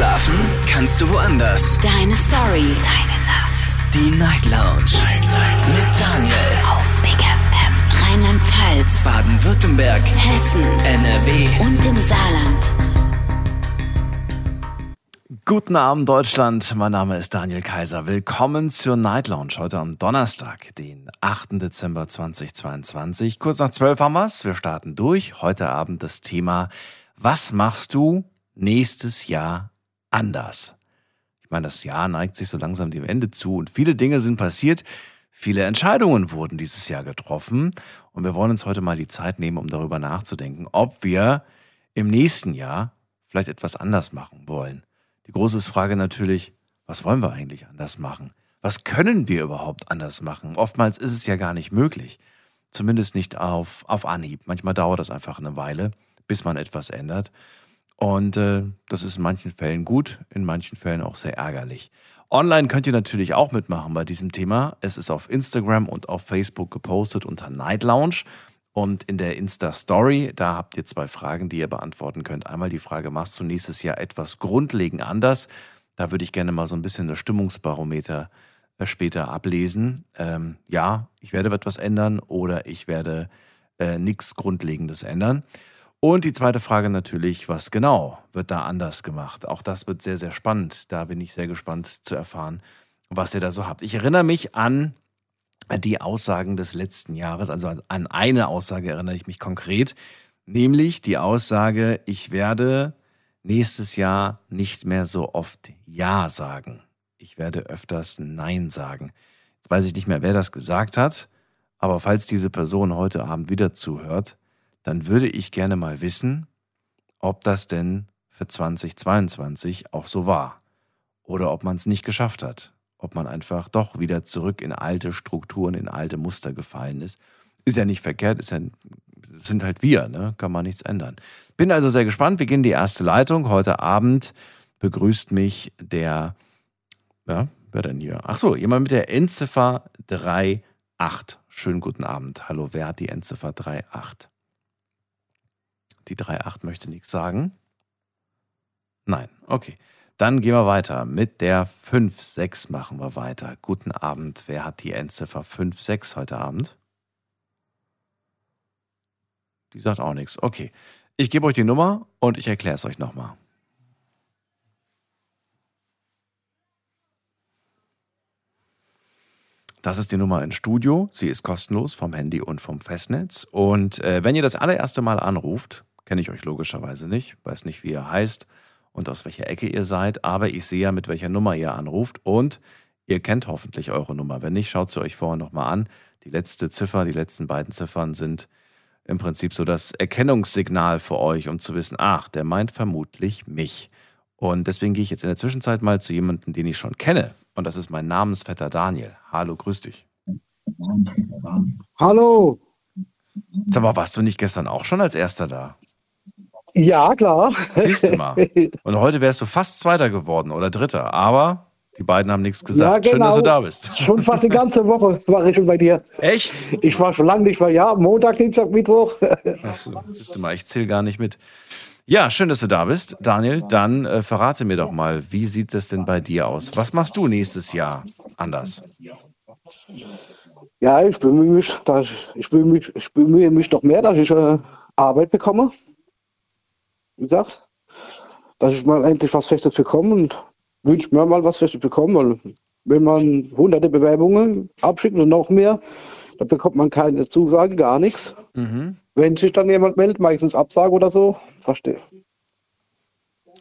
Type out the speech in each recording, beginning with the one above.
Schlafen kannst du woanders. Deine Story. Deine Nacht. Die Night Lounge. Night, Night. Mit Daniel. Auf Big FM. Rheinland-Pfalz. Baden-Württemberg. Hessen. NRW. Und im Saarland. Guten Abend, Deutschland. Mein Name ist Daniel Kaiser. Willkommen zur Night Lounge heute am Donnerstag, den 8. Dezember 2022. Kurz nach 12 haben wir's. Wir starten durch. Heute Abend das Thema, was machst du nächstes Jahr anders? Ich meine, das Jahr neigt sich so langsam dem Ende zu und viele Dinge sind passiert. Viele Entscheidungen wurden dieses Jahr getroffen und wir wollen uns heute mal die Zeit nehmen, um darüber nachzudenken, ob wir im nächsten Jahr vielleicht etwas anders machen wollen. Die große Frage natürlich, was wollen wir eigentlich anders machen? Was können wir überhaupt anders machen? Oftmals ist es ja gar nicht möglich. Zumindest nicht auf, auf Anhieb. Manchmal dauert das einfach eine Weile, bis man etwas ändert. Und äh, das ist in manchen Fällen gut, in manchen Fällen auch sehr ärgerlich. Online könnt ihr natürlich auch mitmachen bei diesem Thema. Es ist auf Instagram und auf Facebook gepostet unter Night Lounge. Und in der Insta-Story, da habt ihr zwei Fragen, die ihr beantworten könnt. Einmal die Frage, machst du nächstes Jahr etwas grundlegend anders? Da würde ich gerne mal so ein bisschen das Stimmungsbarometer äh, später ablesen. Ähm, ja, ich werde etwas ändern oder ich werde äh, nichts Grundlegendes ändern. Und die zweite Frage natürlich, was genau wird da anders gemacht? Auch das wird sehr, sehr spannend. Da bin ich sehr gespannt zu erfahren, was ihr da so habt. Ich erinnere mich an die Aussagen des letzten Jahres, also an eine Aussage erinnere ich mich konkret, nämlich die Aussage, ich werde nächstes Jahr nicht mehr so oft Ja sagen. Ich werde öfters Nein sagen. Jetzt weiß ich nicht mehr, wer das gesagt hat, aber falls diese Person heute Abend wieder zuhört, dann würde ich gerne mal wissen, ob das denn für 2022 auch so war oder ob man es nicht geschafft hat, ob man einfach doch wieder zurück in alte Strukturen, in alte Muster gefallen ist. Ist ja nicht verkehrt, ist ja, sind halt wir, ne? kann man nichts ändern. Bin also sehr gespannt. Wir gehen die erste Leitung. Heute Abend begrüßt mich der, ja, wer denn hier? Ach so, jemand mit der Endziffer 38. Schönen guten Abend. Hallo, wer hat die Endziffer 38? Die 3.8 möchte nichts sagen. Nein, okay. Dann gehen wir weiter. Mit der 5.6 machen wir weiter. Guten Abend. Wer hat die Endziffer 5.6 heute Abend? Die sagt auch nichts. Okay. Ich gebe euch die Nummer und ich erkläre es euch nochmal. Das ist die Nummer ins Studio. Sie ist kostenlos vom Handy und vom Festnetz. Und äh, wenn ihr das allererste Mal anruft, Kenne ich euch logischerweise nicht, weiß nicht, wie ihr heißt und aus welcher Ecke ihr seid, aber ich sehe ja, mit welcher Nummer ihr anruft und ihr kennt hoffentlich eure Nummer. Wenn nicht, schaut sie euch vorher nochmal an. Die letzte Ziffer, die letzten beiden Ziffern sind im Prinzip so das Erkennungssignal für euch, um zu wissen, ach, der meint vermutlich mich. Und deswegen gehe ich jetzt in der Zwischenzeit mal zu jemandem, den ich schon kenne. Und das ist mein Namensvetter Daniel. Hallo, grüß dich. Hallo. Sag mal, warst du nicht gestern auch schon als Erster da? Ja, klar. Siehst du mal. Und heute wärst du fast Zweiter geworden oder Dritter. Aber die beiden haben nichts gesagt. Ja, genau. Schön, dass du da bist. Schon fast die ganze Woche war ich schon bei dir. Echt? Ich war schon lange nicht mehr. Ja, Montag, Dienstag, Mittwoch. Achso, siehst du mal, ich zähle gar nicht mit. Ja, schön, dass du da bist. Daniel, dann äh, verrate mir doch mal, wie sieht es denn bei dir aus? Was machst du nächstes Jahr anders? Ja, ich bemühe mich, dass ich, ich, bemühe, ich bemühe mich doch mehr, dass ich äh, Arbeit bekomme wie gesagt, dass ich mal endlich was Festes bekomme und wünsche mir mal was Festes bekommen, weil wenn man hunderte Bewerbungen abschickt und noch mehr, dann bekommt man keine Zusage, gar nichts. Mhm. Wenn sich dann jemand meldet, meistens Absage oder so, verstehe.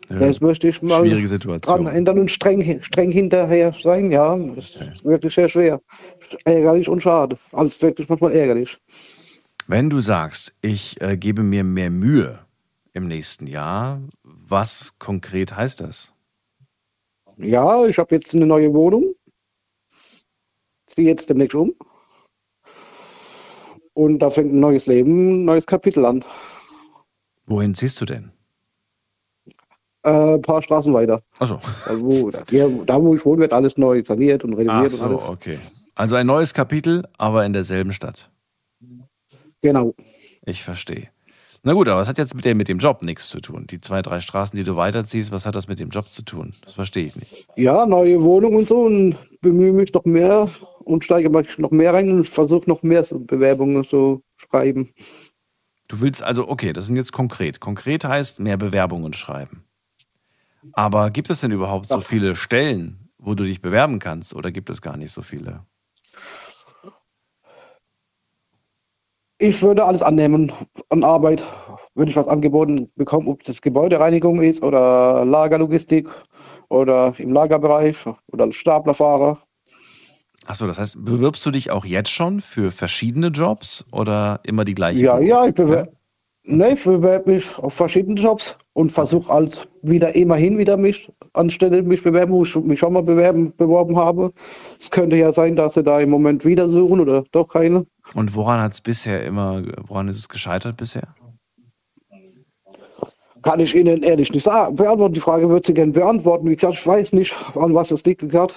Ja, das möchte ich mal schwierige Situation. dran ändern und streng, streng hinterher sein. Ja, das okay. ist wirklich sehr schwer. Ärgerlich und schade. Alles wirklich manchmal ärgerlich. Wenn du sagst, ich äh, gebe mir mehr Mühe, im nächsten Jahr. Was konkret heißt das? Ja, ich habe jetzt eine neue Wohnung. Ziehe jetzt demnächst um. Und da fängt ein neues Leben, ein neues Kapitel an. Wohin ziehst du denn? Äh, ein paar Straßen weiter. Achso. Da wo, ja, da, wo ich wohne, wird alles neu saniert und renoviert. Ach so, und alles. okay. Also ein neues Kapitel, aber in derselben Stadt. Genau. Ich verstehe. Na gut, aber was hat jetzt mit, der, mit dem Job nichts zu tun? Die zwei, drei Straßen, die du weiterziehst, was hat das mit dem Job zu tun? Das verstehe ich nicht. Ja, neue Wohnung und so und bemühe mich noch mehr und steige mal noch mehr rein und versuche noch mehr Bewerbungen zu schreiben. Du willst also, okay, das sind jetzt konkret. Konkret heißt mehr Bewerbungen schreiben. Aber gibt es denn überhaupt so viele Stellen, wo du dich bewerben kannst oder gibt es gar nicht so viele? Ich würde alles annehmen an Arbeit, wenn ich was angeboten bekomme, ob das Gebäudereinigung ist oder Lagerlogistik oder im Lagerbereich oder als Staplerfahrer. Achso, das heißt, bewirbst du dich auch jetzt schon für verschiedene Jobs oder immer die gleichen? Ja, ja, ich bewerbe nee, ich bewerbe mich auf verschiedene Jobs und versuche als wieder immerhin wieder mich anstelle mich bewerben, wo ich mich schon mal bewerben, beworben habe. Es könnte ja sein, dass sie da im Moment wieder suchen oder doch keine. Und woran hat es bisher immer, woran ist es gescheitert bisher? Kann ich Ihnen ehrlich nicht sagen. Beantworten die Frage würde sie gerne beantworten. Wie gesagt, ich weiß nicht, an was es liegt. Wie gesagt,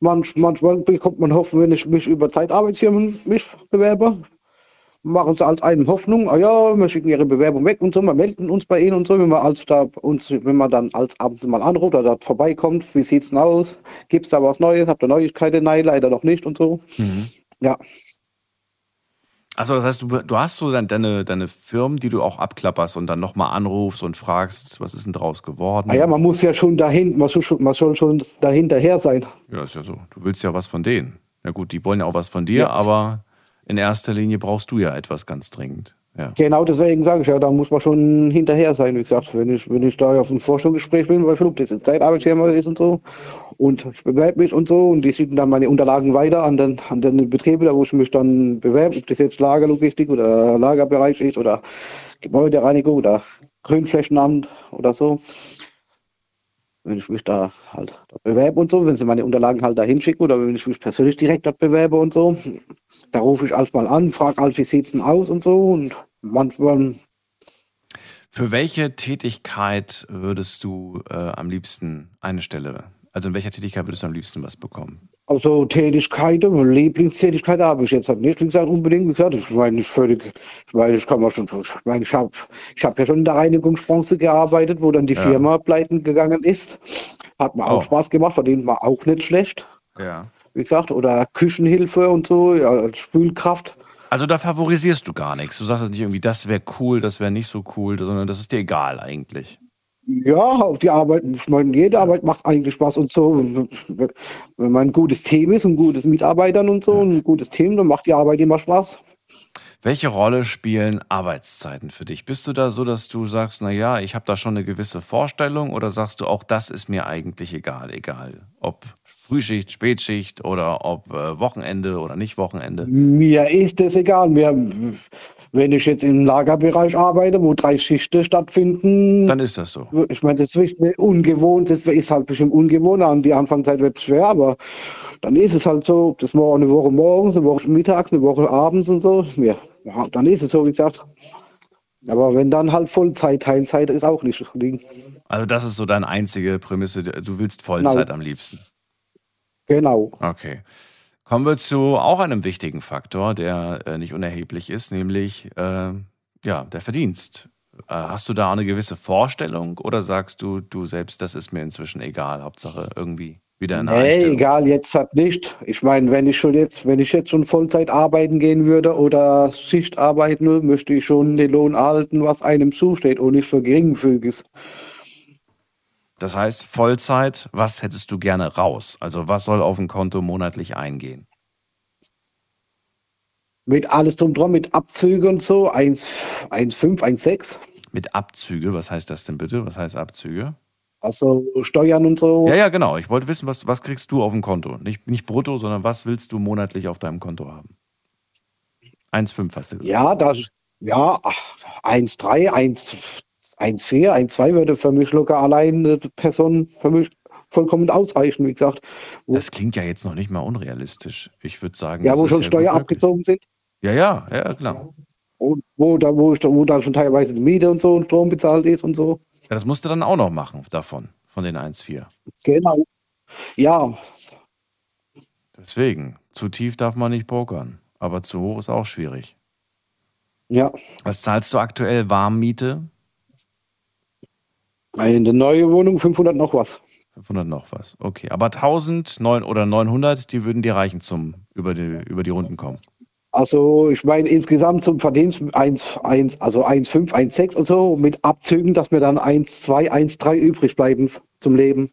manch, manchmal bekommt man Hoffnung, wenn ich mich über Zeitarbeitsfirmen mich bewerbe. Machen sie als einen Hoffnung, ah ja, wir schicken ihre Bewerbung weg und so, wir melden uns bei ihnen und so, wenn man als da uns, wenn man dann als abends mal anruft oder dort vorbeikommt, wie sieht's denn aus? Gibt's da was Neues? Habt ihr Neuigkeiten? Nein, leider noch nicht und so. Mhm. Ja. Achso, das heißt, du, du hast so deine, deine Firmen, die du auch abklapperst und dann nochmal anrufst und fragst, was ist denn draus geworden? Ah ja, man muss ja schon dahin, man soll schon, man soll schon dahinterher sein. Ja, ist ja so. Du willst ja was von denen. Ja gut, die wollen ja auch was von dir, Ja. aber in erster Linie brauchst du ja etwas ganz dringend. Ja. Genau deswegen sage ich ja, da muss man schon hinterher sein. Wie gesagt, wenn ich, wenn ich da auf ein Forschungsgespräch bin, weil ob das Zeitarbeitsfirma ist und so, und ich bewerbe mich und so, und die schicken dann meine Unterlagen weiter an den, an den Betriebe, da wo ich mich dann bewerbe, ob das jetzt Lagerlogistik oder Lagerbereich ist oder Gebäudereinigung oder Grünflächenamt oder so. Wenn ich mich da halt bewerbe und so, wenn sie meine Unterlagen halt da hinschicken oder wenn ich mich persönlich direkt dort bewerbe und so, da rufe ich alles mal an, frage alles, wie sieht's denn aus und so und manchmal Für welche Tätigkeit würdest du äh, am liebsten eine Stelle, also in welcher Tätigkeit würdest du am liebsten was bekommen? Also Tätigkeiten, Lieblingstätigkeiten habe ich jetzt halt nicht, wie gesagt, unbedingt. Wie gesagt, ich meine, ich völlig, ich meine, ich kann mal schon, ich meine, ich habe ich hab ja schon in der Reinigungsbranche gearbeitet, wo dann die Ja. Firma pleiten gegangen ist. Hat mir Oh. auch Spaß gemacht, verdient man auch nicht schlecht, Ja. wie gesagt, oder Küchenhilfe und so, ja, Spülkraft. Also da favorisierst du gar nichts. Du sagst jetzt nicht irgendwie, das wäre cool, das wäre nicht so cool, sondern das ist dir egal eigentlich. Ja, auch die Arbeit, ich meine, jede Arbeit macht eigentlich Spaß und so. Wenn man ein gutes Team ist, ein gutes Mitarbeitern und so, ein gutes Team, dann macht die Arbeit immer Spaß. Welche Rolle spielen Arbeitszeiten für dich? Bist du da so, dass du sagst, na ja, ich habe da schon eine gewisse Vorstellung oder sagst du auch, das ist mir eigentlich egal, egal, ob Frühschicht, Spätschicht oder ob äh, Wochenende oder nicht Wochenende? Mir ist es egal. Mir, wenn ich jetzt im Lagerbereich arbeite, wo drei Schichten stattfinden, Dann ist das so. ich meine, das ist ungewohnt, das ist halt bestimmt ungewohnt. An die Anfangszeit wird es schwer, aber dann ist es halt so, ob das morgen eine Woche morgens, eine Woche mittags, eine Woche abends und so. Ja, ja, dann ist es so, wie gesagt. Aber wenn dann halt Vollzeit, Teilzeit ist auch nicht so Ding. Also das ist so deine einzige Prämisse. Du willst Vollzeit Genau. am liebsten. Genau. Okay. Kommen wir zu auch einem wichtigen Faktor, der äh, nicht unerheblich ist, nämlich äh, ja, der Verdienst. Äh, hast du da eine gewisse Vorstellung oder sagst du, du selbst, das ist mir inzwischen egal, Hauptsache irgendwie wieder eine Nee, egal, jetzt hat nicht. Ich meine, wenn ich schon jetzt, wenn ich jetzt schon Vollzeit arbeiten gehen würde oder Schicht arbeiten, möchte ich schon den Lohn erhalten, was einem zusteht und nicht für geringfügig. Das heißt, Vollzeit, was hättest du gerne raus? Also was soll auf ein Konto monatlich eingehen? Mit alles drum dran, mit Abzügen und so, 1, 1,5, 1,6. Mit Abzüge, was heißt das denn bitte? Was heißt Abzüge? Also Steuern und so. Ja, ja, genau. Ich wollte wissen, was, was kriegst du auf dem Konto? Nicht, nicht brutto, sondern was willst du monatlich auf deinem Konto haben? 1,5 hast du gesagt. Ja, das, ja, ach, 1,3, 1, 1,4, 1,2 würde für mich locker allein eine Person für mich vollkommen ausreichen, wie gesagt. Das klingt ja jetzt noch nicht mal unrealistisch. Ich würde sagen, ja, wo schon ja Steuer abgezogen sind. Ja, ja, ja, klar. Und wo, da, wo, wo dann schon teilweise die Miete und so und Strom bezahlt ist und so. Ja, das musst du dann auch noch machen davon, von den 1,4. Genau. Ja, Deswegen, zu tief darf man nicht pokern. Aber zu hoch ist auch schwierig. Ja. Was zahlst du aktuell Warmmiete? In der neuen Wohnung 500 noch was. 500 noch was. Okay, aber 1000 9 oder 900, die würden dir reichen zum über die, über die Runden kommen. Also ich meine insgesamt zum Verdienst 1, 1, also 1,5, 1,6 und so mit Abzügen, dass mir dann 1, 2, 1, 3 übrig bleiben zum Leben.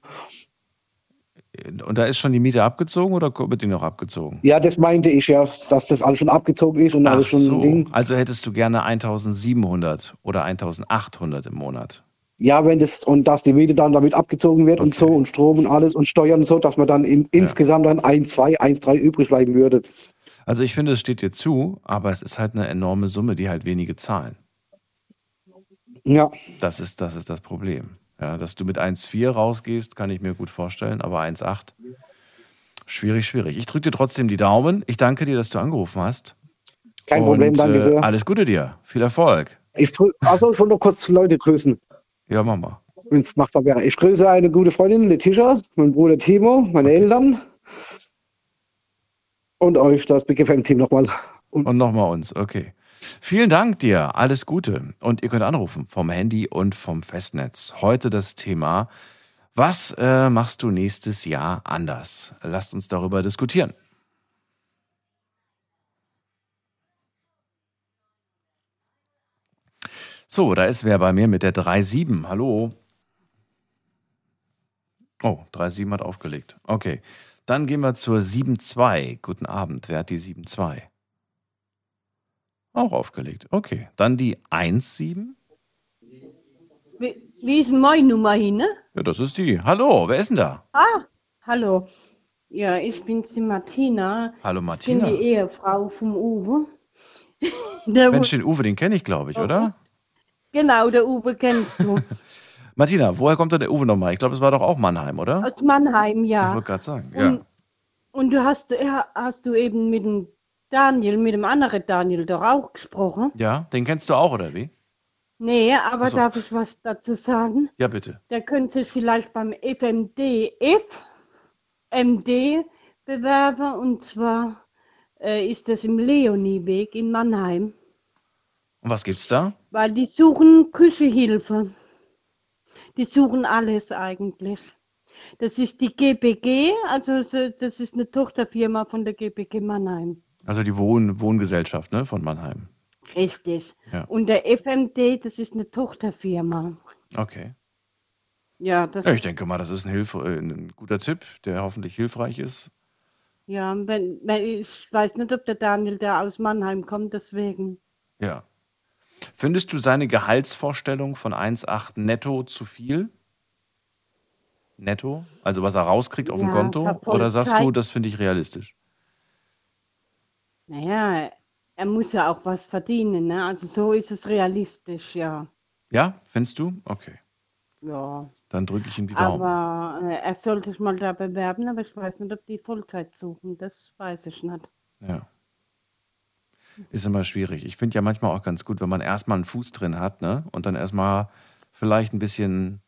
Und da ist schon die Miete abgezogen oder wird die noch abgezogen? Ja, das meinte ich ja, dass das alles schon abgezogen ist und Ach alles schon so. ein Ding. Also hättest du gerne 1700 oder 1800 im Monat. Ja, wenn das und dass die Miete dann damit abgezogen wird und so Okay. und Strom und alles und Steuern und so, dass man dann in, insgesamt dann 1, 2, 1, 3 übrig bleiben würde. Also ich finde, es steht dir zu, aber es ist halt eine enorme Summe, die halt wenige zahlen. Ja, Das ist das, ist das Problem. Ja, dass du mit 1,4 rausgehst, kann ich mir gut vorstellen, aber 1,8 schwierig, schwierig. Ich drücke dir trotzdem die Daumen. Ich danke dir, dass du angerufen hast. kein Und, Problem, danke äh, sehr. Alles Gute dir. Viel Erfolg. Ich, also ich wollte noch kurz Leute grüßen, Ja, mach mal. wenn es machbar wäre. Ich grüße eine gute Freundin, Letitia, mein Bruder Timo, meine Eltern und euch, das Big FM-Team nochmal. Und Und nochmal uns, okay. Vielen Dank dir, alles Gute. Und ihr könnt anrufen vom Handy und vom Festnetz. Heute das Thema, was äh, machst du nächstes Jahr anders? Lasst uns darüber diskutieren. So, da ist wer bei mir mit der 3.7. Hallo. Oh, 3.7 hat aufgelegt. Okay. Dann gehen wir zur 7.2. Guten Abend. Wer hat die 7.2? Auch aufgelegt. Okay. Dann die 1.7. Wie, wie ist meine Nummer hin? Ne? Ja, das ist die. Hallo, wer ist denn da? Ah, hallo. Ja, ich bin's die Martina. Hallo Ich bin Martina. die Ehefrau vom Uwe. Der, Mensch, den Uwe, den kenne ich, glaube ich, oder? Genau, der Uwe kennst du. Martina, woher kommt denn der Uwe nochmal? Ich glaube, es war doch auch Mannheim, oder? Aus Mannheim, Ich ja. wollte gerade sagen. Ja. Und, und du hast, hast du eben mit dem Daniel, mit dem anderen Daniel doch auch gesprochen. ja, den kennst du auch, oder wie? Nee, aber so. darf ich was dazu sagen? Ja, bitte. Der könnte sich vielleicht beim FMD, FMD bewerben. Und zwar äh, ist das im Leonieweg in Mannheim. Und was gibt's da? Weil die suchen Küchehilfe. Die suchen alles eigentlich. Das ist die GPG, also so- das ist eine Tochterfirma von der GPG Mannheim. Also die Wohn Wohngesellschaft, ne, von Mannheim. Richtig. Ja. Und der FMD, das ist eine Tochterfirma. Okay. Ja, das Ja, ich denke mal, das ist ein, Hilf äh, ein guter Tipp, der hoffentlich hilfreich ist. Ja, wenn, wenn, ich weiß nicht, ob der Daniel da aus Mannheim kommt, deswegen. Ja. Findest du seine Gehaltsvorstellung von 1,8 netto zu viel? Netto? Also was er rauskriegt auf dem Ja, Konto? für Oder sagst du, das finde ich realistisch? Naja, er muss ja auch was verdienen, ne? Also so ist es realistisch, ja. Ja, findest du? Okay. Ja. Dann drücke ich ihm die Daumen. Aber äh, er sollte sich mal da bewerben, aber ich weiß nicht, ob die Vollzeit suchen. Das weiß ich nicht. Ja. Ist immer schwierig. Ich finde ja manchmal auch ganz gut, wenn man erstmal einen Fuß drin hat, ne? Und dann erstmal vielleicht ein bisschen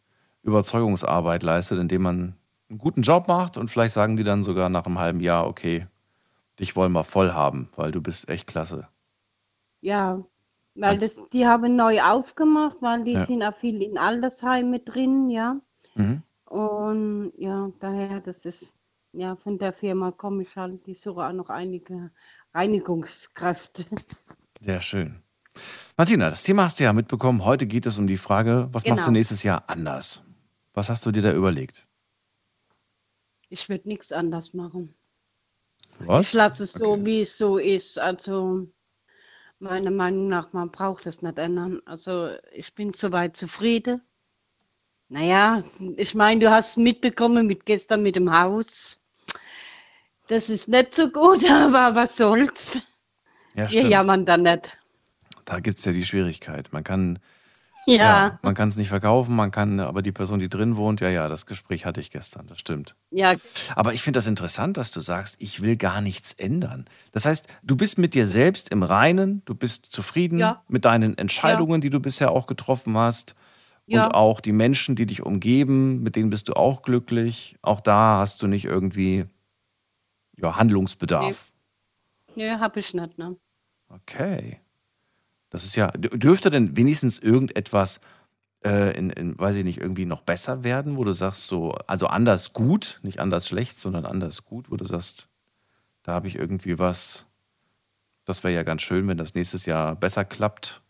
Überzeugungsarbeit leistet, indem man einen guten Job macht und vielleicht sagen die dann sogar nach einem halben Jahr, okay, dich wollen wir voll haben, weil du bist echt klasse. Ja, weil das, die haben neu aufgemacht, weil die Ja. sind auch viel in Altersheimen drin, ja. Mhm. Und ja, daher, das ist, ja, von der Firma komme ich halt, die suche auch noch einige Reinigungskräfte. Sehr schön. Martina, das Thema hast du ja mitbekommen. Heute geht es um die Frage, was machst du Genau. nächstes Jahr anders? Was hast du dir da überlegt? Ich würde nichts anders machen. Was? Ich lasse es so, Okay. wie es so ist. Also, meiner Meinung nach, man braucht es nicht ändern. Also, ich bin soweit zufrieden. Naja, ich meine, du hast mitbekommen mit gestern mit dem Haus. Das ist nicht so gut, aber was soll's. Ja, Wir jammern da nicht. Da gibt es ja die Schwierigkeit. Man kann Ja, Ja, man kann es nicht verkaufen, man kann, aber die Person, die drin wohnt, ja, ja, das Gespräch hatte ich gestern, das stimmt. ja, Aber ich finde das interessant, dass du sagst, ich will gar nichts ändern. Das heißt, du bist mit dir selbst im Reinen, du bist zufrieden Ja. mit deinen Entscheidungen, die du bisher auch getroffen hast. Ja. Und auch die Menschen, die dich umgeben, mit denen bist du auch glücklich. Auch da hast du nicht irgendwie ja, Handlungsbedarf. nee, hab ich nicht, ne? Okay. Das ist ja, dü- dürfte denn wenigstens irgendetwas, äh, in, in, weiß ich nicht, irgendwie noch besser werden, wo du sagst, so, also anders gut, nicht anders schlecht, sondern anders gut, wo du sagst, da habe ich irgendwie was, das wäre ja ganz schön, wenn das nächstes Jahr besser klappt.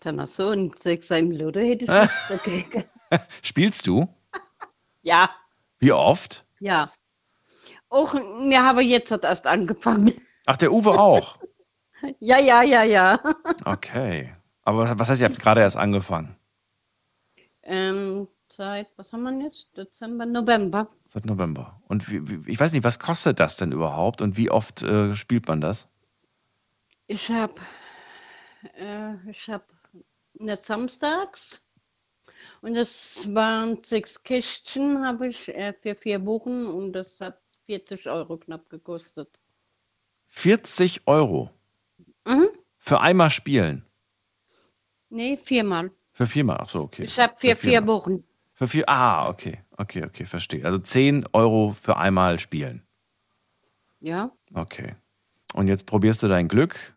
Dann hast du einen Sechser im Lotto hätte ich. Spielst du? Ja, Wie oft? ja. Auch wir haben jetzt hat erst angefangen. Ach, der Uwe auch. Ja, ja, ja, ja. Okay. Aber was heißt, ihr habt gerade erst angefangen? Ähm, seit, was haben wir jetzt? Dezember, November. Seit November. Und wie, wie, ich weiß nicht, was kostet das denn überhaupt und wie oft äh, spielt man das? Ich habe, äh, ich habe eine Samstags und das waren sechs Kästchen, habe ich äh, für vier Wochen und das hat 40 Euro knapp gekostet. 40 Euro Mhm. für einmal spielen. Nee, viermal. Für viermal. Ach so, okay. Ich habe für vier viermal. Wochen. Für vier. Ah, okay. Okay, okay, verstehe. Also 10 Euro für einmal spielen. Ja. Okay. Und jetzt probierst du dein Glück.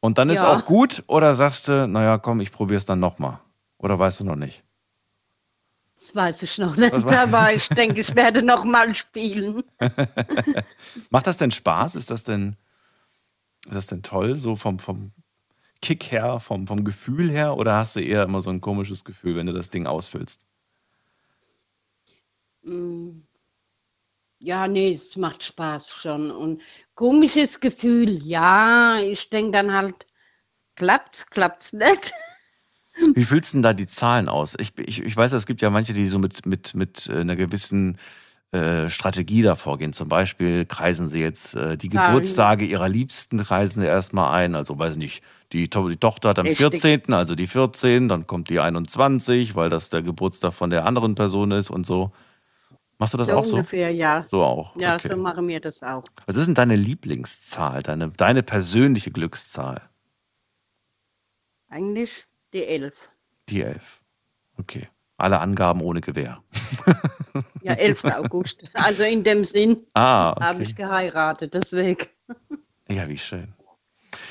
Und dann ist Ja. auch gut oder sagst du, naja, komm, ich probier's dann nochmal. Oder weißt du noch nicht? Das weiß ich noch nicht, aber ich denke, ich werde noch mal spielen. Macht das denn Spaß? Ist das denn, ist das denn toll, so vom, vom Kick her, vom, vom Gefühl her? Oder hast du eher immer so ein komisches Gefühl, wenn du das Ding ausfüllst? Mm. Ja, nee, es macht Spaß schon. Und komisches Gefühl, ja, ich denke dann halt, klappt's, klappt's nicht. Wie füllst du denn da die Zahlen aus? Ich, ich, ich weiß, es gibt ja manche, die so mit, mit, mit äh, einer gewissen äh, Strategie da vorgehen. Zum Beispiel kreisen sie jetzt äh, die Zahlen. Geburtstage ihrer Liebsten, kreisen sie erstmal ein. Also, weiß ich nicht, die, To- die Tochter hat am Richtig. 14., also die 14, dann kommt die 21, weil das der Geburtstag von der anderen Person ist und so. Machst du das So auch so? ungefähr, ja. So auch. Ja, okay. so machen wir das auch. Was ist denn deine Lieblingszahl, deine, deine persönliche Glückszahl? Eigentlich die elf. Die 11. Okay. Alle Angaben ohne Gewähr. Ja, 11. August. Also in dem Sinn Ah, okay. habe ich geheiratet, deswegen. Ja, wie schön.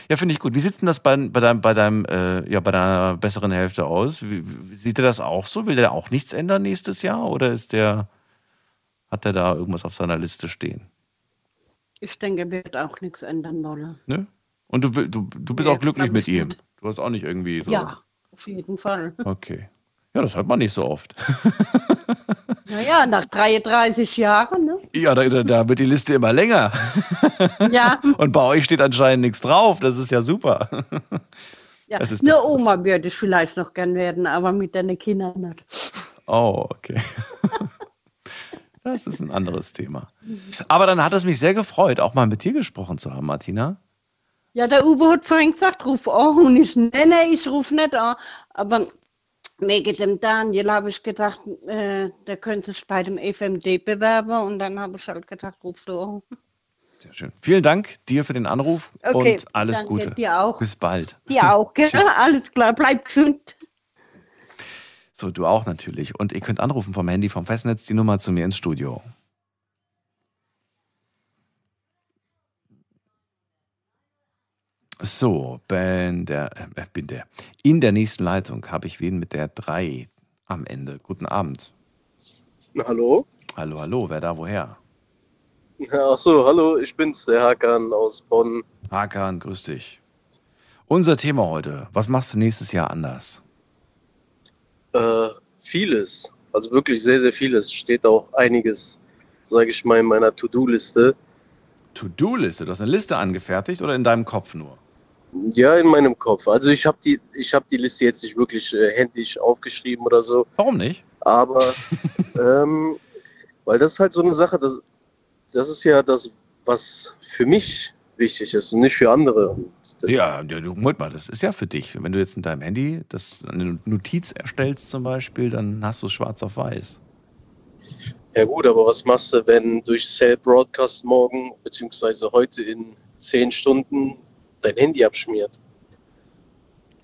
Ja, finde ich gut. Wie sieht denn das bei, bei deinem, bei deinem äh, ja, bei deiner besseren Hälfte aus? Wie, sieht er das auch so? Will der auch nichts ändern nächstes Jahr? Oder ist der, hat er da irgendwas auf seiner Liste stehen? Ich denke, er wird auch nichts ändern wollen. Ne? Und du, du, du bist Nee, auch glücklich mit ihm. Du hast auch nicht irgendwie so. Ja, auf jeden Fall. Okay. Ja, das hört man nicht so oft. Naja, nach 33 Jahren, ne? Ja, da, da, wird die Liste immer länger. Ja, Und bei euch steht anscheinend nichts drauf. Das ist ja super. ja. Das ist eine Oma würde ich vielleicht noch gern werden, aber mit deinen Kindern nicht. Oh, okay. Das ist ein anderes Thema. Aber dann hat es mich sehr gefreut, auch mal mit dir gesprochen zu haben, Martina. Ja, der Uwe hat vorhin gesagt, ruf an und ich, nee, nee, ich ruf nicht an. Aber wegen dem Daniel habe ich gedacht, äh, der könnte sich bei dem FMD bewerben und dann habe ich halt gedacht, ruf du an. Sehr schön. Vielen Dank dir für den Anruf Okay, und alles danke, Gute. dir auch. Bis bald. Ja auch, gell? Alles klar, bleib gesund. So, du auch natürlich. Und ihr könnt anrufen vom Handy, vom Festnetz, die Nummer zu mir ins Studio. So, bin der, äh, bin der. In der nächsten Leitung habe ich wen mit der 3 am Ende. Guten Abend. Hallo? Hallo, hallo, wer da woher? Ja, ach so, hallo, ich bin's, der Hakan aus Bonn. Hakan, grüß dich. Unser Thema heute. Was machst du nächstes Jahr anders? Äh, vieles, also wirklich sehr, sehr vieles. Steht auch einiges, sage ich mal, in meiner To-Do-Liste. To-Do-Liste. Du hast eine Liste angefertigt oder in deinem Kopf nur? Ja, in meinem Kopf. Also ich habe die, ich habe die Liste jetzt nicht wirklich äh, händisch aufgeschrieben oder so, Warum nicht? aber ähm, weil das ist halt so eine Sache, das, das ist ja das, was für mich wichtig ist und nicht für andere. Ja, ja, du, Moment mal, das ist ja für dich. Wenn du jetzt in deinem Handy das, eine Notiz erstellst zum Beispiel, dann hast du es schwarz auf weiß. Ja gut, aber was machst du, wenn durch Cell Broadcast morgen beziehungsweise heute in zehn Stunden dein Handy abschmiert?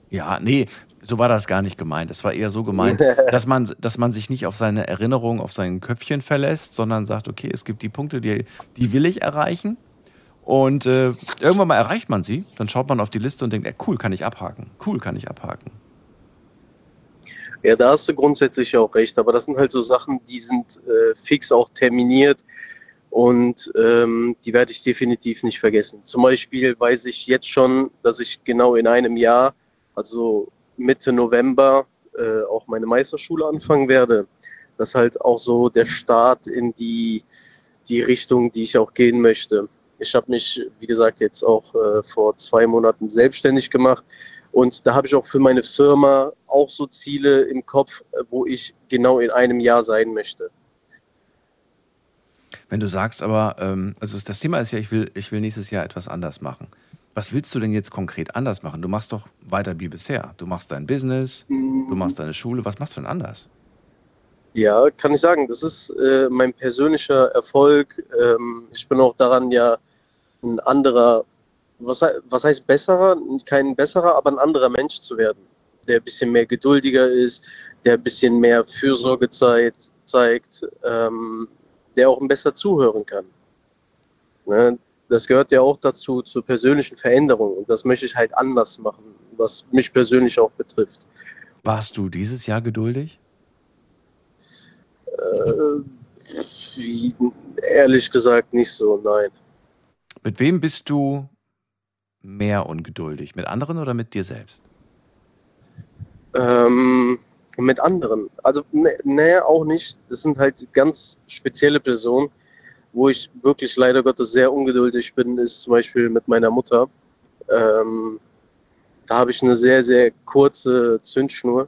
Ja, nee, so war das gar nicht gemeint. Es war eher so gemeint, dass man, dass man sich nicht auf seine Erinnerung, auf sein Köpfchen verlässt, sondern sagt, okay, es gibt die Punkte, die, die will ich erreichen. Und äh, irgendwann mal erreicht man sie, dann schaut man auf die Liste und denkt, ey, cool, kann ich abhaken. Cool, kann ich abhaken. Ja, da hast du grundsätzlich auch recht, aber das sind halt so Sachen, die sind äh, fix auch terminiert und ähm, die werde ich definitiv nicht vergessen. Zum Beispiel weiß ich jetzt schon, dass ich genau in einem Jahr, also Mitte November, äh, auch meine Meisterschule anfangen werde. Das ist halt auch so der Start in die, die Richtung, die ich auch gehen möchte. Ich habe mich, wie gesagt, jetzt auch äh, vor zwei Monaten selbstständig gemacht und da habe ich auch für meine Firma auch so Ziele im Kopf, wo ich genau in einem Jahr sein möchte. Wenn du sagst aber, ähm, also das Thema ist ja, ich will, ich will nächstes Jahr etwas anders machen. Was willst du denn jetzt konkret anders machen? Du machst doch weiter wie bisher. Du machst dein Business, du machst deine Schule. Was machst du denn anders? Ja, kann ich sagen. Das ist äh, mein persönlicher Erfolg. Ähm, ich bin auch daran ja ein anderer was, was heißt besserer? Kein besserer, aber ein anderer Mensch zu werden, der ein bisschen mehr geduldiger ist, der ein bisschen mehr Fürsorge zeigt, zeigt ähm, der auch besser zuhören kann. Ne? Das gehört ja auch dazu, zur persönlichen Veränderung. Und das möchte ich halt anders machen, was mich persönlich auch betrifft. Warst du dieses Jahr geduldig? Äh, ehrlich gesagt nicht so, nein. Mit wem bist du mehr ungeduldig? Mit anderen oder mit dir selbst? Ähm, mit anderen. Also, nee, nee, auch nicht. Das sind halt ganz spezielle Personen. Wo ich wirklich leider Gottes sehr ungeduldig bin, ist zum Beispiel mit meiner Mutter. Ähm, da habe ich eine sehr, sehr kurze Zündschnur.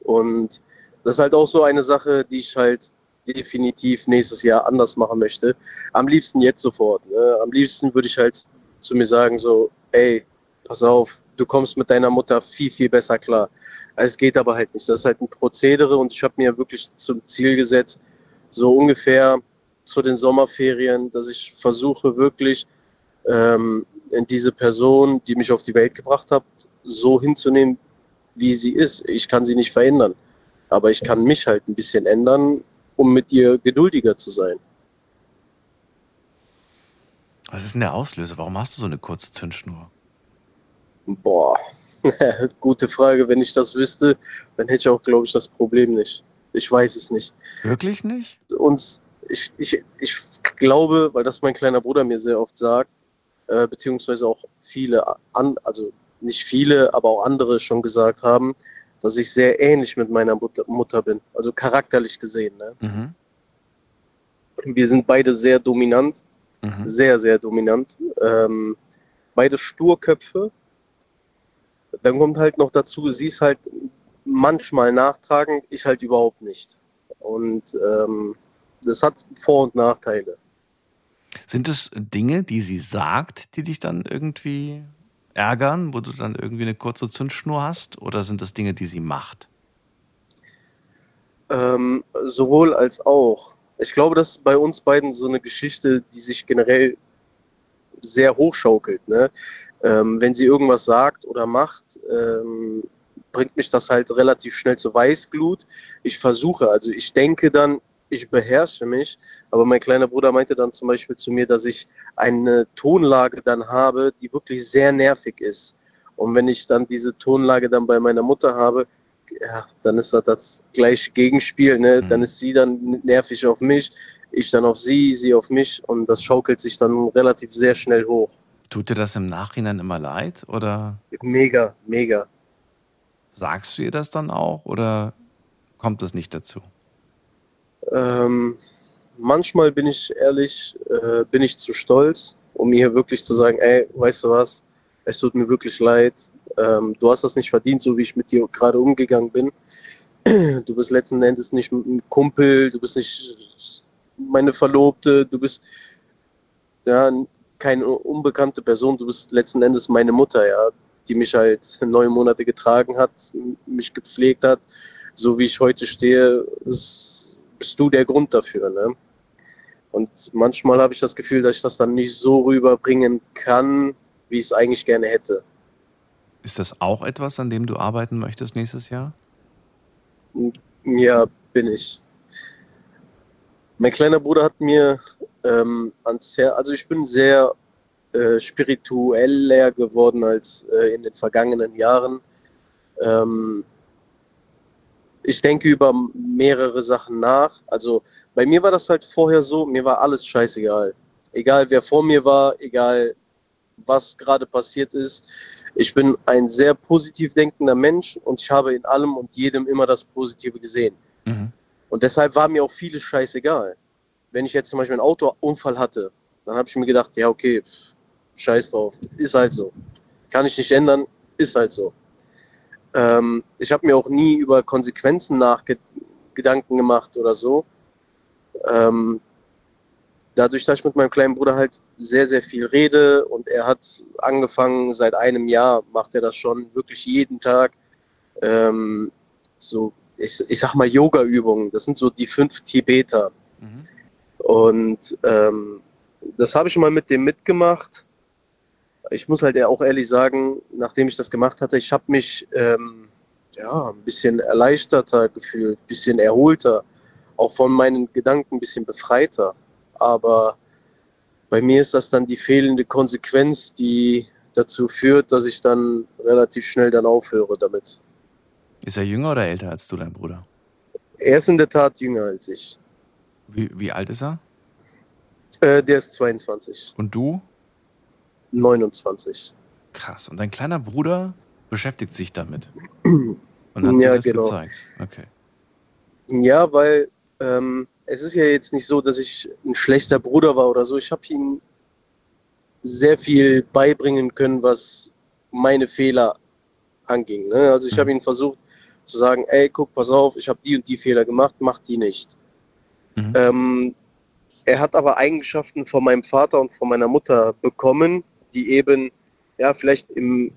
Und das ist halt auch so eine Sache, die ich halt definitiv nächstes Jahr anders machen möchte. Am liebsten jetzt sofort. Ne? Am liebsten würde ich halt zu mir sagen, so, ey, pass auf, du kommst mit deiner Mutter viel, viel besser klar. Es geht aber halt nicht. Das ist halt ein Prozedere und ich habe mir wirklich zum Ziel gesetzt, so ungefähr zu den Sommerferien, dass ich versuche wirklich ähm, diese Person, die mich auf die Welt gebracht hat, so hinzunehmen, wie sie ist. Ich kann sie nicht verändern, aber ich kann mich halt ein bisschen ändern, um mit ihr geduldiger zu sein. Was ist denn der Auslöser? Warum hast du so eine kurze Zündschnur? Boah, gute Frage. Wenn ich das wüsste, dann hätte ich auch, glaube ich, das Problem nicht. Ich weiß es nicht. Wirklich nicht? Uns, ich, ich, ich glaube, weil das mein kleiner Bruder mir sehr oft sagt, äh, beziehungsweise auch viele, an, also nicht viele, aber auch andere schon gesagt haben, dass ich sehr ähnlich mit meiner Mutter, Mutter bin. Also charakterlich gesehen. Ne? Mhm. Wir sind beide sehr dominant Mhm. Sehr, sehr dominant. Ähm, beide Sturköpfe. Dann kommt halt noch dazu, sie ist halt manchmal nachtragend, ich halt überhaupt nicht. Und ähm, das hat Vor- und Nachteile. Sind es Dinge, die sie sagt, die dich dann irgendwie ärgern, wo du dann irgendwie eine kurze Zündschnur hast? Oder sind das Dinge, die sie macht? Ähm, sowohl als auch ich glaube, das ist bei uns beiden so eine Geschichte, die sich generell sehr hochschaukelt. Ne? Ähm, wenn sie irgendwas sagt oder macht, ähm, bringt mich das halt relativ schnell zur Weißglut. Ich versuche, also ich denke dann, ich beherrsche mich, aber mein kleiner Bruder meinte dann zum Beispiel zu mir, dass ich eine Tonlage dann habe, die wirklich sehr nervig ist. Und wenn ich dann diese Tonlage dann bei meiner Mutter habe, ja, dann ist das das gleiche Gegenspiel. Ne? Mhm. Dann ist sie dann nervig auf mich, ich dann auf sie, sie auf mich und das schaukelt sich dann relativ sehr schnell hoch. Tut dir das im Nachhinein immer leid oder? Mega, mega. Sagst du ihr das dann auch oder kommt das nicht dazu? Ähm, manchmal bin ich ehrlich, äh, bin ich zu stolz, um ihr wirklich zu sagen, ey, weißt du was, es tut mir wirklich leid, ähm, du hast das nicht verdient, so wie ich mit dir gerade umgegangen bin. Du bist letzten Endes nicht ein Kumpel, du bist nicht meine Verlobte, du bist ja keine unbekannte Person, du bist letzten Endes meine Mutter, ja, die mich halt neun Monate getragen hat, mich gepflegt hat. So wie ich heute stehe, ist, bist du der Grund dafür. Ne? Und manchmal habe ich das Gefühl, dass ich das dann nicht so rüberbringen kann, wie ich es eigentlich gerne hätte. Ist das auch etwas, an dem du arbeiten möchtest nächstes Jahr? Ja, bin ich. Mein kleiner Bruder hat mir ähm, ans Herz, also ich bin sehr äh, spiritueller geworden als äh, in den vergangenen Jahren. Ähm, ich denke über mehrere Sachen nach. Also bei mir war das halt vorher so, mir war alles scheißegal. Egal wer vor mir war, egal was gerade passiert ist. Ich bin ein sehr positiv denkender Mensch und ich habe in allem und jedem immer das Positive gesehen. Mhm. Und deshalb war mir auch vieles scheißegal. Wenn ich jetzt zum Beispiel einen Autounfall hatte, dann habe ich mir gedacht, ja, okay, pff, scheiß drauf, ist halt so. Kann ich nicht ändern, ist halt so. Ähm, ich habe mir auch nie über Konsequenzen nachgedanken gemacht oder so. Ähm, dadurch, dass ich mit meinem kleinen Bruder halt sehr, sehr viel rede und er hat angefangen, seit einem Jahr macht er das schon wirklich jeden Tag. Ähm, so, ich, ich sag mal Yoga-Übungen, das sind so die fünf Tibeter. Mhm. Und ähm, das habe ich mal mit dem mitgemacht. Ich muss halt auch ehrlich sagen, nachdem ich das gemacht hatte, ich habe mich ähm, ja, ein bisschen erleichterter gefühlt, ein bisschen erholter, auch von meinen Gedanken ein bisschen befreiter. Aber bei mir ist das dann die fehlende Konsequenz, die dazu führt, dass ich dann relativ schnell dann aufhöre damit. Ist er jünger oder älter als du, dein Bruder? Er ist in der Tat jünger als ich. Wie, wie alt ist er? Äh, der ist 22, Und du? 29. Krass. Und dein kleiner Bruder beschäftigt sich damit. Und hat Ja, dir das genau. gezeigt. Okay. Ja, weil ähm, es ist ja jetzt nicht so, dass ich ein schlechter Bruder war oder so. Ich habe ihm sehr viel beibringen können, was meine Fehler anging. Ne? Also ich Mhm. habe ihm versucht zu sagen, ey, guck, pass auf, ich habe die und die Fehler gemacht, mach die nicht. Mhm. Ähm, er hat aber Eigenschaften von meinem Vater und von meiner Mutter bekommen, die eben, ja, vielleicht im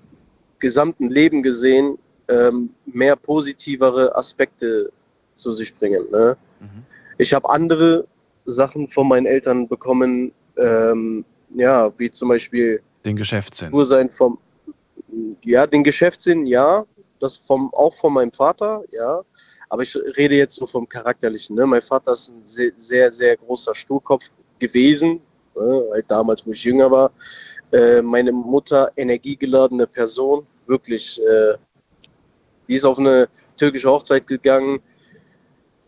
gesamten Leben gesehen, ähm, mehr positivere Aspekte zu sich bringen. Ne? Mhm. Ich habe andere Sachen von meinen Eltern bekommen, ähm, ja, wie zum Beispiel Den Geschäftssinn. Ursein vom, ja, den Geschäftssinn, ja, das vom, auch von meinem Vater, ja, aber ich rede jetzt so vom Charakterlichen. Ne? Mein Vater ist ein sehr, sehr, sehr großer Sturkopf gewesen, ne? halt damals, wo ich jünger war. Äh, meine Mutter, energiegeladene Person, wirklich, äh, die ist auf eine türkische Hochzeit gegangen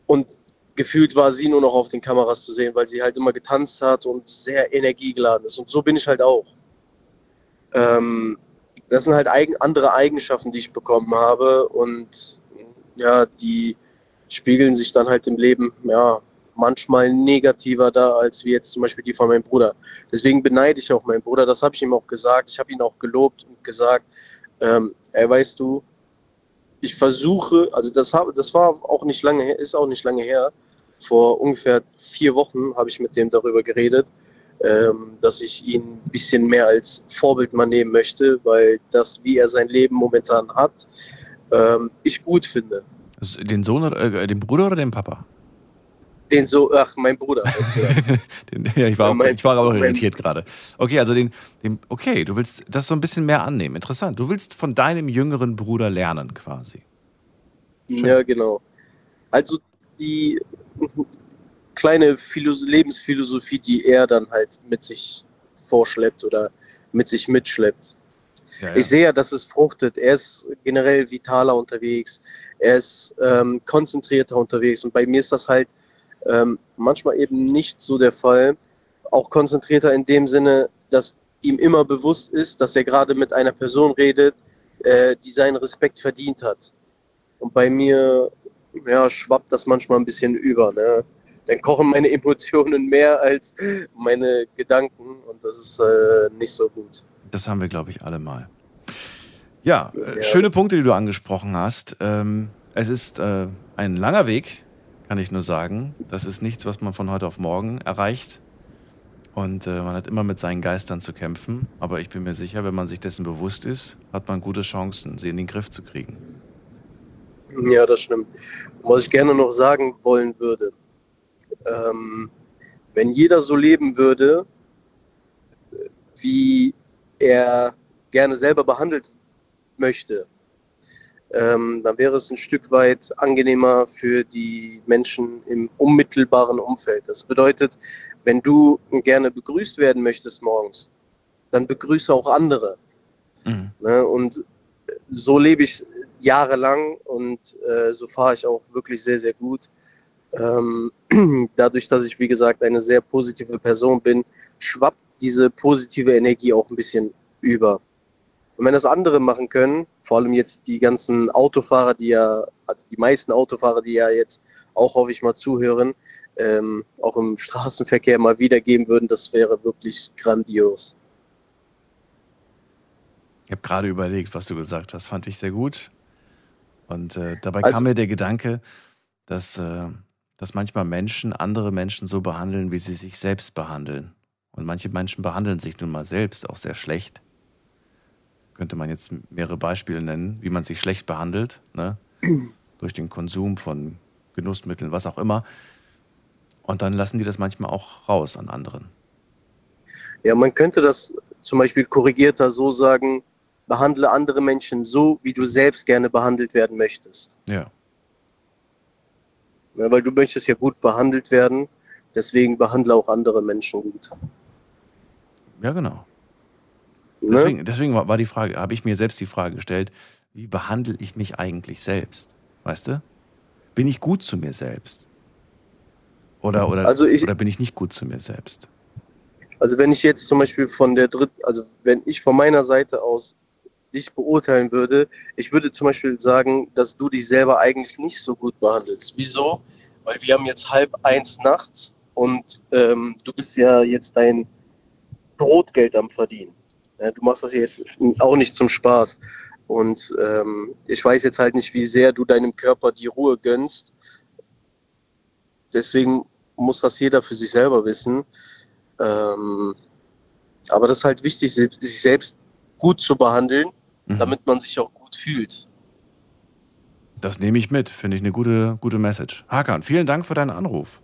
und gefühlt war sie nur noch auf den Kameras zu sehen, weil sie halt immer getanzt hat und sehr energiegeladen ist. Und so bin ich halt auch. Ähm, das sind halt eigen, andere Eigenschaften, die ich bekommen habe und ja, die spiegeln sich dann halt im Leben ja manchmal negativer da als wie jetzt zum Beispiel die von meinem Bruder. Deswegen beneide ich auch meinen Bruder. Das habe ich ihm auch gesagt. Ich habe ihn auch gelobt und gesagt, ähm, ey, weißt du, ich versuche, also das, hab, das war auch nicht lange her, ist auch nicht lange her. Vor ungefähr vier Wochen habe ich mit dem darüber geredet, ähm, dass ich ihn ein bisschen mehr als Vorbild mal nehmen möchte, weil das, wie er sein Leben momentan hat, ähm, ich gut finde. Den Sohn oder äh, den Bruder oder den Papa? Den so, ach, mein Bruder. Den, ja, ich war, auch, mein- ich war auch mein- irritiert gerade. Okay, also den, den, okay, du willst das so ein bisschen mehr annehmen. Interessant. Du willst von deinem jüngeren Bruder lernen, quasi. Schön. ja, genau. Also die kleine Philos Lebensphilosophie, die er dann halt mit sich vorschleppt oder mit sich mitschleppt. Ja, Ich sehe ja, dass es fruchtet. Er ist generell vitaler unterwegs. Er ist ähm, konzentrierter unterwegs. Und bei mir ist das halt ähm, manchmal eben nicht so der Fall. Auch konzentrierter in dem Sinne, dass ihm immer bewusst ist, dass er gerade mit einer Person redet, äh, die seinen Respekt verdient hat. Und bei mir ja, schwappt das manchmal ein bisschen über. Ne? Dann kochen meine Emotionen mehr als meine Gedanken und das ist äh, nicht so gut. Das haben wir, glaube ich, alle mal. Ja, äh, Ja. schöne Punkte, die du angesprochen hast. Ähm, es ist äh, ein langer Weg, kann ich nur sagen. Das ist nichts, was man von heute auf morgen erreicht. Und äh, man hat immer mit seinen Geistern zu kämpfen. Aber ich bin mir sicher, wenn man sich dessen bewusst ist, hat man gute Chancen, sie in den Griff zu kriegen. Ja, das stimmt. Was ich gerne noch sagen wollen würde, ähm, wenn jeder so leben würde, wie er gerne selber behandelt möchte, ähm, dann wäre es ein Stück weit angenehmer für die Menschen im unmittelbaren Umfeld. Das bedeutet, wenn du gerne begrüßt werden möchtest morgens, dann begrüße auch andere. Mhm. Ne? Und so lebe ich jahrelang und äh, so fahre ich auch wirklich sehr, sehr gut. Ähm, dadurch, dass ich, wie gesagt, eine sehr positive Person bin, schwappt diese positive Energie auch ein bisschen über. Und wenn das andere machen können, vor allem jetzt die ganzen Autofahrer, die ja, also die meisten Autofahrer, die ja jetzt auch, hoffe ich mal, zuhören, ähm, auch im Straßenverkehr mal wiedergeben würden, das wäre wirklich grandios. Ich habe gerade überlegt, was du gesagt hast, fand ich sehr gut. Und äh, dabei Also- kam mir der Gedanke, dass, äh, dass manchmal Menschen andere Menschen so behandeln, wie sie sich selbst behandeln. Und manche Menschen behandeln sich nun mal selbst auch sehr schlecht. Könnte man jetzt mehrere Beispiele nennen, wie man sich schlecht behandelt, ne? durch den Konsum von Genussmitteln, was auch immer. Und dann lassen die das manchmal auch raus an anderen. Ja, man könnte das zum Beispiel korrigierter so sagen, behandle andere Menschen so, wie du selbst gerne behandelt werden möchtest. Ja. Ja, weil du möchtest ja gut behandelt werden, deswegen behandle auch andere Menschen gut. Ja, genau. Ne? Deswegen, deswegen war die Frage, habe ich mir selbst die Frage gestellt, wie behandle ich mich eigentlich selbst? Weißt du? Bin ich gut zu mir selbst? Oder, oder, Also ich- oder bin ich nicht gut zu mir selbst? Also wenn ich jetzt zum Beispiel von der Dritt, also wenn ich von meiner Seite aus dich beurteilen würde, ich würde zum Beispiel sagen, dass du dich selber eigentlich nicht so gut behandelst. Wieso? Weil wir haben jetzt halb eins nachts und ähm, du bist ja jetzt dein Brotgeld am Verdienen. Ja, du machst das jetzt auch nicht zum Spaß. Und ähm, ich weiß jetzt halt nicht, wie sehr du deinem Körper die Ruhe gönnst. Deswegen muss das jeder für sich selber wissen. Ähm, aber das ist halt wichtig, sich selbst gut zu behandeln, Mhm. damit man sich auch gut fühlt. Das nehme ich mit, finde ich eine gute, gute Message. Hakan, vielen Dank für deinen Anruf.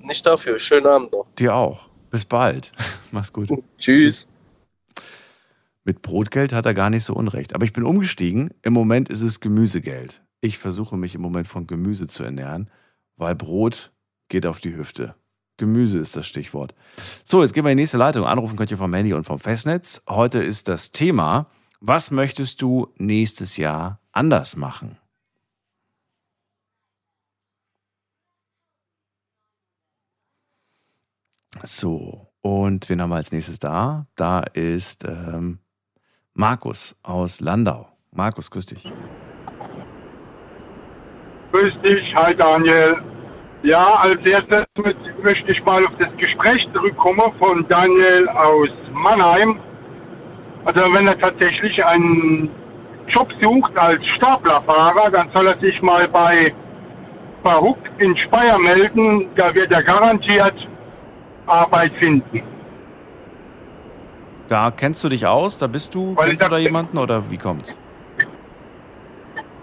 Nicht dafür. Schönen Abend noch. Dir auch. Bis bald. Mach's gut. Tschüss. Mit Brotgeld hat er gar nicht so unrecht. Aber ich bin umgestiegen. Im Moment ist es Gemüsegeld. Ich versuche mich im Moment von Gemüse zu ernähren, weil Brot geht auf die Hüfte. Gemüse ist das Stichwort. So, jetzt gehen wir in die nächste Leitung. Anrufen könnt ihr vom Handy und vom Festnetz. Heute ist das Thema, was möchtest du nächstes Jahr anders machen? So, und wen haben wir als nächstes da? Da ist ähm, Markus aus Landau. Markus, grüß dich. Grüß dich, hi Daniel. Ja, als erstes mö- möchte ich mal auf das Gespräch zurückkommen von Daniel aus Mannheim. Also wenn er tatsächlich einen Job sucht als Staplerfahrer, dann soll er sich mal bei Baruch in Speyer melden. Da wird er garantiert Arbeit finden. Da kennst du dich aus? Da bist du? Weil Kennst du da- jemanden oder wie kommt's?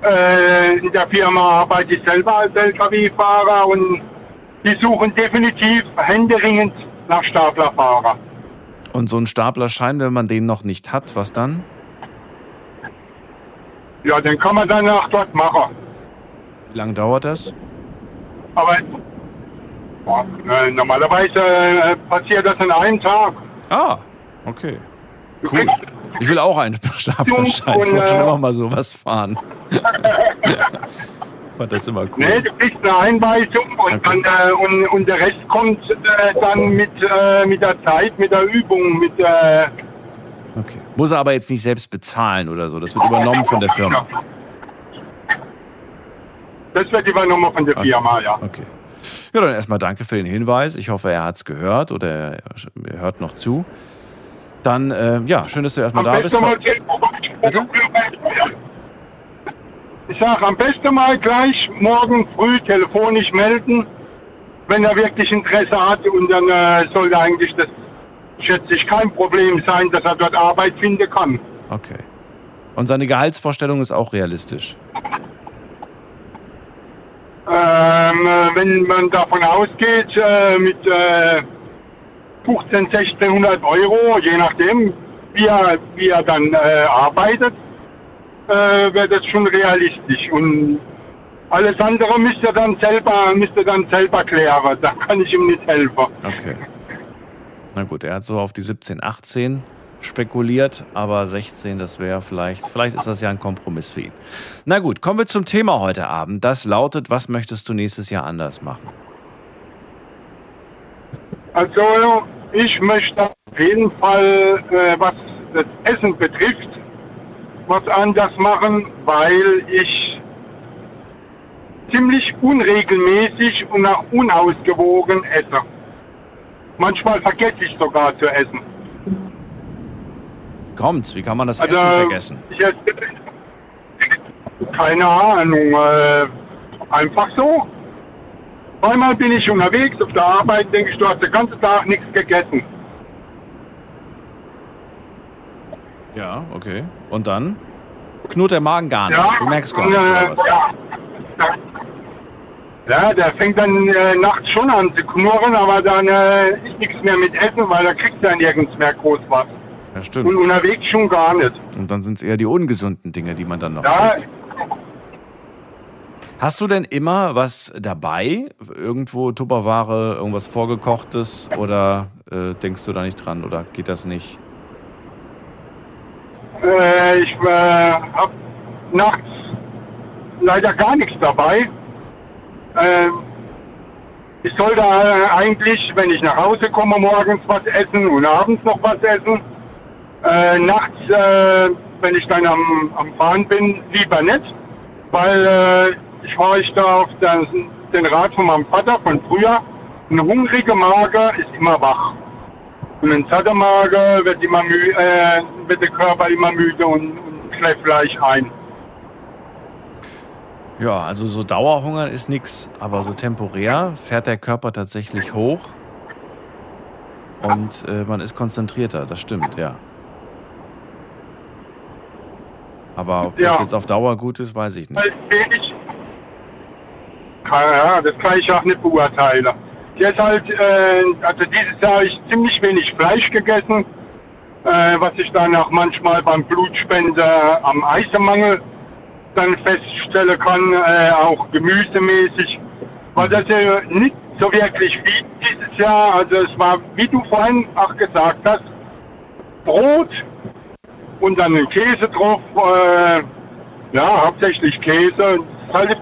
Äh, in der Firma arbeite ich selber als LKW-Fahrer und die suchen definitiv händeringend nach Staplerfahrer. Und so ein Staplerschein, wenn man den noch nicht hat, was dann? Ja, den kann man danach dort machen. Wie lange dauert das? Aber äh, normalerweise äh, passiert das in einem Tag. Ah, okay. Cool. Ich will auch einen Staplerschein. Ich Und, wollte schon äh, immer mal sowas fahren. Fand das immer cool. Nee, du kriegst eine Einweisung und, Okay. dann, äh, und, und der Rest kommt äh, dann mit, äh, mit der Zeit, mit der Übung, mit Okay. Muss er aber jetzt nicht selbst bezahlen oder so. Das wird übernommen von der Firma. Das wird übernommen von der Okay. Firma, ja. Okay. Ja, dann erstmal danke für den Hinweis. Ich hoffe, er hat es gehört oder er hört noch zu. Dann, äh, ja, schön, dass du erstmal da bist. mal, Bitte? Ich sage, am besten mal gleich morgen früh telefonisch melden, wenn er wirklich Interesse hat. Und dann äh, sollte eigentlich das, schätze ich, kein Problem sein, dass er dort Arbeit finden kann. Okay. Und seine Gehaltsvorstellung ist auch realistisch. Ähm, äh, wenn man davon ausgeht, äh, mit äh, 15, 1600 Euro, je nachdem, wie er, wie er dann äh, arbeitet, äh, wäre das schon realistisch. Und alles andere müsste dann selber, müsste dann selber klären. Da kann ich ihm nicht helfen. Okay. Na gut, er hat so auf die 17, 18 spekuliert, aber 16, das wäre vielleicht, vielleicht ist das ja ein Kompromiss für ihn. Na gut, kommen wir zum Thema heute Abend. Das lautet, was möchtest du nächstes Jahr anders machen? Also ich möchte auf jeden Fall, äh, was das Essen betrifft, was anders machen, weil ich ziemlich unregelmäßig und auch unausgewogen esse. Manchmal vergesse ich sogar zu essen. Kommt's, wie kann man das Also, Essen vergessen? Ich keine Ahnung, äh, einfach so. Einmal bin ich unterwegs auf der Arbeit, denke ich, du hast den ganzen Tag nichts gegessen. Ja, okay. Und dann? Knurrt der Magen gar nicht. du merkst gar nichts, oder was? Ja, ja, der fängt dann äh, nachts schon an zu knurren, aber dann äh, ist nichts mehr mit Essen, weil da kriegt er nirgends mehr groß was. Ja, Und stimmt. unterwegs schon gar nicht. Und dann sind es eher die ungesunden Dinge, die man dann noch Ja, kriegt. Hast du denn immer was dabei? Irgendwo Tupperware, irgendwas vorgekochtes? Oder äh, denkst du da nicht dran? Oder geht das nicht? Äh, ich äh, habe nachts leider gar nichts dabei. Äh, ich soll da äh, eigentlich, wenn ich nach Hause komme, morgens was essen und abends noch was essen. Äh, nachts, äh, wenn ich dann am, am Fahren bin, lieber nicht, weil äh, ich horche da auf den, den Rat von meinem Vater von früher. Ein hungriger Mager ist immer wach. Und ein satter Mager wird, immer mü äh, wird der Körper immer müde und, und schläft gleich ein. Ja, also so Dauerhunger ist nix, aber so temporär fährt der Körper tatsächlich hoch und äh, man ist konzentrierter, das stimmt, ja. Aber ob das Ja. jetzt auf Dauer gut ist, weiß ich nicht. Weil wenig, ja, das kann ich auch nicht beurteilen. Jetzt halt, äh, also dieses Jahr habe ich ziemlich wenig Fleisch gegessen, äh, was ich dann auch manchmal beim Blutspender am Eisenmangel dann feststellen kann, äh, auch gemüsemäßig. War das ja nicht so wirklich wie dieses Jahr. Also es war, wie du vorhin auch gesagt hast, Brot und dann ein Käse drauf. Äh, ja, hauptsächlich Käse. Es ist halt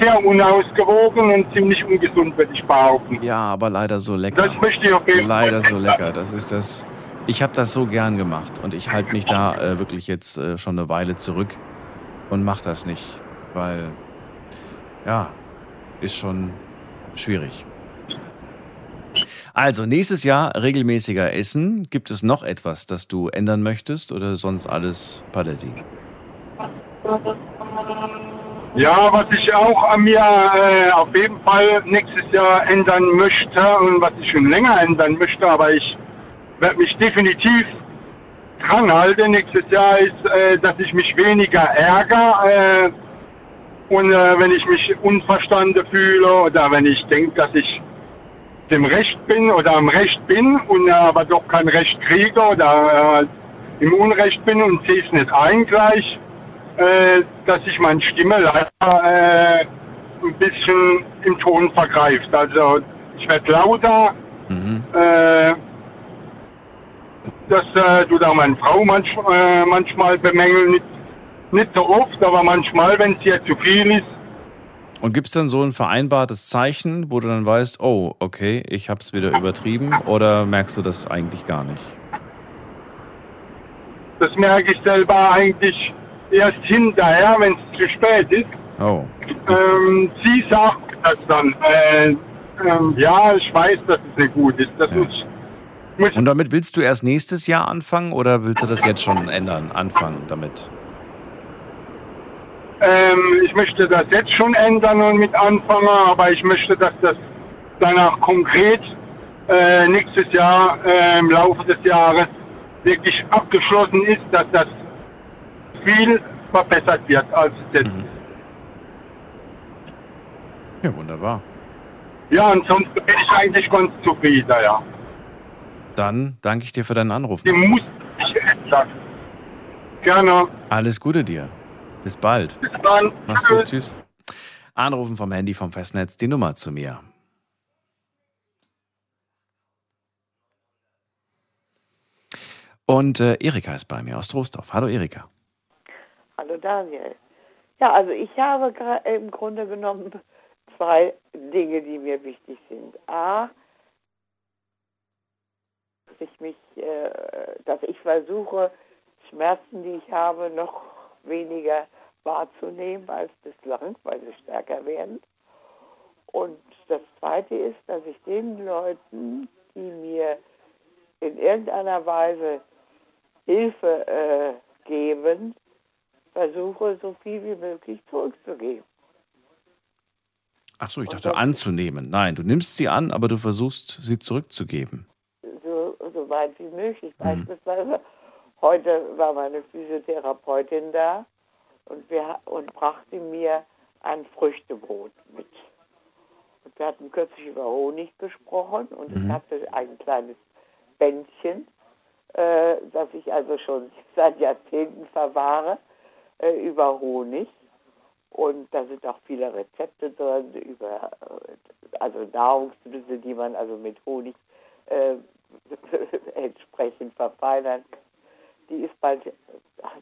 sehr unausgewogen und ziemlich ungesund, würde ich behaupten. Ja, aber leider so lecker. Das möchte ich auf jeden Fall. Leider so lecker. Das ist das. Ich habe das so gern gemacht und ich halte mich da äh, wirklich jetzt äh, schon eine Weile zurück und mache das nicht, weil ja, ist schon schwierig. Also nächstes Jahr regelmäßiger essen. Gibt es noch etwas, das du ändern möchtest oder sonst alles Paletti? Ja, was ich auch an mir äh, auf jeden Fall nächstes Jahr ändern möchte und was ich schon länger ändern möchte, aber ich werde mich definitiv dran halten nächstes Jahr, ist, äh, dass ich mich weniger ärgere äh, und äh, wenn ich mich unverstanden fühle oder wenn ich denke, dass ich dem Recht bin oder am Recht bin und äh, aber doch kein Recht kriege oder äh, im Unrecht bin und sehe es nicht ein gleich, äh, dass sich meine Stimme leider äh, ein bisschen im Ton vergreift. Also ich werde lauter, Mhm. das tut auch meine Frau manch, äh, manchmal bemängeln, nicht, nicht so oft, aber manchmal, wenn es ihr zu viel ist. Und gibt es dann so ein vereinbartes Zeichen, wo du dann weißt, oh, okay, ich habe es wieder übertrieben oder merkst du das eigentlich gar nicht? Das merke ich selber eigentlich erst hinterher, wenn es zu spät ist. Oh, Ähm, sie sagt das dann. Äh, ähm, ja, ich weiß, dass es nicht gut ist. Das Ja. muss, muss Und damit willst du erst nächstes Jahr anfangen oder willst du das jetzt schon ändern, anfangen damit? Ähm, ich möchte das jetzt schon ändern und mit anfangen, aber ich möchte, dass das danach konkret äh, nächstes Jahr äh, im Laufe des Jahres wirklich abgeschlossen ist, dass das viel verbessert wird als jetzt. Mhm. Ja, wunderbar. Ja, ansonsten bin ich eigentlich ganz zufrieden, ja. Dann danke ich dir für deinen Anruf. Die muss ich ändern. Gerne. Alles Gute dir. Bis bald. Bis dann. Mach's gut. Tschüss. Anrufen vom Handy vom Festnetz, die Nummer zu mir. Und äh, Erika ist bei mir aus Trostorf. Hallo Erika. Hallo Daniel. Ja, also ich habe im Grunde genommen zwei Dinge, die mir wichtig sind. A, dass ich mich, äh, dass ich versuche, Schmerzen, die ich habe, noch weniger wahrzunehmen als bislang, weil sie stärker werden. Und das Zweite ist, dass ich den Leuten, die mir in irgendeiner Weise Hilfe äh, geben, versuche, so viel wie möglich zurückzugeben. Ach so, ich dachte anzunehmen. Nein, du nimmst sie an, aber du versuchst sie zurückzugeben. So, so weit wie möglich. Beispielsweise, heute war meine Physiotherapeutin da und, wir, und brachte mir ein Früchtebrot mit. Und wir hatten kürzlich über Honig gesprochen und ich hatte ein kleines Bändchen, äh, das ich also schon seit Jahrzehnten verwahre, äh, über Honig. Und da sind auch viele Rezepte drin über äh, also Nahrungsmittel, die man also mit Honig äh, entsprechend verfeinern kann. Die ist bald,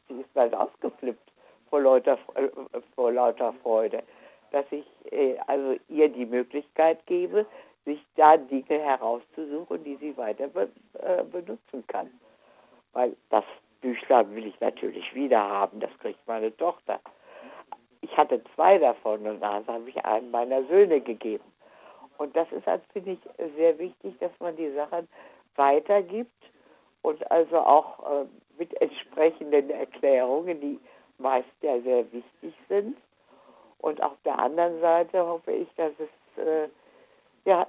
die ist bald ausgeflippt vor lauter, äh, vor lauter Freude, dass ich äh, also ihr die Möglichkeit gebe, sich da Dinge herauszusuchen, die sie weiter äh, benutzen kann. Weil das Büchlein will ich natürlich wieder haben, das kriegt meine Tochter. Ich hatte zwei davon und dann habe ich einen meiner Söhne gegeben. Und das ist, als finde ich, sehr wichtig, dass man die Sachen weitergibt und also auch äh, mit entsprechenden Erklärungen, die meist ja sehr wichtig sind. Und auf der anderen Seite hoffe ich, dass es äh, ja,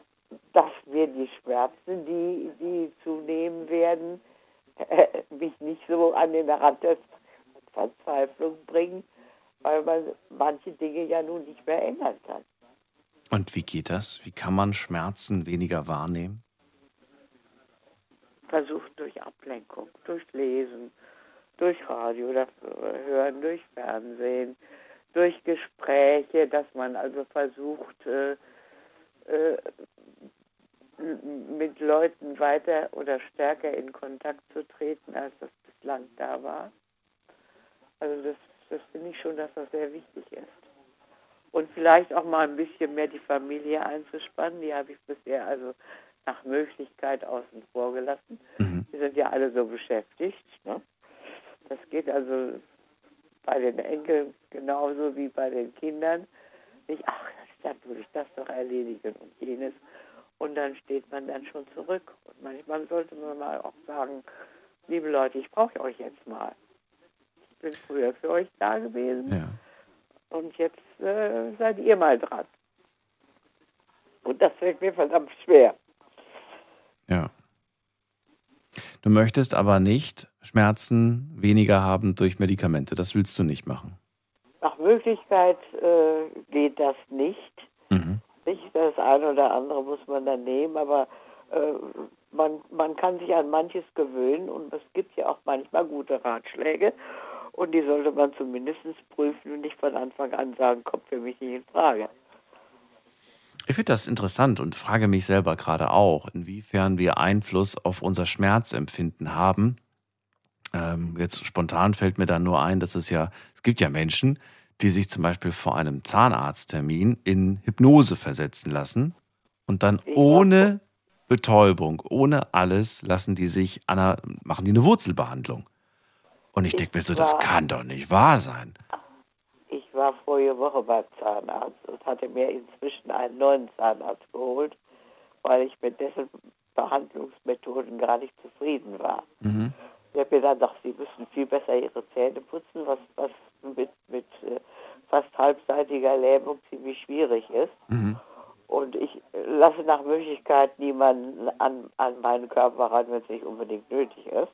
dass mir die Schmerzen, die, die zunehmen werden, äh, mich nicht so an den Rand der Verzweiflung bringen, weil man manche Dinge ja nun nicht mehr ändern kann. Und wie geht das? Wie kann man Schmerzen weniger wahrnehmen? Versucht durch Ablenkung, durch Lesen, durch Radio oder Hören, durch Fernsehen, durch Gespräche, dass man also versucht, äh, äh, mit Leuten weiter oder stärker in Kontakt zu treten, als das bislang da war. Also das, das finde ich schon, dass das sehr wichtig ist. Und vielleicht auch mal ein bisschen mehr die Familie einzuspannen. Die habe ich bisher also nach Möglichkeit außen vor gelassen. Die sind ja alle so beschäftigt. Ne? Das geht also bei den Enkeln genauso wie bei den Kindern. Nicht, ach, dann würde ich das doch erledigen und jenes. Und dann steht man dann schon zurück. Und manchmal sollte man mal auch sagen, liebe Leute, ich brauche euch jetzt mal. Ich bin früher für euch da gewesen Ja. und jetzt äh, seid ihr mal dran. Und das fällt mir verdammt schwer. Ja. Du möchtest aber nicht Schmerzen weniger haben durch Medikamente. Das willst du nicht machen. Nach Möglichkeit äh, geht das nicht. Mhm. Nicht das eine oder andere muss man dann nehmen, aber äh, man, man kann sich an manches gewöhnen und es gibt ja auch manchmal gute Ratschläge und die sollte man zumindest prüfen und nicht von Anfang an sagen, kommt für mich nicht in Frage. Ich finde das interessant und frage mich selber gerade auch, inwiefern wir Einfluss auf unser Schmerzempfinden haben. Ähm, jetzt spontan fällt mir da nur ein, dass es ja, es gibt ja Menschen, die sich zum Beispiel vor einem Zahnarzttermin in Hypnose versetzen lassen und dann ohne Betäubung, ohne alles lassen die sich, an einer, machen die eine Wurzelbehandlung. Und ich denke mir so, das kann doch nicht wahr sein. Ich war vorige Woche beim Zahnarzt und hatte mir inzwischen einen neuen Zahnarzt geholt, weil ich mit dessen Behandlungsmethoden gar nicht zufrieden war. Mhm. Ich habe mir dann gedacht, Sie müssen viel besser Ihre Zähne putzen, was, was mit, mit äh, fast halbseitiger Lähmung ziemlich schwierig ist. Mhm. Und ich lasse nach Möglichkeit niemanden an, an meinen Körper ran, wenn es nicht unbedingt nötig ist.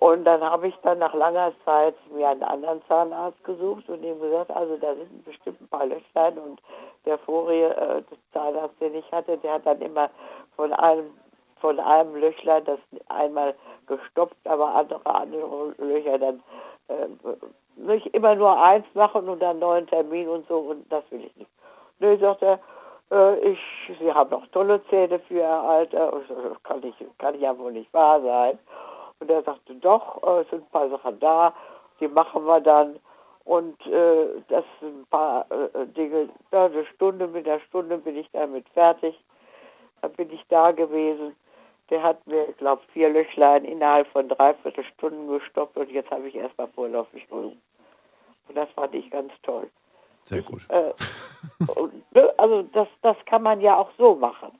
Und dann habe ich dann nach langer Zeit mir einen anderen Zahnarzt gesucht und ihm gesagt, also da sind bestimmt ein paar Löchlein und der vorige äh, Zahnarzt, den ich hatte, der hat dann immer von einem von einem Löchlein das einmal gestopft, aber andere andere Löcher dann äh, nicht immer nur eins machen und dann neuen Termin und so und das will ich nicht. Nö, sagt er, äh, ich, Sie haben noch tolle Zähne für Ihr Alter. Das kann, ich, kann ja wohl nicht wahr sein. Und er sagte, doch, äh, es sind ein paar Sachen da, die machen wir dann. Und äh, das sind ein paar äh, Dinge, ja, eine Stunde, mit einer Stunde bin ich damit fertig. Dann bin ich da gewesen. Der hat mir, ich glaube, vier Löchlein innerhalb von dreiviertel Stunden gestoppt und jetzt habe ich erstmal vorläufig Rüben. Und das fand ich ganz toll. Sehr gut. Äh, ne, also das, das kann man ja auch so machen.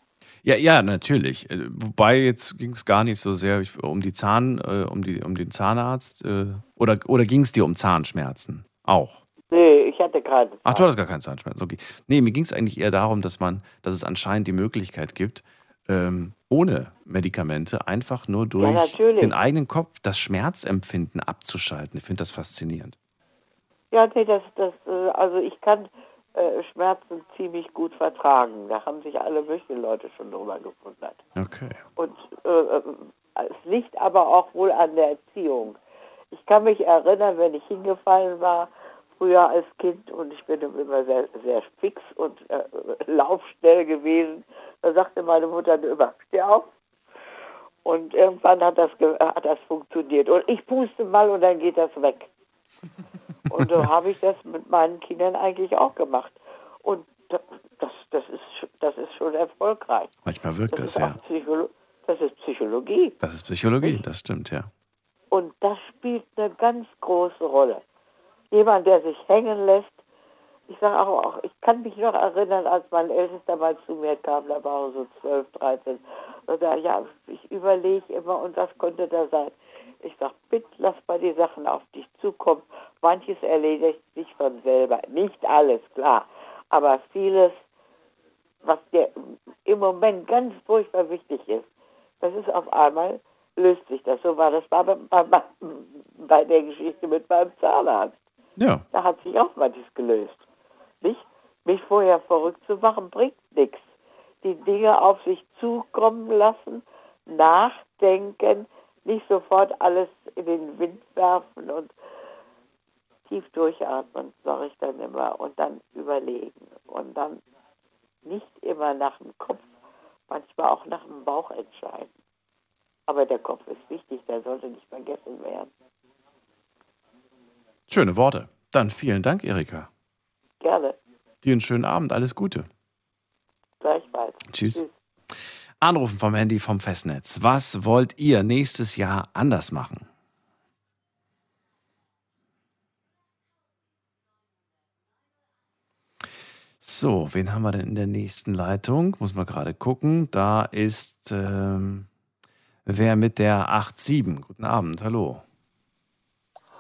Ja, ja, natürlich. Äh, Wobei jetzt ging es gar nicht so sehr um die Zahn, äh, um die, um den Zahnarzt äh, oder oder ging es dir um Zahnschmerzen auch? Nee, ich hatte keine Ach, du hattest gar keine Zahnschmerzen. Okay. Nee, mir ging es eigentlich eher darum, dass man, dass es anscheinend die Möglichkeit gibt, ähm, ohne Medikamente einfach nur durch natürlich. den eigenen Kopf das Schmerzempfinden abzuschalten. Ich finde das faszinierend. Ja, nee, das, das, äh, also ich kann äh, Schmerzen ziemlich gut vertragen. Da haben sich alle möglichen Leute schon drüber gewundert. Okay. Und äh, äh, es liegt aber auch wohl an der Erziehung. Ich kann mich erinnern, wenn ich hingefallen war, früher als Kind, und ich bin immer sehr, sehr fix und äh, laufschnell gewesen, da sagte meine Mutter immer, steh auf. Und irgendwann hat das, hat das funktioniert. Und ich puste mal und dann geht das weg. Und so habe ich das mit meinen Kindern eigentlich auch gemacht. Und da- das, das, ist, das ist schon erfolgreich. Manchmal wirkt Das das, ja. Psycholo das ist Psychologie. Das ist Psychologie, das stimmt, ja. Und das spielt eine ganz große Rolle. Jemand, der sich hängen lässt, ich sage auch, auch, ich kann mich noch erinnern, als mein Ältester mal zu mir kam, da war er so 12, 13, und da, ja, ich überlege immer, und was könnte da sein? Ich sage, bitte lass mal die Sachen auf dich zukommen. Manches erledigt sich von selber. Nicht alles, klar. Aber vieles, was dir im Moment ganz furchtbar wichtig ist, das ist auf einmal, löst sich das. So war das bei, bei, bei, der Geschichte mit meinem Zahnarzt. Ja, Da hat sich auch manches gelöst. Nicht? Mich vorher verrückt zu machen, bringt nichts. Die Dinge auf sich zukommen lassen, nachdenken, nicht sofort alles in den Wind werfen und tief durchatmen, sage ich dann immer, und dann überlegen. Und dann nicht immer nach dem Kopf, manchmal auch nach dem Bauch entscheiden. Aber der Kopf ist wichtig, der sollte nicht vergessen werden. schöne Worte. Dann vielen Dank, Erika. Gerne, Dir einen schönen Abend, alles Gute. gleichfalls. Tschüss. Anrufen vom Handy vom Festnetz. Was wollt ihr nächstes Jahr anders machen? So, wen haben wir denn in der nächsten Leitung? Muss man gerade gucken. Da ist ähm, wer mit der 87. Guten Abend, hallo.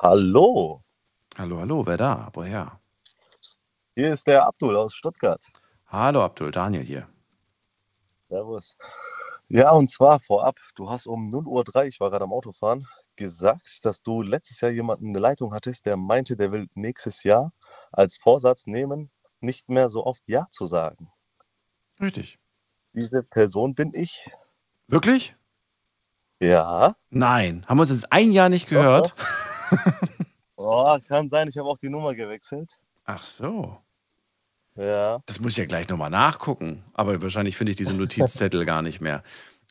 Hallo, Hallo, hallo, wer da? Woher? hier ist der Abdul aus Stuttgart. Hallo Abdul, Daniel hier. Servus. Ja, und zwar vorab, du hast um 0.03 Uhr, ich war gerade am Autofahren, gesagt, dass du letztes Jahr jemanden in der Leitung hattest, der meinte, der will nächstes Jahr als Vorsatz nehmen, nicht mehr so oft Ja zu sagen. Richtig. Diese Person bin ich. Wirklich? Ja. Nein. Haben wir uns jetzt ein Jahr nicht gehört? Oh, kann sein, ich habe auch die Nummer gewechselt. Ach so. Ja. Das muss ich ja gleich nochmal nachgucken. Aber wahrscheinlich finde ich diese Notizzettel gar nicht mehr.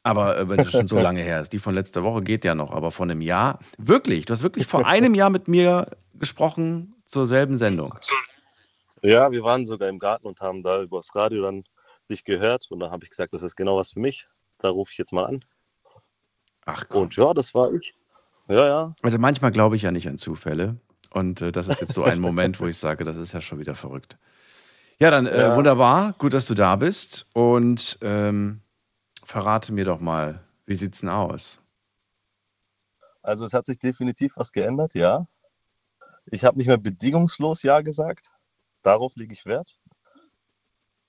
Aber äh, wenn das schon so lange her ist. Die von letzter Woche geht ja noch. Aber von einem Jahr. Wirklich, du hast wirklich vor einem Jahr mit mir gesprochen zur selben Sendung. Ja, wir waren sogar im Garten und haben da übers Radio dann dich gehört und da habe ich gesagt, das ist genau was für mich. Da rufe ich jetzt mal an. Ach komm. Und ja, das war ich. Ja, ja. Also manchmal glaube ich ja nicht an Zufälle. Und äh, das ist jetzt so ein Moment, wo ich sage, das ist ja schon wieder verrückt. Ja, dann äh, Ja. wunderbar. Gut, dass du da bist. Und ähm, verrate mir doch mal, wie sieht's denn aus? Also es hat sich definitiv was geändert, ja. Ich habe nicht mehr bedingungslos Ja gesagt. Darauf lege ich Wert.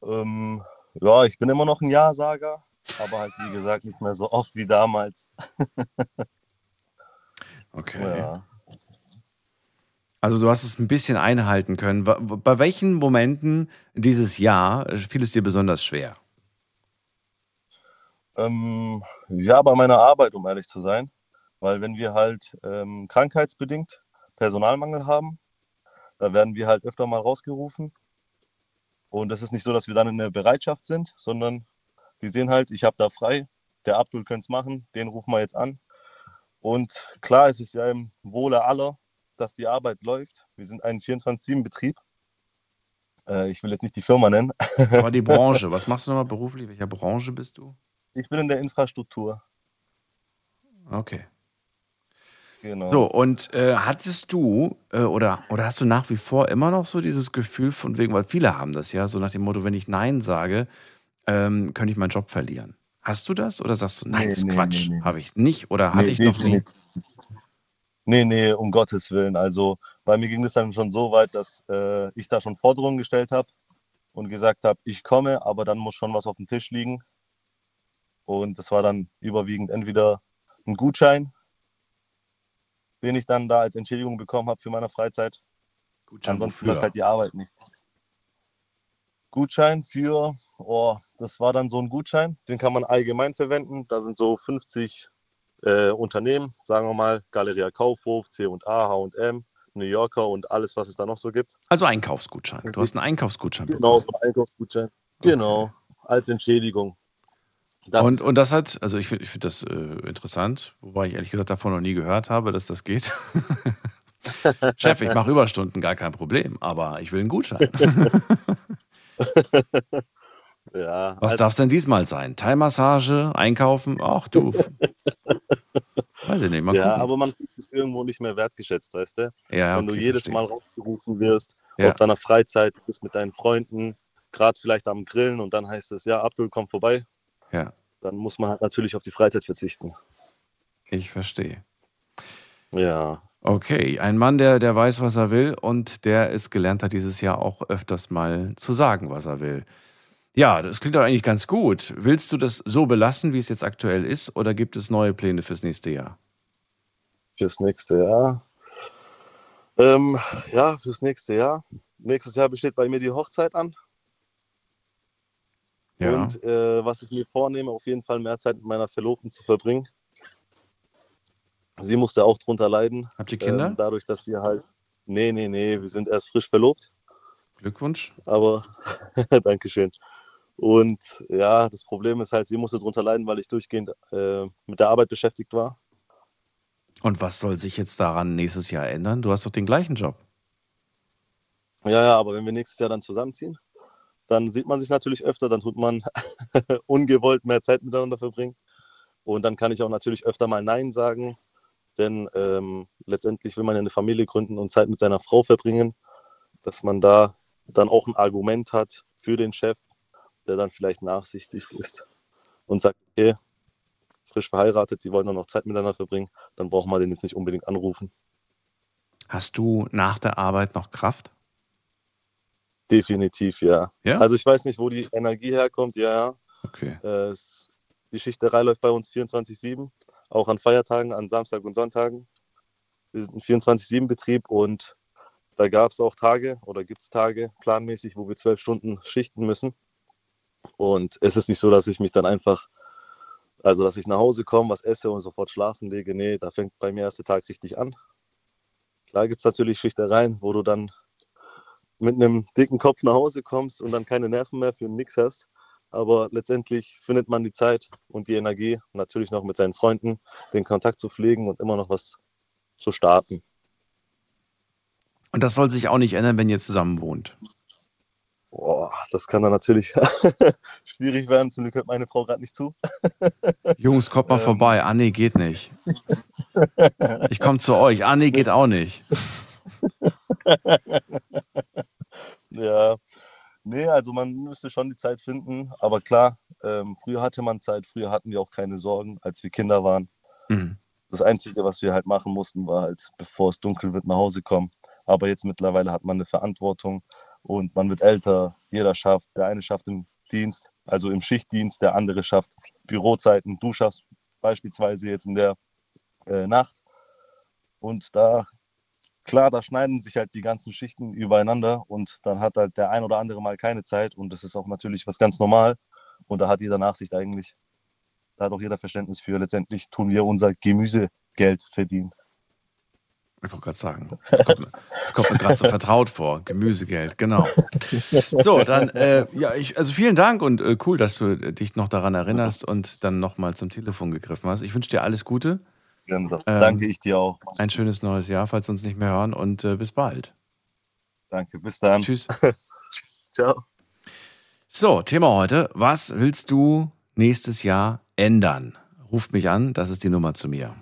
Ähm, ja, ich bin immer noch ein Ja-Sager, aber halt wie gesagt nicht mehr so oft wie damals. Okay. Ja. Also du hast es ein bisschen einhalten können. Bei welchen Momenten dieses Jahr fiel es dir besonders schwer? Ähm, ja, bei meiner Arbeit, um ehrlich zu sein. Weil wenn wir halt ähm, krankheitsbedingt Personalmangel haben, da werden wir halt öfter mal rausgerufen. Und es ist nicht so, dass wir dann in der Bereitschaft sind, sondern die sehen halt, ich habe da frei, der Abdul könnte es machen, den rufen wir jetzt an. Und klar, es ist ja im Wohle aller, dass die Arbeit läuft. Wir sind ein 24-7-Betrieb. Äh, ich will jetzt nicht die Firma nennen. Aber die Branche, was machst du nochmal beruflich? Welcher Branche bist du? Ich bin in der Infrastruktur. Okay. Genau. So, und äh, hattest du äh, oder, oder hast du nach wie vor immer noch so dieses Gefühl von wegen, weil viele haben das ja, so nach dem Motto, wenn ich Nein sage, ähm, könnte ich meinen Job verlieren. Hast du das oder sagst du, nein, Nee, das ist nee, Quatsch, nee, habe ich nicht oder hatte ich noch nie? Nee, nee, um Gottes Willen. Also bei mir ging es dann schon so weit, dass äh, ich da schon Forderungen gestellt habe und gesagt habe, ich komme, aber dann muss schon was auf dem Tisch liegen. Und das war dann überwiegend entweder ein Gutschein, den ich dann da als Entschädigung bekommen habe für meine Freizeit. Gutschein Ansonsten wofür? halt die Arbeit nicht. Gutschein für, oh, das war dann so ein Gutschein, den kann man allgemein verwenden. Da sind so 50 äh, Unternehmen, sagen wir mal Galeria Kaufhof, C&A, H&M, New Yorker und alles, was es da noch so gibt. Also Einkaufsgutschein. Du hast einen Einkaufsgutschein Genau, so ein Einkaufsgutschein. Genau, als Entschädigung. Das Und, und das hat, also ich finde ich find das äh, interessant, wobei ich ehrlich gesagt davon noch nie gehört habe, dass das geht. Chef, ich mache Überstunden, gar kein Problem, aber ich will einen Gutschein. ja, Was also, darf es denn diesmal sein? Teilmassage, einkaufen? Ach du. Weiß ich nicht, mal ja, gucken. aber man fühlt sich irgendwo nicht mehr wertgeschätzt, weißt du? ja, Wenn du okay, jedes verstehe. Mal rausgerufen wirst, Ja. auf deiner Freizeit, du bist mit deinen Freunden, gerade vielleicht am Grillen und dann heißt es, ja, Abdul, komm vorbei. Ja, Dann muss man halt natürlich auf die Freizeit verzichten. ich verstehe. Ja, Okay, ein Mann, der, der weiß, was er will und der es gelernt hat, dieses Jahr auch öfters mal zu sagen, was er will. Ja, das klingt doch eigentlich ganz gut. Willst du das so belassen, wie es jetzt aktuell ist, oder gibt es neue Pläne fürs nächste Jahr? fürs nächste Jahr. Ähm, ja, fürs nächste Jahr. Nächstes Jahr besteht bei mir die Hochzeit an. Ja. Und äh, was ich mir vornehme, auf jeden Fall mehr Zeit mit meiner Verlobten zu verbringen. Sie musste auch drunter leiden. Habt ihr Kinder? Ähm, dadurch, dass wir halt. Nee, nee, nee, wir sind erst frisch verlobt. Glückwunsch. Aber Dankeschön. Und ja, das Problem ist halt, sie musste drunter leiden, weil ich durchgehend äh, mit der Arbeit beschäftigt war. Und was soll sich jetzt daran nächstes Jahr ändern? Du hast doch den gleichen Job. Ja, ja, aber wenn wir nächstes Jahr dann zusammenziehen, dann sieht man sich natürlich öfter, dann tut man ungewollt mehr Zeit miteinander verbringen. Und dann kann ich auch natürlich öfter mal Nein sagen, denn ähm, letztendlich will man ja eine Familie gründen und Zeit mit seiner Frau verbringen, dass man da dann auch ein Argument hat für den Chef, der dann vielleicht nachsichtig ist und sagt, okay, frisch verheiratet, die wollen dann noch Zeit miteinander verbringen, dann braucht man den jetzt nicht unbedingt anrufen. Hast du nach der Arbeit noch Kraft? Definitiv, ja. Ja? Also ich weiß nicht, wo die Energie herkommt, ja, ja. Okay. Äh, die Schichterei läuft bei uns 24-7, auch an Feiertagen, an Samstag und Sonntagen. Wir sind ein 24-7-Betrieb und da gab es auch Tage oder gibt es Tage planmäßig, wo wir zwölf Stunden schichten müssen. Und es ist nicht so, dass ich mich dann einfach, also dass ich nach Hause komme, was esse und sofort schlafen lege. Nee, da fängt bei mir erst der Tag richtig an. Klar gibt es natürlich Schichtereien, wo du dann mit einem dicken Kopf nach Hause kommst und dann keine Nerven mehr für nix hast. Aber letztendlich findet man die Zeit und die Energie, natürlich noch mit seinen Freunden, den Kontakt zu pflegen und immer noch was zu starten. Und das soll sich auch nicht ändern, wenn ihr zusammen wohnt. Boah, das kann dann natürlich schwierig werden. Zum Glück hört meine Frau gerade nicht zu. Jungs, kommt mal Ähm. vorbei. Ah, nee, geht nicht. Ich komme zu euch. Ah, nee, geht auch nicht. Ja, nee, also man müsste schon die Zeit finden. Aber klar, ähm, früher hatte man Zeit, früher hatten wir auch keine Sorgen, als wir Kinder waren. Mhm. Das Einzige, was wir halt machen mussten, war halt, bevor es dunkel wird, nach Hause kommen. Aber jetzt mittlerweile hat man eine Verantwortung und man wird älter. Jeder schafft, der eine schafft im Dienst, also im Schichtdienst, der andere schafft Bürozeiten. Du schaffst beispielsweise jetzt in der äh, Nacht. Und da, klar, da schneiden sich halt die ganzen Schichten übereinander und dann hat halt der ein oder andere mal keine Zeit und das ist auch natürlich was ganz normal. Und da hat jeder Nachsicht eigentlich. Da hat auch jeder Verständnis für. Letztendlich tun wir unser Gemüsegeld verdienen. Ich wollte gerade sagen, das kommt, mir- das kommt mir gerade so vertraut vor. Gemüsegeld, genau. So, dann, äh, ja, ich, also vielen Dank und äh, cool, dass du äh, dich noch daran erinnerst und dann nochmal zum Telefon gegriffen hast. Ich wünsche dir alles Gute Ähm, Ähm, Danke ich dir auch. Ein schönes neues Jahr, falls wir uns nicht mehr hören und äh, bis bald. Danke, bis dann. Tschüss. Ciao. So, Thema heute. Was willst du nächstes Jahr ändern? Ruft mich an, das ist die Nummer zu mir.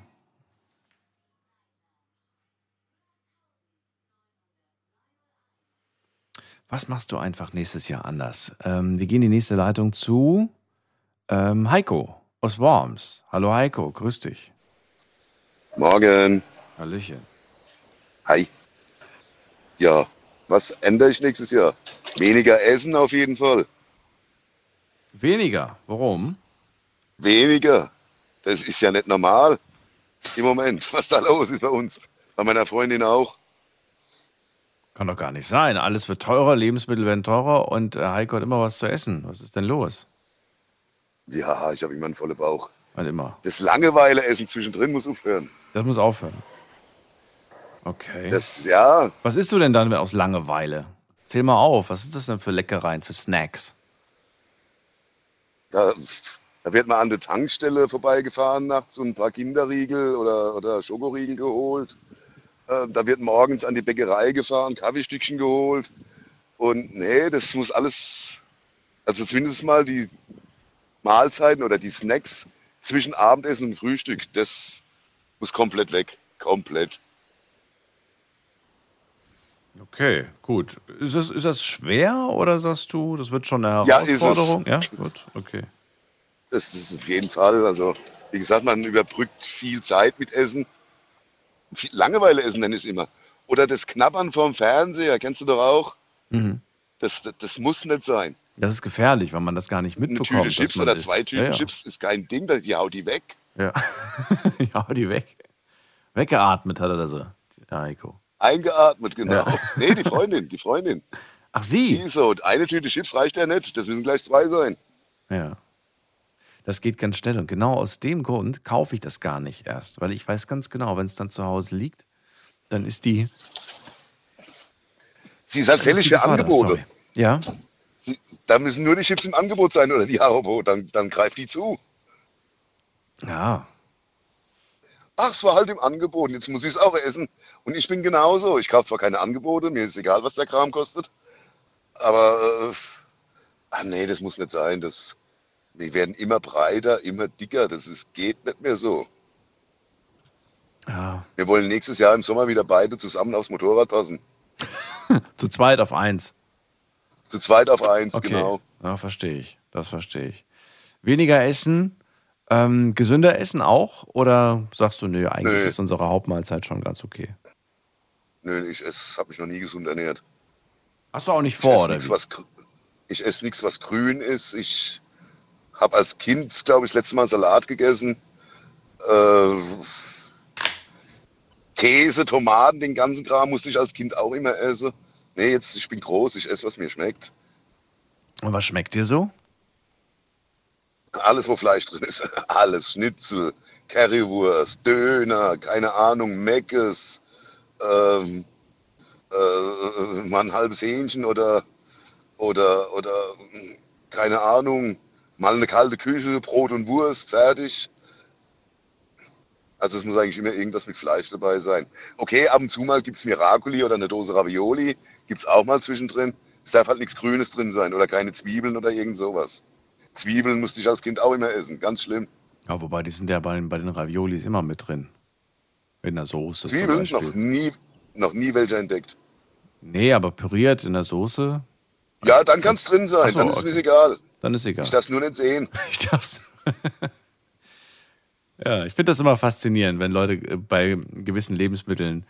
Was machst du einfach nächstes Jahr anders? Ähm, wir gehen die nächste Leitung zu ähm, Heiko aus Worms. Hallo Heiko, grüß dich. Morgen. Hallöchen. Hi. Ja, was ändere ich nächstes Jahr? Weniger essen auf jeden Fall. Weniger. Warum? Weniger. Das ist ja nicht normal im Moment, was da los ist bei uns. Bei meiner Freundin auch. Kann doch gar nicht sein. Alles wird teurer, Lebensmittel werden teurer und äh, Heiko hat immer was zu essen. Was ist denn los? Ja, ich habe immer einen vollen Bauch. Wann immer. Das Langeweile-Essen zwischendrin muss aufhören. Das muss aufhören. Okay. Das, ja, Was isst du denn dann aus Langeweile? Zähl mal auf. Was ist das denn für Leckereien, für Snacks? da, da wird man an der Tankstelle vorbeigefahren nachts und ein paar Kinderriegel oder, oder Schokoriegel geholt. Äh, da wird morgens an die Bäckerei gefahren, Kaffeestückchen geholt. Und nee, das muss alles, also zumindest mal die Mahlzeiten oder die Snacks zwischen Abendessen und Frühstück, das muss komplett weg. Komplett. Okay, gut. Ist das, ist das schwer oder sagst du, das wird schon eine Ja, ist es. Herausforderung? Ja, gut, okay. Das ist auf jeden Fall. Also, wie gesagt, man überbrückt viel Zeit mit Essen. Langeweile essen nenne ich es immer. Oder das Knabbern vorm Fernseher, kennst du doch auch. Mhm. Das, das, das muss nicht sein. Das ist gefährlich, weil man das gar nicht Eine mitbekommt. Tüte dass Chips oder zwei Tüten ja, ja. Chips ist kein Ding, die haut die weg. Ja. ja, hau die weg. Weggeatmet hat er das. Ja, Heiko. Eingeatmet, genau. Ja. Nee, die Freundin, die Freundin. Ach, Die sie? ist so. Eine Tüte Chips reicht ja nicht. Das müssen gleich zwei sein. Ja. Das geht ganz schnell. Und genau aus dem Grund kaufe ich das gar nicht erst. Weil ich weiß ganz genau, wenn es dann zu Hause liegt, dann ist die. Sie Gefahr da. Angebote. Sorry. Ja. Sie, da müssen nur die Chips im Angebot sein oder die Haribo. Dann, dann greift die zu. Ja. Ach, es war halt im Angebot. Jetzt muss ich es auch essen. Und ich bin genauso. Ich kaufe zwar keine Angebote, mir ist egal, was der Kram kostet. Aber, äh, ach nee, das muss nicht sein. Das, wir werden immer breiter, immer dicker. Das ist, geht nicht mehr so. Ja. Wir wollen nächstes Jahr im Sommer wieder beide zusammen aufs Motorrad passen. Zu zweit auf eins. Zu zweit auf eins, Okay. genau. Ja, verstehe ich. Das verstehe ich. Weniger essen, ähm, gesünder essen auch? Oder sagst du, nö, eigentlich Nö. ist unsere Hauptmahlzeit schon ganz okay? Nö, ich habe mich noch nie gesund ernährt. Hast du auch nicht Ich vor, esse oder? wie? was, ich esse nichts, was grün ist. Ich habe als Kind, glaube ich, das letzte Mal Salat gegessen. Äh, Käse, Tomaten, den ganzen Kram musste ich als Kind auch immer essen. Nee, jetzt, ich bin groß, ich esse, was mir schmeckt. Und was schmeckt dir so? Alles, wo Fleisch drin ist. Alles. Schnitzel, Currywurst, Döner, keine Ahnung, Meckes, ähm, äh, mal ein halbes Hähnchen oder, oder, oder, mh, keine Ahnung, mal eine kalte Küche, Brot und Wurst, fertig. Also es muss eigentlich immer irgendwas mit Fleisch dabei sein. Okay, ab und zu mal gibt es Miracoli oder eine Dose Ravioli, gibt es auch mal zwischendrin. Es darf halt nichts Grünes drin sein oder keine Zwiebeln oder irgend sowas. Zwiebeln musste ich als Kind auch immer essen, ganz schlimm. Ja, wobei, die sind ja bei, bei den Raviolis immer mit drin. In der Soße. Zwiebeln, noch nie, noch nie welche entdeckt. Nee, aber püriert in der Soße, Ja, dann kann es drin sein, so, dann ist okay. es egal. Dann ist egal. Ich darf es nur nicht sehen. Ich darf's. ja, ich finde das immer faszinierend, wenn Leute äh, bei gewissen Lebensmitteln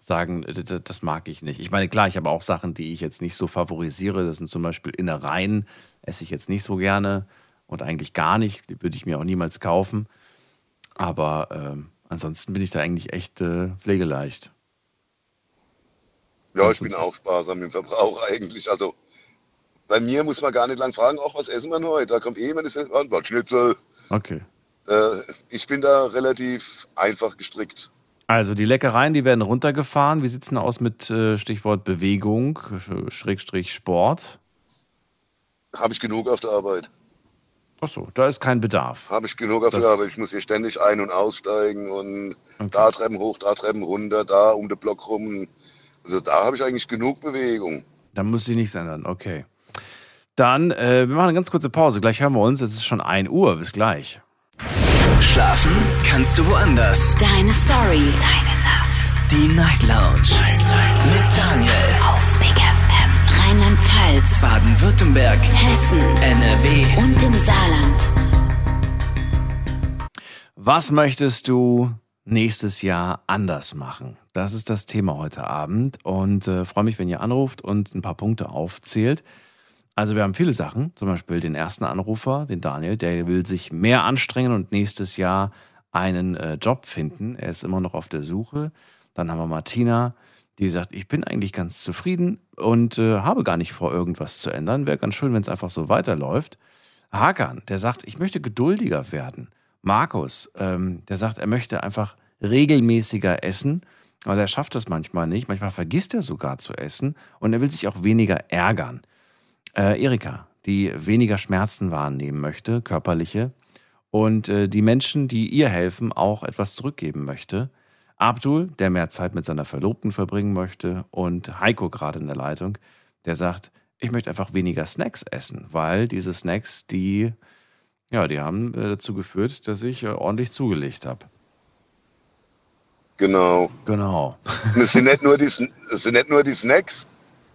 sagen, äh, das mag ich nicht. Ich meine, klar, ich habe auch Sachen, die ich jetzt nicht so favorisiere. Das sind zum Beispiel Innereien, esse ich jetzt nicht so gerne und eigentlich gar nicht. Die würde ich mir auch niemals kaufen. Aber ähm, ansonsten bin ich da eigentlich echt äh, pflegeleicht. Ja, ich bin auch sparsam im Verbrauch eigentlich. Also bei mir muss man gar nicht lang fragen, auch was essen wir heute? Da kommt eh immer das Antwort, Schnitzel. Okay. Äh, ich bin da relativ einfach gestrickt. Also die Leckereien, die werden runtergefahren. Wie sieht es denn aus mit äh, Stichwort Bewegung, Sch- Schrägstrich Sport? Habe ich genug auf der Arbeit. Ach so, da ist kein Bedarf. Habe ich genug dafür, Das- aber ich muss hier ständig ein- und aussteigen und Okay. da Treppen hoch, da Treppen runter, da um den Block rum. Also da habe ich eigentlich genug Bewegung. Da muss sich nichts ändern, okay. Dann, äh, wir machen eine ganz kurze Pause. Gleich hören wir uns. Es ist schon 1 Uhr. Bis gleich. Schlafen kannst du woanders. Deine Story. Deine Nacht. Die Night Lounge. Mit Daniel. Auf Big FM. Rheinland-Pfalz. Baden-Württemberg. Hessen. NRW. Und im Saarland. Was möchtest du nächstes Jahr anders machen? Das ist das Thema heute Abend und äh, freue mich, wenn ihr anruft und ein paar Punkte aufzählt. Also wir haben viele Sachen, zum Beispiel den ersten Anrufer, den Daniel, der will sich mehr anstrengen und nächstes Jahr einen äh, Job finden. Er ist immer noch auf der Suche. Dann haben wir Martina, die sagt, ich bin eigentlich ganz zufrieden und äh, habe gar nicht vor, irgendwas zu ändern. Wäre ganz schön, wenn es einfach so weiterläuft. Hakan, der sagt, ich möchte geduldiger werden. Markus, ähm, der sagt, er möchte einfach regelmäßiger essen, aber er schafft das manchmal nicht. Manchmal vergisst er sogar zu essen und er will sich auch weniger ärgern. Äh, Erika, die weniger Schmerzen wahrnehmen möchte, körperliche, und äh, die Menschen, die ihr helfen, auch etwas zurückgeben möchte. Abdul, der mehr Zeit mit seiner Verlobten verbringen möchte, und Heiko gerade in der Leitung, der sagt, ich möchte einfach weniger Snacks essen, weil diese Snacks, die, ja, die haben äh, dazu geführt, dass ich äh, ordentlich zugelegt habe. Genau. Genau. Es sind nicht nur die, es sind nicht nur die Snacks.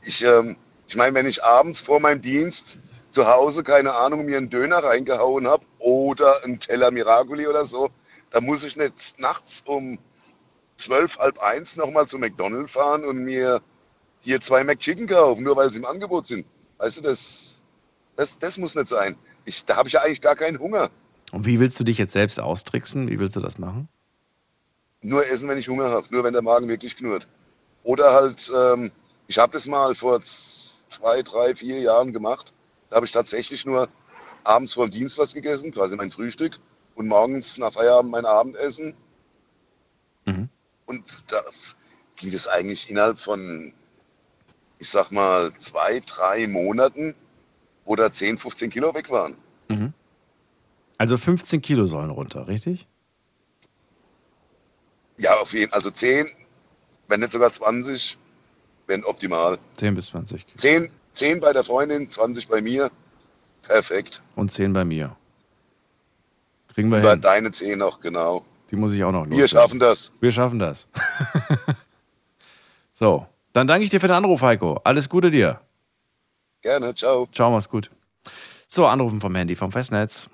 Ich, ähm, ich meine, wenn ich abends vor meinem Dienst zu Hause, keine Ahnung, mir einen Döner reingehauen habe oder einen Teller Miracoli oder so, da muss ich nicht nachts um zwölf, halb eins nochmal zu McDonald's fahren und mir hier zwei McChicken kaufen, nur weil sie im Angebot sind. Weißt du, das, das, das muss nicht sein. Ich, da habe ich ja eigentlich gar keinen Hunger. Und wie willst du dich jetzt selbst austricksen? Wie willst du das machen? Nur essen, wenn ich Hunger habe, nur wenn der Magen wirklich knurrt. Oder halt, ähm, ich habe das mal vor zwei, drei, vier Jahren gemacht. Da habe ich tatsächlich nur abends vor dem Dienst was gegessen, quasi mein Frühstück, und morgens nach Feierabend mein Abendessen. Mhm. Und da ging das eigentlich innerhalb von, ich sag mal, zwei, drei Monaten, wo da 10, 15 Kilo weg waren. Mhm. Also 15 Kilo sollen runter, richtig? Ja, auf jeden Fall. Also 10, wenn nicht sogar 20, wären optimal. 10 bis 20. 10, 10 bei der Freundin, 20 bei mir. Perfekt. Und 10 bei mir. Kriegen wir Über hin. deine 10 noch, genau. Die muss ich auch noch Wir loswerden. schaffen das. Wir schaffen das. so, dann danke ich dir für den Anruf, Heiko. Alles Gute dir. Gerne, ciao. Ciao, mach's gut. So, anrufen vom Handy, vom Festnetz.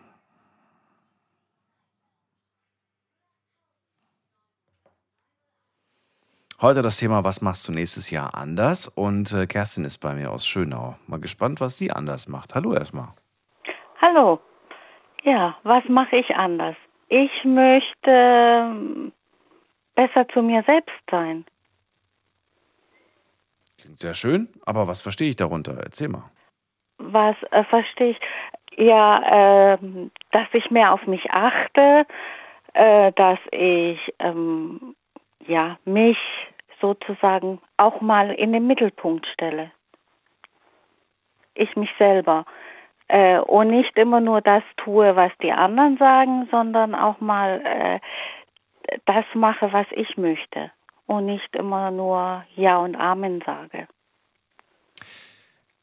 Heute das Thema, was machst du nächstes Jahr anders? Und äh, Kerstin ist bei mir aus Schönau. Mal gespannt, was sie anders macht. Hallo erstmal. Hallo. Ja, was mache ich anders? Ich möchte ähm, besser zu mir selbst sein. Klingt sehr schön, aber was verstehe ich darunter? Erzähl mal. Was äh, verstehe ich? Ja, ähm, dass ich mehr auf mich achte, äh, dass ich ähm, ja mich sozusagen auch mal in den Mittelpunkt stelle. Ich mich selber. Äh, und nicht immer nur das tue, was die anderen sagen, sondern auch mal äh, das mache, was ich möchte. Und nicht immer nur Ja und Amen sage.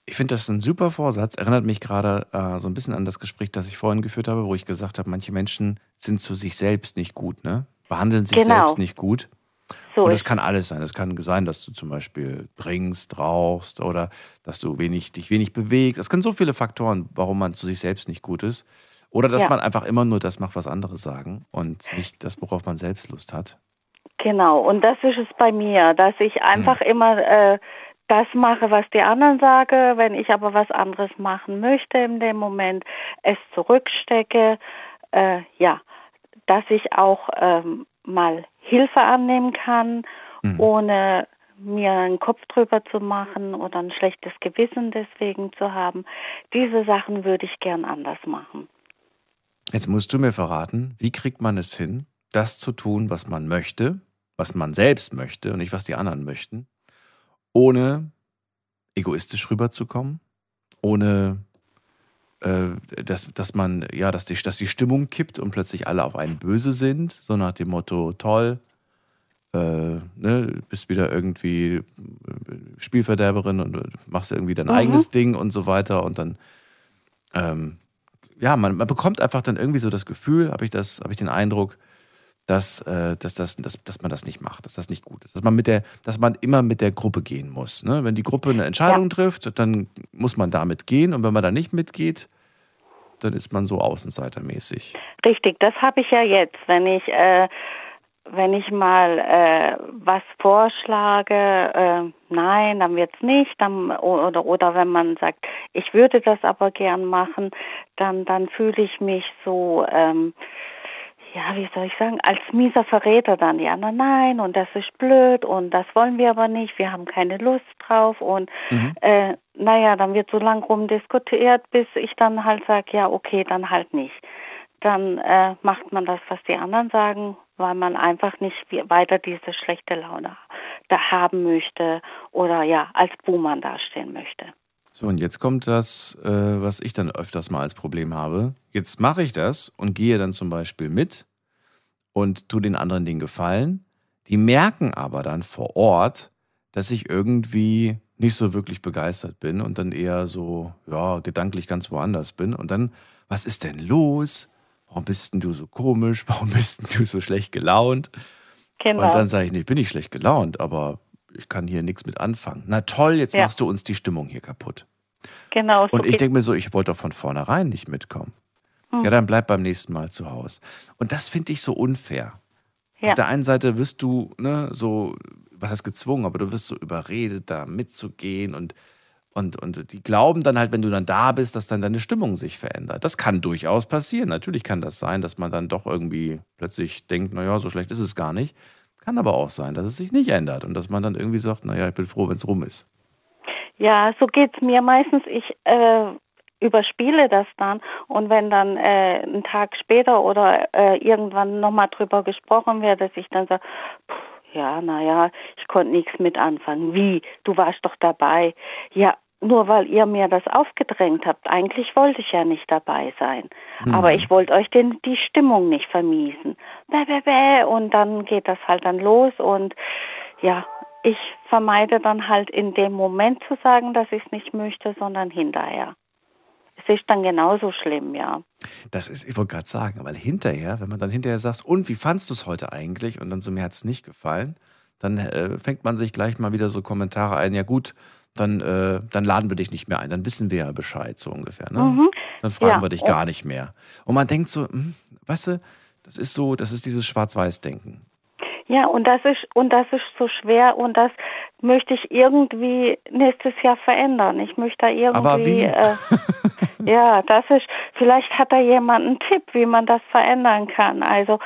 Ich finde das ein super Vorsatz. Erinnert mich gerade äh, so ein bisschen an das Gespräch, das ich vorhin geführt habe, wo ich gesagt habe, manche Menschen sind zu sich selbst nicht gut, ne? Behandeln sich Genau. selbst nicht gut. So Und das kann alles sein. Es kann sein, dass du zum Beispiel trinkst, rauchst oder dass du wenig, dich wenig bewegst. Es kann so viele Faktoren, warum man zu sich selbst nicht gut ist. Oder dass Ja. man einfach immer nur das macht, was andere sagen und nicht das, worauf man selbst Lust hat. Genau, und das ist es bei mir, dass ich Hm. einfach immer äh, das mache, was die anderen sagen, wenn ich aber was anderes machen möchte in dem Moment, es zurückstecke, äh, ja, dass ich auch ähm, mal Hilfe annehmen kann, Mhm. ohne mir einen Kopf drüber zu machen oder ein schlechtes Gewissen deswegen zu haben. Diese Sachen würde ich gern anders machen. Jetzt musst du mir verraten, wie kriegt man es hin, das zu tun, was man möchte, was man selbst möchte und nicht, was die anderen möchten, ohne egoistisch rüberzukommen, ohne dass, dass man, ja, dass die, dass die Stimmung kippt und plötzlich alle auf einen böse sind, so nach dem Motto, toll, äh, ne, bist wieder irgendwie äh, Spielverderberin und machst irgendwie dein Mhm. eigenes Ding und so weiter und dann, ähm, ja, man, man bekommt einfach dann irgendwie so das Gefühl, habe ich das, habe ich den Eindruck, dass, äh, dass, das, dass, dass man das nicht macht, dass das nicht gut ist. Dass man mit der, dass man immer mit der Gruppe gehen muss. Ne? Wenn die Gruppe eine Entscheidung trifft, dann muss man damit gehen und wenn man da nicht mitgeht, dann ist man so außenseitermäßig. Richtig, das habe ich ja jetzt, wenn ich äh, wenn ich mal äh, was vorschlage, äh, nein, dann wird's nicht, dann oder oder wenn man sagt, ich würde das aber gern machen, dann dann fühle ich mich so ähm, ja, wie soll ich sagen, als mieser Verräter dann. Die anderen, nein, und das ist blöd und das wollen wir aber nicht, wir haben keine Lust drauf und Mhm. äh, naja, dann wird so lang rumdiskutiert, bis ich dann halt sage, ja, okay, dann halt nicht. Dann äh, macht man das, was die anderen sagen, weil man einfach nicht weiter diese schlechte Laune da haben möchte oder ja, als Buhmann dastehen möchte. So, und jetzt kommt das, äh, was ich dann öfters mal als Problem habe. Jetzt mache ich das und gehe dann zum Beispiel mit und tue den anderen den Gefallen. Die merken aber dann vor Ort, dass ich irgendwie nicht so wirklich begeistert bin und dann eher so, ja, gedanklich ganz woanders bin. Und dann, was ist denn los? Warum bist denn du so komisch? Warum bist denn du so schlecht gelaunt? Genau. Und dann sage ich, nee, ich bin nicht schlecht gelaunt, aber ich kann hier nichts mit anfangen. Na toll, jetzt Ja. machst du uns die Stimmung hier kaputt. Genau. so Und ich denke mir so, ich wollte doch von vornherein nicht mitkommen. Hm. Ja, dann bleib beim nächsten Mal zu Hause. Und das finde ich so unfair. Ja. Auf der einen Seite wirst du, ne, so, was heißt gezwungen, aber du wirst so überredet, da mitzugehen und, und, und die glauben dann halt, wenn du dann da bist, dass dann deine Stimmung sich verändert. Das kann durchaus passieren. Natürlich kann das sein, dass man dann doch irgendwie plötzlich denkt, naja, so schlecht ist es gar nicht. Kann aber auch sein, dass es sich nicht ändert und dass man dann irgendwie sagt, naja, ich bin froh, wenn es rum ist. Ja, so geht's mir meistens. Ich äh, überspiele das dann und wenn dann äh, einen Tag später oder äh, irgendwann nochmal drüber gesprochen wird, dass ich dann sage, ja, naja, ich konnte nichts mit anfangen. Wie? Du warst doch dabei. Ja, nur weil ihr mir das aufgedrängt habt. Eigentlich wollte ich ja nicht dabei sein. Hm. Aber ich wollte euch den, die Stimmung nicht vermiesen. Bäh, bäh, bäh. Und dann geht das halt dann los und ja, ich vermeide dann halt in dem Moment zu sagen, dass ich es nicht möchte, sondern hinterher. Es ist dann genauso schlimm, ja. Das ist, ich wollte gerade sagen, weil hinterher, wenn man dann hinterher sagt, und wie fandst du es heute eigentlich? Und dann so, mir hat es nicht gefallen, dann äh, fängt man sich gleich mal wieder so Kommentare ein, ja gut, dann, äh, dann laden wir dich nicht mehr ein, dann wissen wir ja Bescheid, so ungefähr. Ne? Mhm. Dann fragen Ja. wir dich gar nicht mehr. Und man denkt so, hm, weißt du, das ist so, das ist dieses Schwarz-Weiß-Denken. Ja, und das ist und das ist so schwer und das möchte ich irgendwie nächstes Jahr verändern. Ich möchte da irgendwie Aber wie? Äh, ja, das ist vielleicht hat da jemand einen Tipp, wie man das verändern kann. Also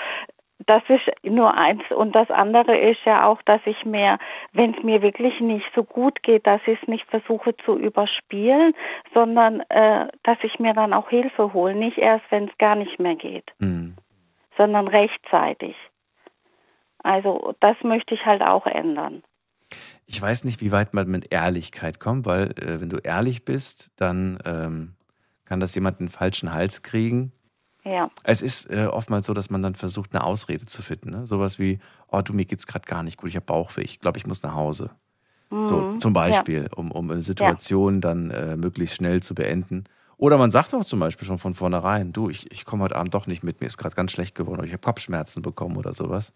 das ist nur eins und das andere ist ja auch, dass ich mehr, wenn es mir wirklich nicht so gut geht, dass ich es nicht versuche zu überspielen, sondern äh, dass ich mir dann auch Hilfe hole, nicht erst, wenn es gar nicht mehr geht, Hm. sondern rechtzeitig. Also das möchte ich halt auch ändern. Ich weiß nicht, wie weit man mit Ehrlichkeit kommt, weil äh, wenn du ehrlich bist, dann ähm, kann das jemand den falschen Hals kriegen. Ja. Es ist äh, oftmals so, dass man dann versucht, eine Ausrede zu finden. Ne? Sowas wie, oh du, mir geht's gerade gar nicht gut, ich habe Bauchweh, ich glaube, ich muss nach Hause. So, Mhm. zum Ja. Beispiel, um, um eine Situation dann äh, möglichst schnell zu beenden. Oder man sagt auch zum Beispiel schon von vornherein, du, ich, ich komme heute Abend doch nicht mit, mir ist gerade ganz schlecht geworden oder ich habe Kopfschmerzen bekommen oder sowas.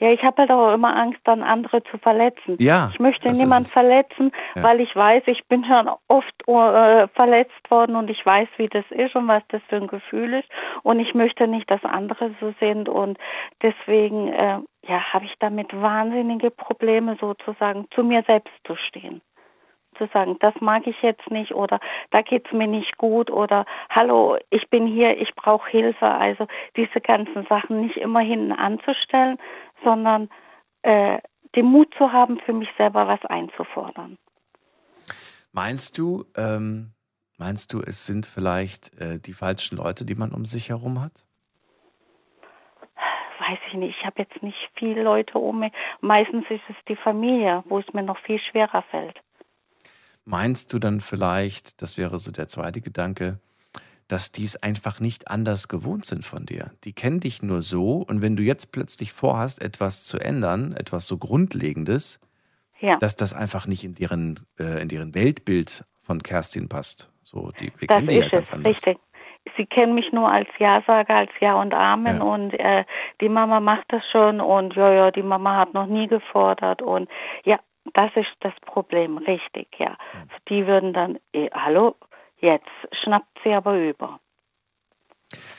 Ja, ich habe halt auch immer Angst, dann andere zu verletzen. Ja, Ich möchte das ist niemand es. verletzen, Ja. weil ich weiß, ich bin schon oft äh, verletzt worden und ich weiß, wie das ist und was das für ein Gefühl ist. Und ich möchte nicht, dass andere so sind. Und deswegen äh, ja, habe ich damit wahnsinnige Probleme, sozusagen zu mir selbst zu stehen. Zu sagen, das mag ich jetzt nicht oder da geht's mir nicht gut oder hallo, ich bin hier, ich brauche Hilfe. Also diese ganzen Sachen nicht immer hinten anzustellen, sondern äh, den Mut zu haben, für mich selber was einzufordern. Meinst du, ähm, meinst du, es sind vielleicht äh, die falschen Leute, die man um sich herum hat? Weiß ich nicht, ich habe jetzt nicht viele Leute um mich. Meistens ist es die Familie, wo es mir noch viel schwerer fällt. Meinst du dann vielleicht, das wäre so der zweite Gedanke, dass die es einfach nicht anders gewohnt sind von dir. Die kennen dich nur so und wenn du jetzt plötzlich vorhast, etwas zu ändern, etwas so Grundlegendes, Ja. dass das einfach nicht in deren, äh, in deren Weltbild von Kerstin passt. So, die, wir Das kennen die ja ganz es, anders. richtig. Sie kennen mich nur als Ja-Sager, als Ja und Amen Ja. und äh, die Mama macht das schon und ja, ja, die Mama hat noch nie gefordert und ja, das ist das Problem, richtig, ja. Die würden dann, eh, hallo, jetzt schnappt sie aber über.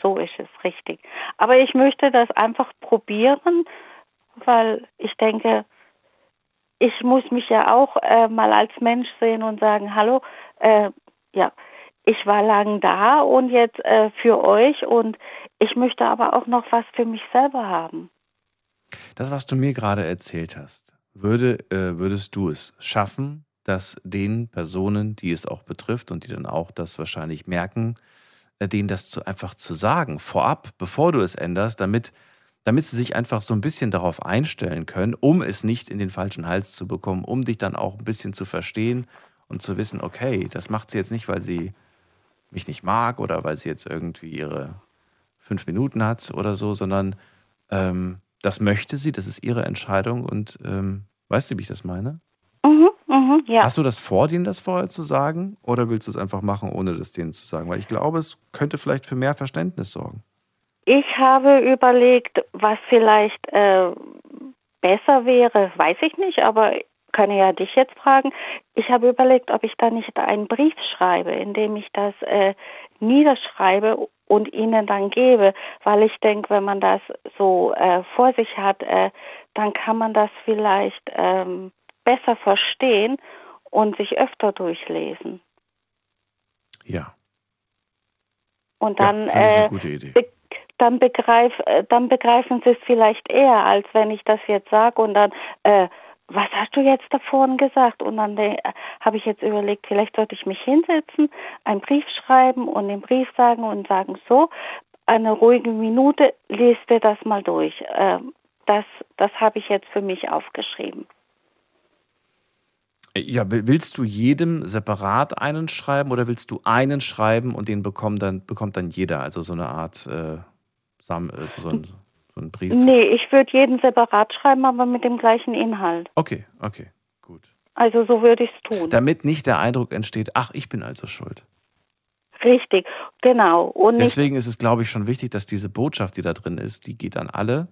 So ist es, richtig. Aber ich möchte das einfach probieren, weil ich denke, ich muss mich ja auch äh, mal als Mensch sehen und sagen, hallo, äh, ja, ich war lang da und jetzt äh, für euch und ich möchte aber auch noch was für mich selber haben. Das, was du mir gerade erzählt hast, würde, äh, würdest du es schaffen, dass den Personen, die es auch betrifft und die dann auch das wahrscheinlich merken, äh, denen das zu, einfach zu sagen, vorab, bevor du es änderst, damit, damit sie sich einfach so ein bisschen darauf einstellen können, um es nicht in den falschen Hals zu bekommen, um dich dann auch ein bisschen zu verstehen und zu wissen, okay, das macht sie jetzt nicht, weil sie mich nicht mag oder weil sie jetzt irgendwie ihre fünf Minuten hat oder so, sondern ähm, das möchte sie, das ist ihre Entscheidung und ähm, weißt du, wie ich das meine? Mhm, ja. Hast du das vor, denen das vorher zu sagen oder willst du es einfach machen, ohne das denen zu sagen? Weil ich glaube, es könnte vielleicht für mehr Verständnis sorgen. Ich habe überlegt, was vielleicht äh, besser wäre, weiß ich nicht, aber kann ja dich jetzt fragen. Ich habe überlegt, ob ich da nicht einen Brief schreibe, in dem ich das äh, niederschreibe und ihnen dann gebe, weil ich denke, wenn man das so äh, vor sich hat, äh, dann kann man das vielleicht ähm, besser verstehen und sich öfter durchlesen. Ja, Und ja dann finde ich eine äh, gute Idee. be dann, begreif, äh, dann begreifen sie es vielleicht eher, als wenn ich das jetzt sage und dann, äh, was hast du jetzt da vorhin gesagt? Und dann äh, habe ich jetzt überlegt, vielleicht sollte ich mich hinsetzen, einen Brief schreiben und den Brief sagen und sagen, so, eine ruhige Minute, lest dir das mal durch. Ähm, das das habe ich jetzt für mich aufgeschrieben. Ja, will- willst du jedem separat einen schreiben oder willst du einen schreiben und den bekommt dann, bekommt dann jeder? Also so eine Art äh, Sam, äh, so, ein, so ein Brief? Nee, ich würde jeden separat schreiben, aber mit dem gleichen Inhalt. Okay, okay, gut. Also so würde ich es tun. Damit nicht der Eindruck entsteht, ach, ich bin also schuld. Richtig, genau. Und Deswegen ist es, glaube ich, schon wichtig, dass diese Botschaft, die da drin ist, die geht an alle.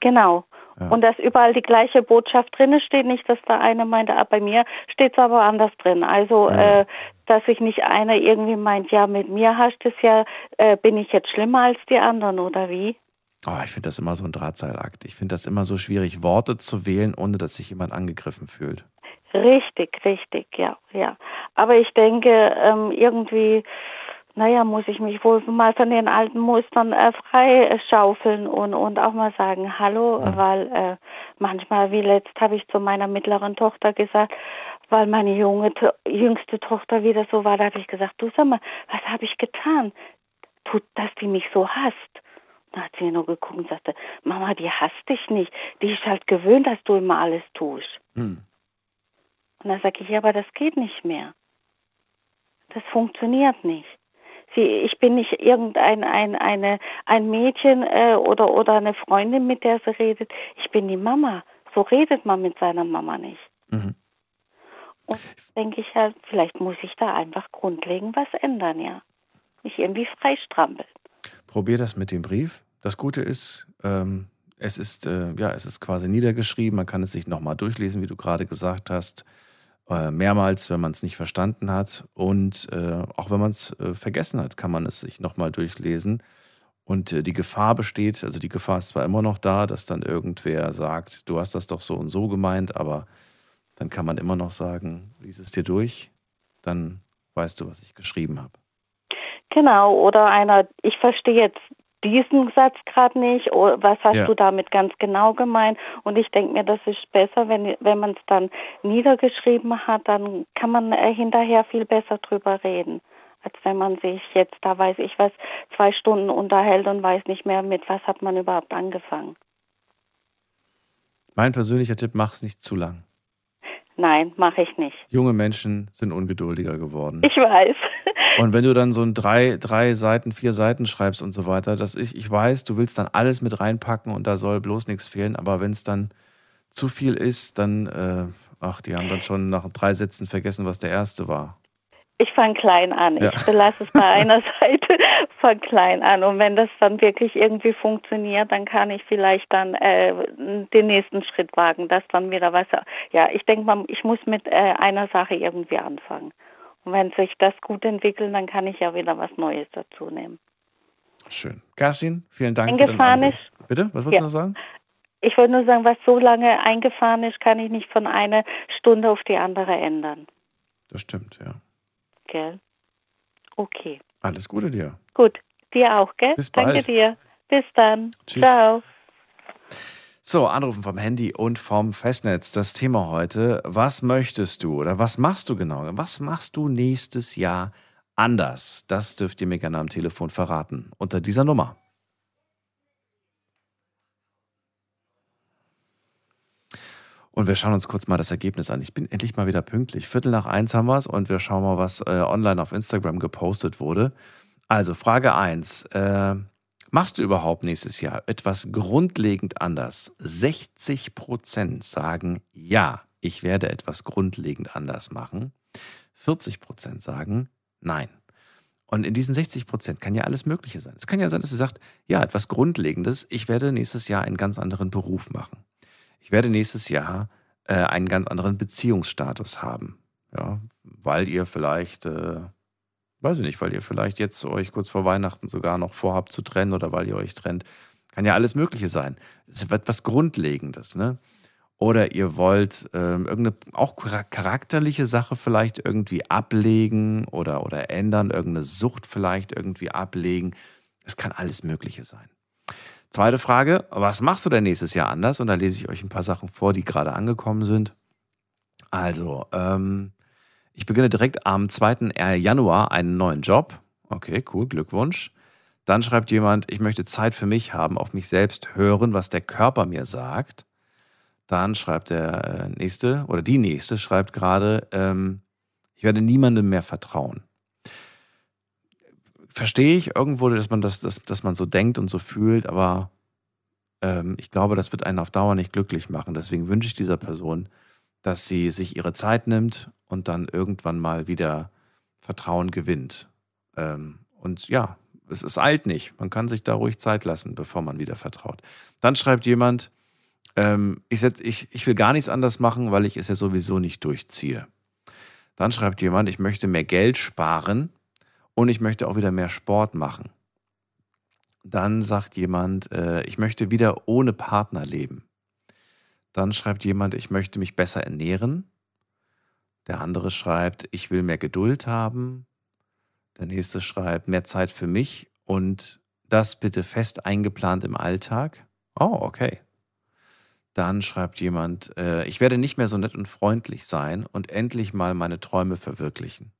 genau. Ja. Und dass überall die gleiche Botschaft drin steht, nicht, dass der eine meinte, ah, bei mir steht es aber anders drin. Also, Ja. äh, dass sich nicht einer irgendwie meint, ja, mit mir hast es ja, äh, bin ich jetzt schlimmer als die anderen oder wie? Oh, ich finde das immer so ein Drahtseilakt. Ich finde das immer so schwierig, Worte zu wählen, ohne dass sich jemand angegriffen fühlt. Richtig, richtig, ja, ja. Aber ich denke, ähm, irgendwie, naja, muss ich mich wohl mal von den alten Mustern äh, frei äh, schaufeln und, und auch mal sagen, hallo, weil äh, manchmal, wie letzt habe ich zu meiner mittleren Tochter gesagt, weil meine junge, To- jüngste Tochter wieder so war, da habe ich gesagt, du sag mal, was habe ich getan? Tut, dass die mich so hasst. Da hat sie nur geguckt und sagte, Mama, die hasst dich nicht. Die ist halt gewöhnt, dass du immer alles tust. Hm. Und dann sage ich, ja, aber das geht nicht mehr. Das funktioniert nicht. Sie, ich bin nicht irgendein ein, eine, ein Mädchen äh, oder, oder eine Freundin, mit der sie redet. Ich bin die Mama. So redet man mit seiner Mama nicht. Mhm. Und denke ich halt, vielleicht muss ich da einfach grundlegend was ändern, ja. Mich irgendwie freistrampeln. Probier das mit dem Brief. Das Gute ist, ähm, es ist, äh, ja, es ist quasi niedergeschrieben. Man kann es sich nochmal durchlesen, wie du gerade gesagt hast. Äh, mehrmals, wenn man es nicht verstanden hat. Und äh, auch wenn man es äh, vergessen hat, kann man es sich nochmal durchlesen. Und äh, die Gefahr besteht, also die Gefahr ist zwar immer noch da, dass dann irgendwer sagt, du hast das doch so und so gemeint, aber dann kann man immer noch sagen, lies es dir durch, dann weißt du, was ich geschrieben habe. Genau, oder einer, ich verstehe jetzt diesen Satz gerade nicht, oder was hast Ja. du damit ganz genau gemeint? Und ich denke mir, das ist besser, wenn, wenn man es dann niedergeschrieben hat, dann kann man äh, hinterher viel besser drüber reden, als wenn man sich jetzt, da weiß ich was, zwei Stunden unterhält und weiß nicht mehr, mit was hat man überhaupt angefangen. Mein persönlicher Tipp, mach's nicht zu lang. Nein, mache ich nicht. Junge Menschen sind ungeduldiger geworden. Ich weiß. Und wenn du dann so ein drei, drei Seiten, vier Seiten schreibst und so weiter, dass ich, ich weiß, du willst dann alles mit reinpacken und da soll bloß nichts fehlen, aber wenn es dann zu viel ist, dann, äh, ach, die haben dann schon nach drei Sätzen vergessen, was der erste war. Ich fange klein an. Ja. Ich belasse es bei einer Seite von klein an. Und wenn das dann wirklich irgendwie funktioniert, dann kann ich vielleicht dann äh, den nächsten Schritt wagen, dass dann wieder was. Ja, ich denke mal, ich muss mit äh, einer Sache irgendwie anfangen. Und wenn sich das gut entwickelt, dann kann ich ja wieder was Neues dazu nehmen. Schön. Kerstin, vielen Dank Eingefahren für ist. Bitte, was wolltest Ja. du noch sagen? Ich wollte nur sagen, was so lange eingefahren ist, kann ich nicht von einer Stunde auf die andere ändern. Das stimmt, ja. Gell? Okay. Alles Gute dir. Gut. Dir auch, gell? Bis Danke bald. dir. Bis dann. Tschüss. Ciao. So, Anrufen vom Handy und vom Festnetz. Das Thema heute, was möchtest du oder was machst du genau? Was machst du nächstes Jahr anders? Das dürft ihr mir gerne am Telefon verraten. Unter dieser Nummer. Und wir schauen uns kurz mal das Ergebnis an. Ich bin endlich mal wieder pünktlich. Viertel nach eins haben wir es und wir schauen mal, was äh, online auf Instagram gepostet wurde. Also Frage 1. Äh, machst du überhaupt nächstes Jahr etwas grundlegend anders? 60 Prozent sagen ja, ich werde etwas grundlegend anders machen. 40 Prozent sagen nein. Und in diesen 60 Prozent kann ja alles Mögliche sein. Es kann ja sein, dass ihr sagt, ja, etwas Grundlegendes, ich werde nächstes Jahr einen ganz anderen Beruf machen. Ich werde nächstes Jahr äh, einen ganz anderen Beziehungsstatus haben. Ja, weil ihr vielleicht, äh, weiß ich nicht, weil ihr vielleicht jetzt euch kurz vor Weihnachten sogar noch vorhabt zu trennen oder weil ihr euch trennt. Kann ja alles Mögliche sein. Das ist etwas Grundlegendes, ne? Oder ihr wollt ähm, irgendeine auch chara- charakterliche Sache vielleicht irgendwie ablegen oder, oder ändern, irgendeine Sucht vielleicht irgendwie ablegen. Es kann alles Mögliche sein. Zweite Frage, was machst du denn nächstes Jahr anders? Und da lese ich euch ein paar Sachen vor, die gerade angekommen sind. Also, ähm, ich beginne direkt am 2. Januar einen neuen Job. Okay, cool, Glückwunsch. Dann schreibt jemand, ich möchte Zeit für mich haben, auf mich selbst hören, was der Körper mir sagt. Dann schreibt der äh, nächste oder die nächste schreibt gerade, ähm, ich werde niemandem mehr vertrauen. Verstehe ich irgendwo, dass man das, dass, dass man so denkt und so fühlt, aber ähm, ich glaube, das wird einen auf Dauer nicht glücklich machen. Deswegen wünsche ich dieser Person, dass sie sich ihre Zeit nimmt und dann irgendwann mal wieder Vertrauen gewinnt. Ähm, und ja, es ist alt nicht. Man kann sich da ruhig Zeit lassen, bevor man wieder vertraut. Dann schreibt jemand, ähm, ich, setz, ich, ich will gar nichts anders machen, weil ich es ja sowieso nicht durchziehe. Dann schreibt jemand, ich möchte mehr Geld sparen und ich möchte auch wieder mehr Sport machen. Dann sagt jemand, äh, ich möchte wieder ohne Partner leben. Dann schreibt jemand, ich möchte mich besser ernähren. Der andere schreibt, ich will mehr Geduld haben. Der nächste schreibt, mehr Zeit für mich und das bitte fest eingeplant im Alltag. Oh, okay. Dann schreibt jemand, äh, ich werde nicht mehr so nett und freundlich sein und endlich mal meine Träume verwirklichen.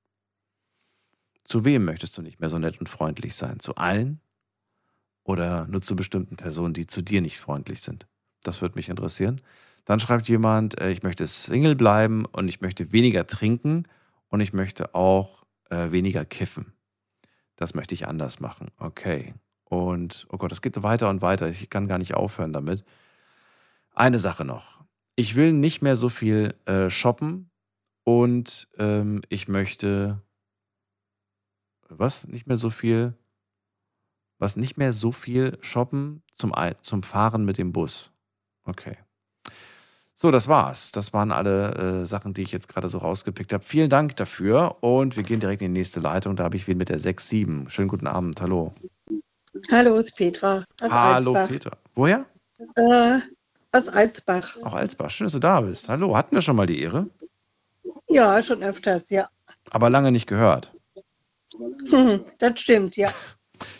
Zu wem möchtest du nicht mehr so nett und freundlich sein? Zu allen? Oder nur zu bestimmten Personen, die zu dir nicht freundlich sind? Das würde mich interessieren. Dann schreibt jemand, äh, ich möchte Single bleiben und ich möchte weniger trinken und ich möchte auch äh, weniger kiffen. Das möchte ich anders machen. Okay. Und, oh Gott, es geht weiter und weiter. Ich kann gar nicht aufhören damit. Eine Sache noch. Ich will nicht mehr so viel äh, shoppen und ähm, ich möchte was? Nicht mehr so viel was nicht mehr so viel shoppen zum, zum Fahren mit dem Bus. Okay. So, das war's. Das waren alle äh, Sachen, die ich jetzt gerade so rausgepickt habe. Vielen Dank dafür und wir gehen direkt in die nächste Leitung. Da habe ich wen mit der 6-7. Schönen guten Abend. Hallo. Hallo, ist Petra. Hallo, Alsbach. Peter. Woher? Äh, aus Alsbach. Auch Alsbach. Schön, dass du da bist. Hallo. Hatten wir schon mal die Ehre? Ja, schon öfters, ja. Aber lange nicht gehört. Hm, das stimmt, ja.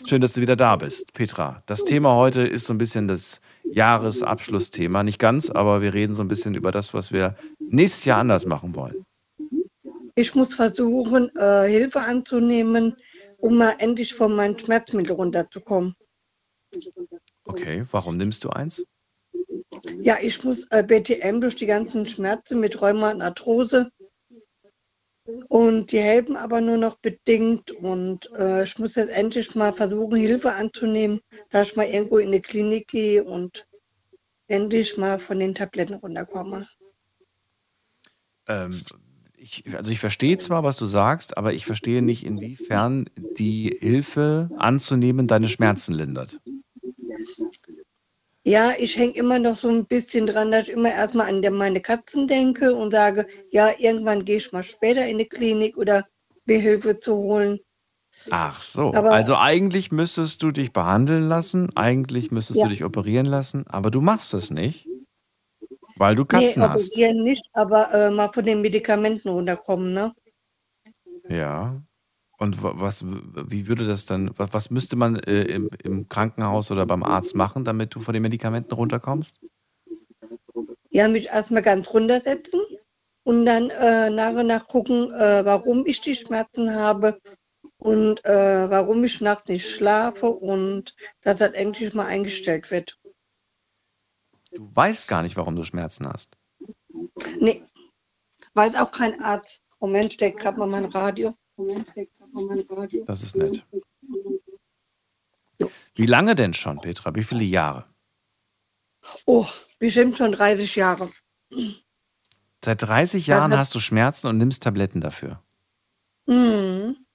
Schön, dass du wieder da bist, Petra. Das Thema heute ist so ein bisschen das Jahresabschlussthema. Nicht ganz, aber wir reden so ein bisschen über das, was wir nächstes Jahr anders machen wollen. Ich muss versuchen, äh, Hilfe anzunehmen, um mal endlich von meinen Schmerzmitteln runterzukommen. Okay, warum nimmst du eins? Ja, ich muss äh, BTM durch die ganzen Schmerzen mit Rheuma und Arthrose. Und die helfen aber nur noch bedingt. Und äh, ich muss jetzt endlich mal versuchen, Hilfe anzunehmen, dass ich mal irgendwo in eine Klinik gehe und endlich mal von den Tabletten runterkomme. Ähm, ich, also ich verstehe zwar, was du sagst, aber ich verstehe nicht, inwiefern die Hilfe anzunehmen deine Schmerzen lindert. Ja, ich hänge immer noch so ein bisschen dran, dass ich immer erstmal an meine Katzen denke und sage, ja, irgendwann gehe ich mal später in die Klinik oder mir Hilfe zu holen. Ach so, Aber- also eigentlich müsstest du dich behandeln lassen, eigentlich müsstest Ja. du dich operieren lassen, aber du machst es nicht, weil du Katzen nee, hast. operieren nicht, aber äh, mal von den Medikamenten runterkommen, ne? Ja. Und wa- was, wie würde das dann, was, was müsste man äh, im, im Krankenhaus oder beim Arzt machen, damit du von den Medikamenten runterkommst? Ja, mich erstmal ganz runtersetzen und dann äh, nach und nach gucken, äh, warum ich die Schmerzen habe und äh, warum ich nachts nicht schlafe und dass das endlich mal eingestellt wird. Du weißt gar nicht, warum du Schmerzen hast. Nee, weiß auch kein Arzt. Moment, steckt gerade mal mein Radio. Moment, steckt Das ist nett. Wie lange denn schon, Petra? Wie viele Jahre? Oh, bestimmt schon 30 Jahre. Seit 30 Ja, Jahren hast du Schmerzen und nimmst Tabletten dafür. Mhm.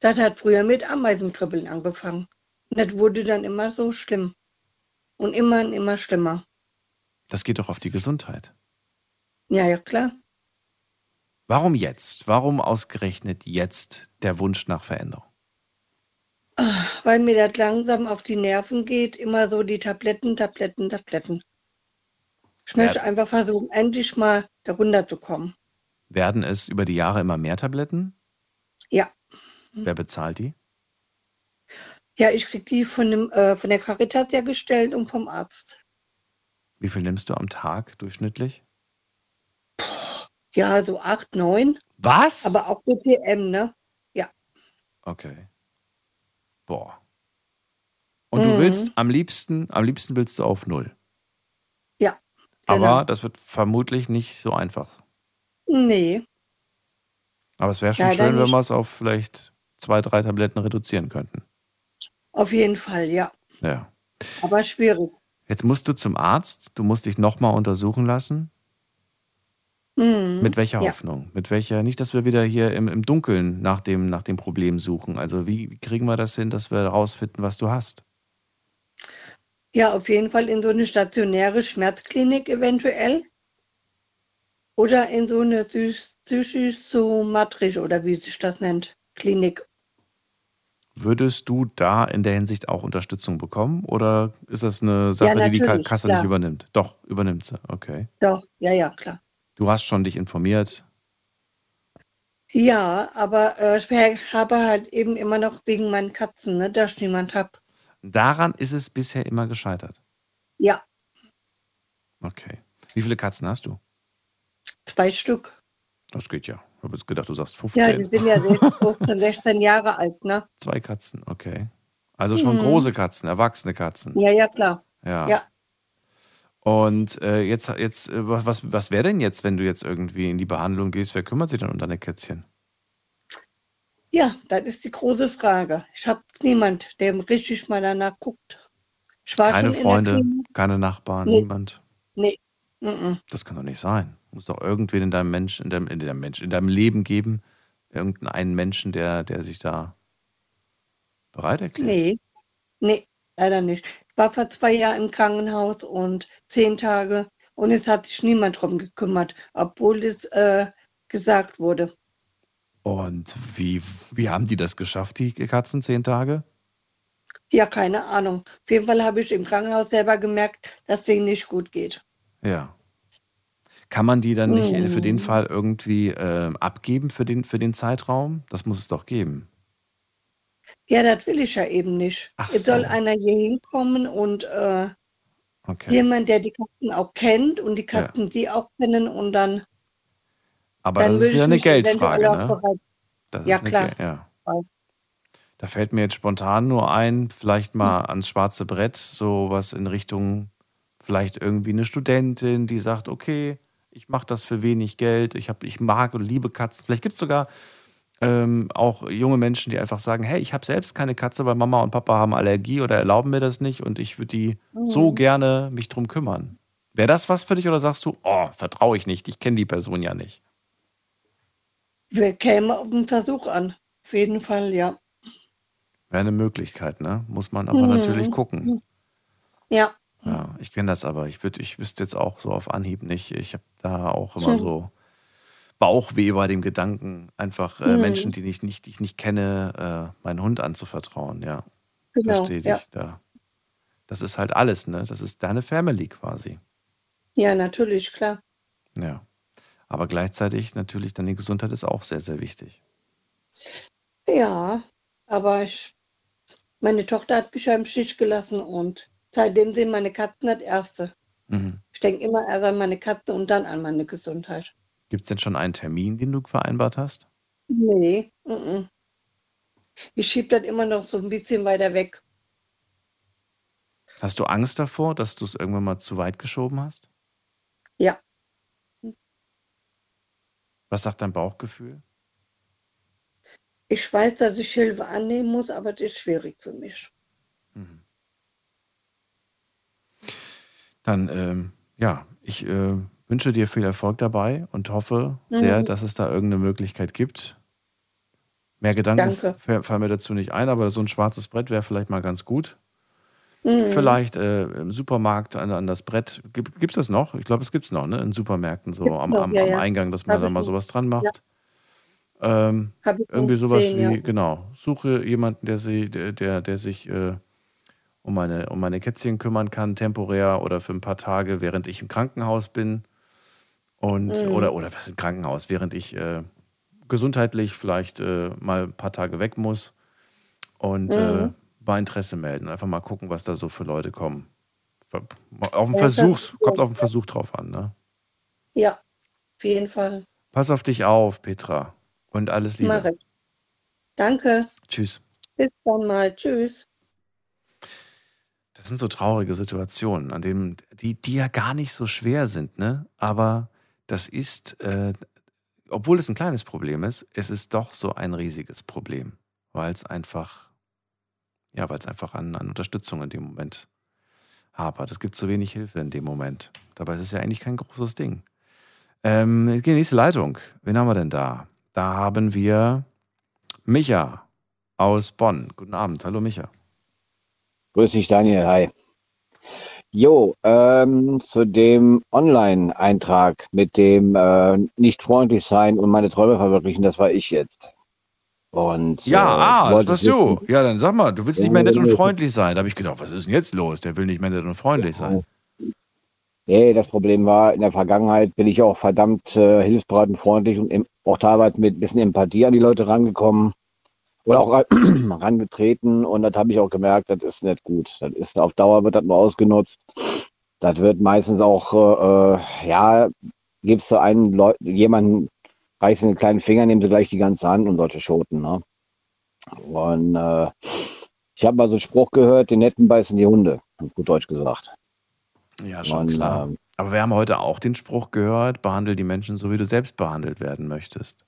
Das hat früher mit Ameisenkribbeln angefangen. Das wurde dann immer so schlimm. Und immer und immer schlimmer. Das geht doch auf die Gesundheit. Ja, ja, klar. Warum jetzt? Warum ausgerechnet jetzt der Wunsch nach Veränderung? Weil mir das langsam auf die Nerven geht. Immer so die Tabletten, Tabletten, Tabletten. Ich Ja. möchte einfach versuchen, endlich mal darunter zu kommen. Werden es über die Jahre immer mehr Tabletten? Ja. Wer bezahlt die? Ja, ich krieg die von, dem, äh, von der Caritas ja gestellt und vom Arzt. Wie viel nimmst du am Tag durchschnittlich? Ja, so acht, neun. Was? Aber auch BPM, ne? Ja. Okay. Boah. Und du Mhm. willst am liebsten, am liebsten willst du auf Null. Ja. Aber genau. das wird vermutlich nicht so einfach. Nee. Aber es wäre schon Leider schön, wenn nicht. wir es auf vielleicht zwei, drei Tabletten reduzieren könnten. Auf jeden Fall, ja. Ja. Aber schwierig. Jetzt musst du zum Arzt, du musst dich nochmal untersuchen lassen. Mhm. Mit welcher ja. Hoffnung? Mit welcher, nicht, dass wir wieder hier im, im Dunkeln nach dem, nach dem Problem suchen. Also wie, kriegen wir das hin, dass wir herausfinden, was du hast? Ja, auf jeden Fall in so eine stationäre Schmerzklinik eventuell. Oder in so eine psych- psychosomatrische oder wie sich das nennt, Klinik. Würdest du da in der Hinsicht auch Unterstützung bekommen oder ist das eine Sache, die die natürlich, Kasse klar. nicht übernimmt? Doch, übernimmt sie. Okay. Doch, ja, ja, klar. Du hast schon dich informiert. Ja, aber äh, ich habe halt eben immer noch wegen meinen Katzen, ne, dass ich niemand habe. Daran ist es bisher immer gescheitert. Ja, Okay. Wie viele Katzen hast du? zwei Stück. Das geht ja. Ich habe jetzt gedacht, du sagst Ja, die 15. sind ja 15, 16 Jahre alt, ne? Zwei Katzen, okay. Also schon Mhm. große Katzen, erwachsene Katzen. Ja, ja, klar. Ja. Ja. Und äh, jetzt, jetzt äh, was, was, wäre denn jetzt, wenn du jetzt irgendwie in die Behandlung gehst? Wer kümmert sich denn um deine Kätzchen? Ja, das ist die große Frage. Ich habe niemand, der richtig mal danach guckt. Ich war Keine schon in Freunde, keine Nachbarn, Nee. niemand. Nee. Mhm. Das kann doch nicht sein. Muss doch irgendwen in deinem Mensch, in deinem, in deinem Mensch, in deinem Leben geben, irgendeinen Menschen, der, der sich da bereit erklärt. Nee, nee, leider nicht. Ich war vor zwei Jahren im Krankenhaus und zehn Tage und es hat sich niemand drum gekümmert, obwohl es äh, gesagt wurde. Und wie, wie haben die das geschafft, die Katzen, zehn Tage? Ja, keine Ahnung. Auf jeden Fall habe ich im Krankenhaus selber gemerkt, dass denen nicht gut geht. Ja. Kann man die dann nicht für den Mhm. Fall irgendwie äh, abgeben für den, für den Zeitraum? Das muss es doch geben. Ja, das will ich ja eben nicht. Ach Jetzt soll so. einer hier hinkommen und äh, Okay. jemand, der die Katzen auch kennt und die Katzen die auch kennen und dann, Aber dann das ist ja eine Geldfrage, ne? Ja, klar. Gel- ja. Da fällt mir jetzt spontan nur ein, vielleicht mal ans schwarze Brett, so was in Richtung vielleicht irgendwie eine Studentin, die sagt, okay, ich mache das für wenig Geld, ich, hab, ich mag und liebe Katzen. Vielleicht gibt es sogar ähm, auch junge Menschen, die einfach sagen, hey, ich habe selbst keine Katze, weil Mama und Papa haben Allergie oder erlauben mir das nicht und ich würde die Mhm. so gerne mich drum kümmern. Wäre das was für dich oder sagst du, oh, vertraue ich nicht, ich kenne die Person ja nicht? Wir kämen auf den Versuch an. Auf jeden Fall, ja. Wäre eine Möglichkeit, ne? Muss man aber Mhm. natürlich gucken. Ja. Ja, ich kenne das aber. Ich, würd, ich wüsste jetzt auch so auf Anhieb nicht. Ich habe da auch immer Hm. so Bauchweh bei dem Gedanken, einfach äh, Mhm. Menschen, die, ich nicht, die ich nicht kenne, äh, meinen Hund anzuvertrauen. Ja, Genau, verstehe ja. dich da. Das ist halt alles, ne? Das ist deine Family quasi. Ja, natürlich, klar. Ja. Aber gleichzeitig natürlich deine Gesundheit ist auch sehr, sehr wichtig. Ja, aber ich, meine Tochter hat mich ja im Stich gelassen und seitdem sind meine Katzen das Erste. Mhm. Ich denke immer erst an meine Katzen und dann an meine Gesundheit. Gibt es denn schon einen Termin, den du vereinbart hast? Nee, mm-mm. ich schiebe das immer noch so ein bisschen weiter weg. Hast du Angst davor, dass du es irgendwann mal zu weit geschoben hast? Ja, Was sagt dein Bauchgefühl? ich weiß, dass ich Hilfe annehmen muss, aber das ist schwierig für mich. Dann, ähm, ja, ich äh, wünsche dir viel Erfolg dabei und hoffe sehr, Mhm. dass es da irgendeine Möglichkeit gibt. Mehr Gedanken Danke. fallen mir dazu nicht ein, aber so ein schwarzes Brett wäre vielleicht mal ganz gut. Mhm. Vielleicht äh, im Supermarkt an, an das Brett. Gibt es das noch? Ich glaube, es gibt es noch, ne? In Supermärkten, so am, am, ja, am ja. Eingang, dass man Hab da mal sowas dran Ja. macht. Ähm, Hab ich irgendwie sowas gesehen, wie, ja. genau. Suche jemanden, der, sie, der, der, der sich äh, um, meine, um meine Kätzchen kümmern kann, temporär oder für ein paar Tage, während ich im Krankenhaus bin. Und, Mhm. oder, oder was im Krankenhaus, während ich äh, gesundheitlich vielleicht äh, mal ein paar Tage weg muss. Und äh, Mhm. bei Interesse melden. Einfach mal gucken, was da so für Leute kommen. Auf den Ja, Versuch, kommt auf den Versuch drauf an, ne? Ja, auf jeden Fall. Pass auf dich auf, Petra. Und alles Liebe. Mache ich. Danke. Tschüss. Bis dann mal. Tschüss. Das sind so traurige Situationen, an denen, die, die ja gar nicht so schwer sind, ne? Aber das ist, äh, obwohl es ein kleines Problem ist, es ist doch so ein riesiges Problem, weil es einfach, ja, weil es einfach an, an Unterstützung in dem Moment hapert. Es gibt zu wenig Hilfe in dem Moment. Dabei ist es ja eigentlich kein großes Ding. Ähm, jetzt geht die nächste Leitung. Wen haben wir denn da? Da haben wir Micha aus Bonn. Guten Abend. Hallo Micha. Grüß dich, Daniel. Hi. Jo, ähm, zu dem Online-Eintrag mit dem äh, nicht freundlich sein und meine Träume verwirklichen, das war ich jetzt. Und Ja, äh, ah, das warst wissen- du. Ja, dann sag mal, du willst Ja, nicht mehr nett und ja, freundlich sein. Da habe ich gedacht, was ist denn jetzt los? Der will nicht mehr nett und freundlich sein. Nee, das Problem war, in der Vergangenheit bin ich auch verdammt äh, hilfsbereit und freundlich und em- auch teilweise mit ein bisschen Empathie an die Leute rangekommen oder auch ran- rangetreten und das habe ich auch gemerkt, das ist nicht gut. Das ist auf Dauer wird das nur ausgenutzt. Das wird meistens auch, äh, äh, ja, gibst du einen Leu jemanden, reißt den kleinen Finger, nehmen sie gleich die ganze Hand und solche Schoten, ne? Und äh, ich habe mal so einen Spruch gehört, die Netten beißen die Hunde, gut Deutsch gesagt. Ja, schon Und, klar. ähm, Aber wir haben heute auch den Spruch gehört, behandle die Menschen so, wie du selbst behandelt werden möchtest.